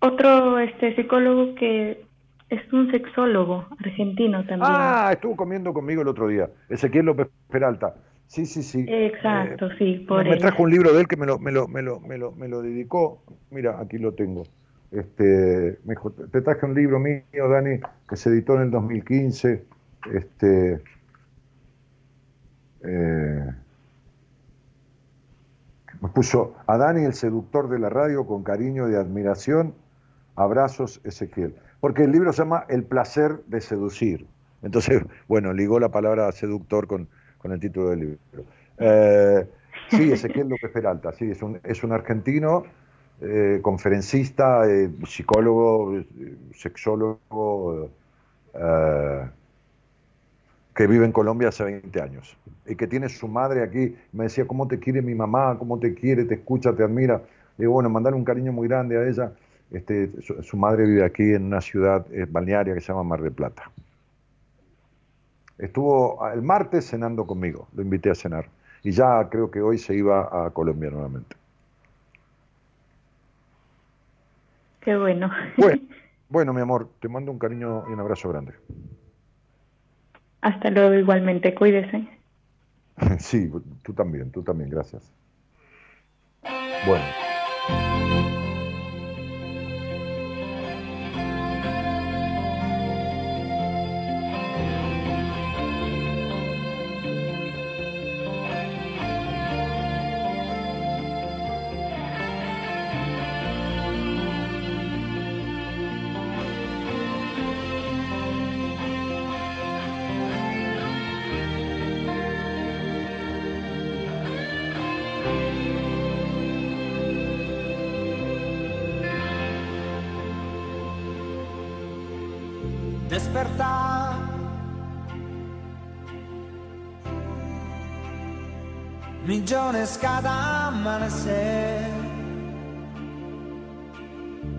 otro este psicólogo que es un sexólogo argentino también. Ah, estuvo comiendo conmigo el otro día. Ezequiel López Peralta. Sí, sí, sí. Exacto, eh, sí, por Me trajo un libro de él que me lo, me lo, me lo, me lo, me lo dedicó. Mira, aquí lo tengo. Este, me dijo, te traje un libro mío, Dani, que se editó en el 2015. Este, eh, puso a Dani, el seductor de la radio, con cariño y admiración. Abrazos, Ezequiel. Porque el libro se llama El placer de seducir. Entonces, bueno, ligó la palabra seductor con, con el título del libro. Eh, sí, Ezequiel López Peralta, sí, es un, es un argentino eh, conferencista, eh, psicólogo, sexólogo, que vive en Colombia hace 20 años y que tiene su madre aquí. Me decía, ¿cómo te quiere mi mamá? ¿Cómo te quiere? ¿Te escucha? ¿Te admira? Y bueno, mandar un cariño muy grande a ella. Este, su, madre vive aquí en una ciudad balnearia que se llama Mar del Plata. Estuvo el martes cenando conmigo, lo invité a cenar. Y ya creo que hoy se iba a Colombia nuevamente. Qué bueno. bueno. mi amor, te mando un cariño y un abrazo grande. Hasta luego, igualmente, cuídese. sí, tú también, tú también, gracias. Bueno. Millones cada amanecer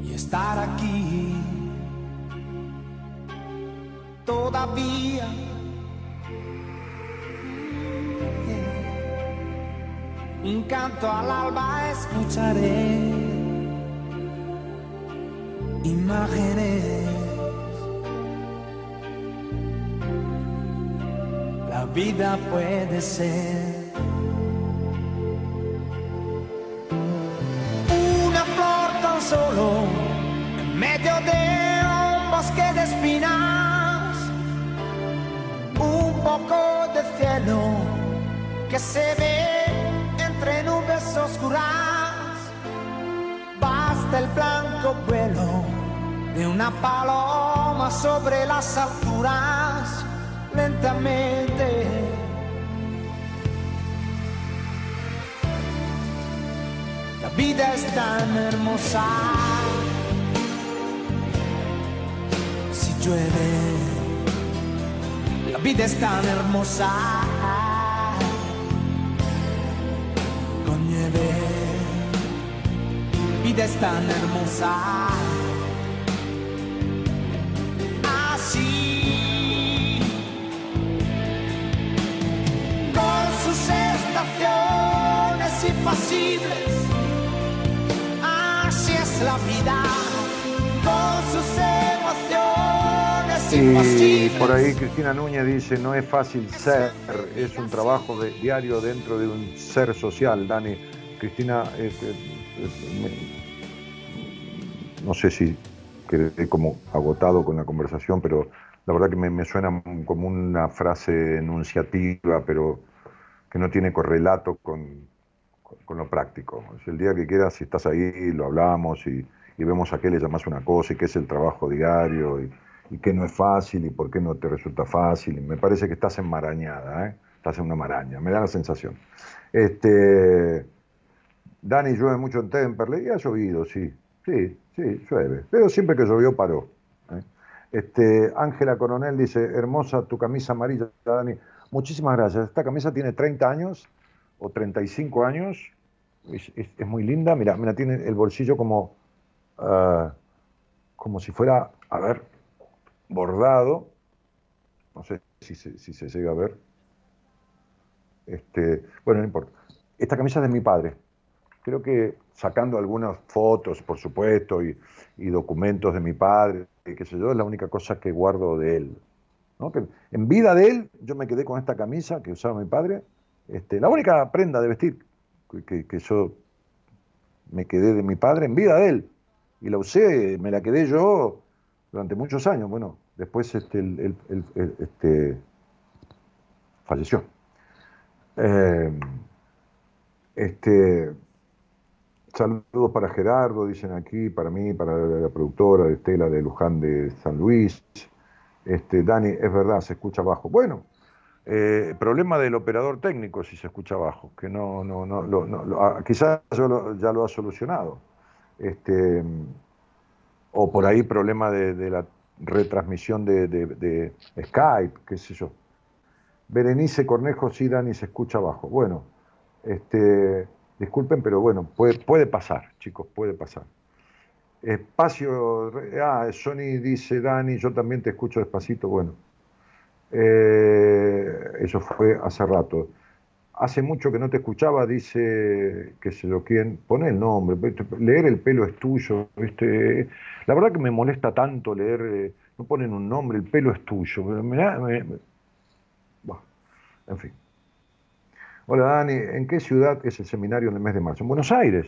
y estar aquí todavía. Un canto al alba escucharé imágenes vida puede ser. Un bosque de espinas. Un se ve entre nubes oscuras. Basta el blanco vuelo de una paloma sobre las alturas, lentamente. La vida es tan hermosa. Llueve, la vida es tan hermosa. Con nieve, vida es tan hermosa. Así, con sus estaciones impasibles, así es la vida, con sus Y por ahí Cristina Núñez dice, no es fácil ser, es un trabajo de- diario dentro de un ser social, Dani. Cristina, este, eh, me- no sé si quedé como agotado con la conversación, pero la verdad que me, me suena como una frase enunciativa, pero que no tiene correlato con, con- con lo práctico. O sea, el día que quieras, si estás ahí, lo hablamos y, y vemos a qué le llamas una cosa y qué es el trabajo diario y, y qué no es fácil y por qué no te resulta fácil. Me parece que estás enmarañada, ¿eh? estás en una maraña, me da la sensación. Este, Dani, llueve mucho en Temperley y ha llovido, sí, sí, sí, llueve. Pero siempre que llovió paró. ¿eh? Este, Ángela Coronel dice, hermosa tu camisa amarilla, Dani. Muchísimas gracias. Esta camisa tiene 30 años o 35 años. Es muy linda. Mira, mira, tiene el bolsillo como, ah, como si fuera, a ver, bordado. No sé si se, si se llega a ver. Este, bueno, no importa. Esta camisa es de mi padre. Creo que sacando algunas fotos, por supuesto, y, documentos de mi padre, qué sé yo, es la única cosa que guardo de él. ¿no? Que en vida de él, yo me quedé con esta camisa que usaba mi padre, este, la única prenda de vestir que- que yo me quedé de mi padre en vida de él. Y la usé, me la quedé yo durante muchos años. Bueno, después este, el- este, falleció. Eh, este, saludos para Gerardo, dicen aquí, para mí, para la productora de Estela de Luján de San Luis. Este, Dani, es verdad, se escucha bajo. Bueno, eh, problema del operador técnico si se escucha bajo, que no, no, no, no- ah, quizás ya lo ha solucionado. Este, o por ahí problema de, de la retransmisión de, de- de Skype, qué sé yo. Berenice Cornejo, sí, Dani, se escucha bajo. Bueno, este, disculpen, pero bueno, puede, puede pasar, chicos, puede pasar. Espacio, ah, Sony dice, Dani, yo también te escucho despacito, bueno. Eh, eso fue hace rato. Hace mucho que no te escuchaba, dice, qué sé yo quién, pone el nombre, leer el pelo es tuyo, ¿viste? La verdad que me molesta tanto leer, eh, no ponen un nombre, el pelo es tuyo. me me- en fin. Hola Dani, ¿en qué ciudad es el seminario en el mes de marzo? En Buenos Aires.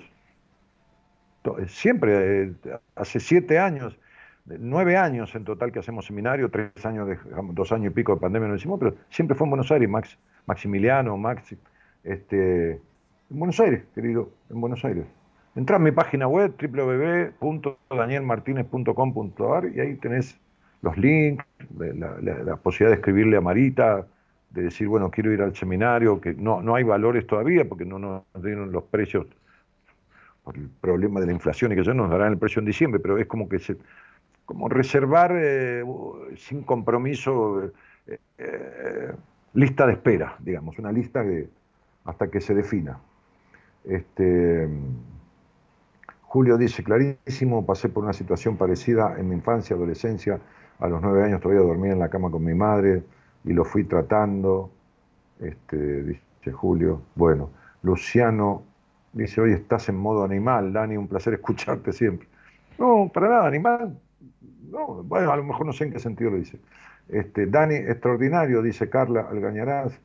Eh, Siempre, eh, hace siete años, nueve años en total que hacemos seminario, tres años, de, dos años y pico de pandemia no hicimos, pero siempre fue en Buenos Aires, Max, Maximiliano, Maxi, este, en Buenos Aires, querido, en Buenos Aires. Entra en mi página web www.danielmartinez.com.ar y ahí tenés los links, la posibilidad de escribirle a Marita, de decir, bueno, quiero ir al seminario, que no, no hay valores todavía porque no nos dieron los precios por el problema de la inflación y que ya nos darán el precio en diciembre, pero es como que se, como reservar eh, sin compromiso eh, eh, lista de espera, digamos, una lista que, hasta que se defina. Este, Julio dice, clarísimo, pasé por una situación parecida en mi infancia, adolescencia, a los nueve años todavía dormía en la cama con mi madre y lo fui tratando, este, dice Julio. Bueno, Luciano dice, hoy estás en modo animal, Dani, un placer escucharte siempre. No, para nada, animal. No, bueno, a lo mejor no sé en qué sentido lo dice. Este, Dani, extraordinario, dice Carla Algañarás.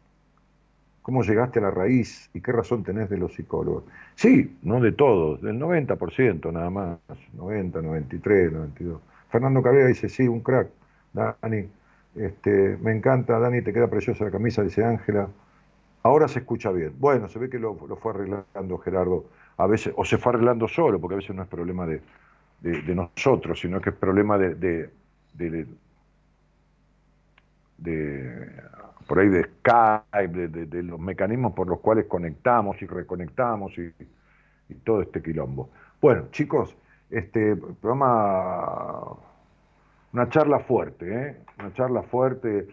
¿Cómo llegaste a la raíz y qué razón tenés de los psicólogos? Sí, no de todos, del 90% nada más, 90, 93, 92. Fernando Cabrera dice, sí, un crack. Dani, este, me encanta, Dani, te queda preciosa la camisa, dice Ángela. ahora se escucha bien. Bueno, se ve que lo, fue arreglando Gerardo a veces, o se fue arreglando solo, porque a veces no es problema de, nosotros, sino que es problema de, de, por ahí de Skype, de, los mecanismos por los cuales conectamos y reconectamos y, y todo este quilombo. Bueno, chicos, este programa, una charla fuerte, ¿eh? una charla fuerte.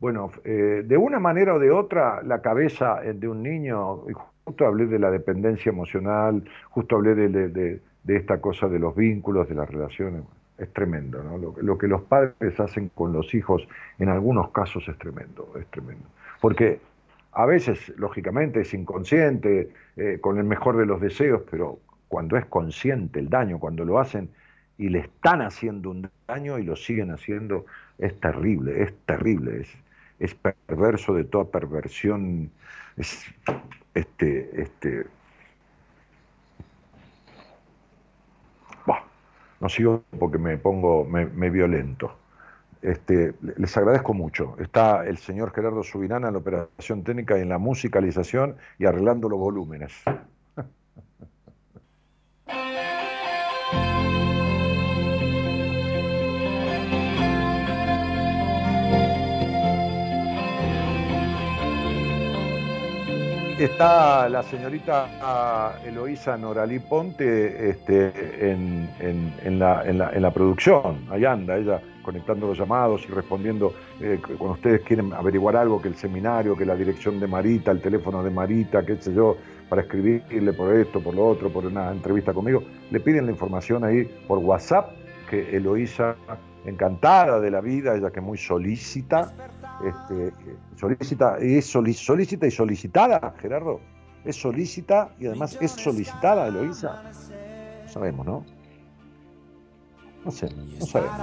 Bueno, eh, de una manera o de otra, la cabeza de un niño, justo hablé de la dependencia emocional, justo hablé de, esta cosa de los vínculos, de las relaciones, es tremendo, ¿no? Lo, que los padres hacen con los hijos en algunos casos es tremendo, es tremendo. Porque a veces, lógicamente, es inconsciente, eh, con el mejor de los deseos, pero cuando es consciente el daño, cuando lo hacen y le están haciendo un daño y lo siguen haciendo, es terrible, es terrible, es, es perverso de toda perversión, es este, este, no sigo porque me pongo, me, violento. Este, les agradezco mucho. Está el señor Gerardo Subirana en la operación técnica y en la musicalización y arreglando los volúmenes. Está la señorita ah, Eloísa Noralí Ponte este, en, la, producción. Ahí anda ella conectando los llamados y respondiendo eh, cuando ustedes quieren averiguar algo, que el seminario, que la dirección de Marita, el teléfono de Marita, qué sé yo, para escribirle por esto, por lo otro, por una entrevista conmigo, le piden la información ahí por WhatsApp, que Eloísa, encantada de la vida, ella que es muy solícita, este, solicita, es solícita y solicitada, Gerardo. Es solícita y además es solicitada, Eloísa. No sabemos, ¿no? No sé, no sabemos.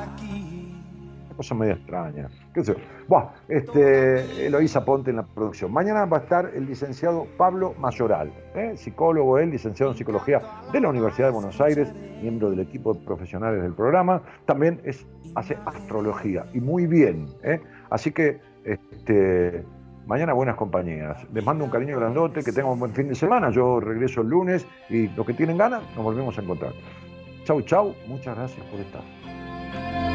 Una cosa media extraña. ¿Qué Buah, este, Eloísa Ponte en la producción. Mañana va a estar el licenciado Pablo Mayoral, ¿eh? psicólogo, él, licenciado en psicología de la Universidad de Buenos Aires, miembro del equipo de profesionales del programa. También es, hace astrología y muy bien. ¿eh? Así que este, mañana buenas compañías. Les mando un cariño grandote, que tengan un buen fin de semana. Yo regreso el lunes y los que tienen ganas nos volvemos a encontrar. Chau, chau. Muchas gracias por estar.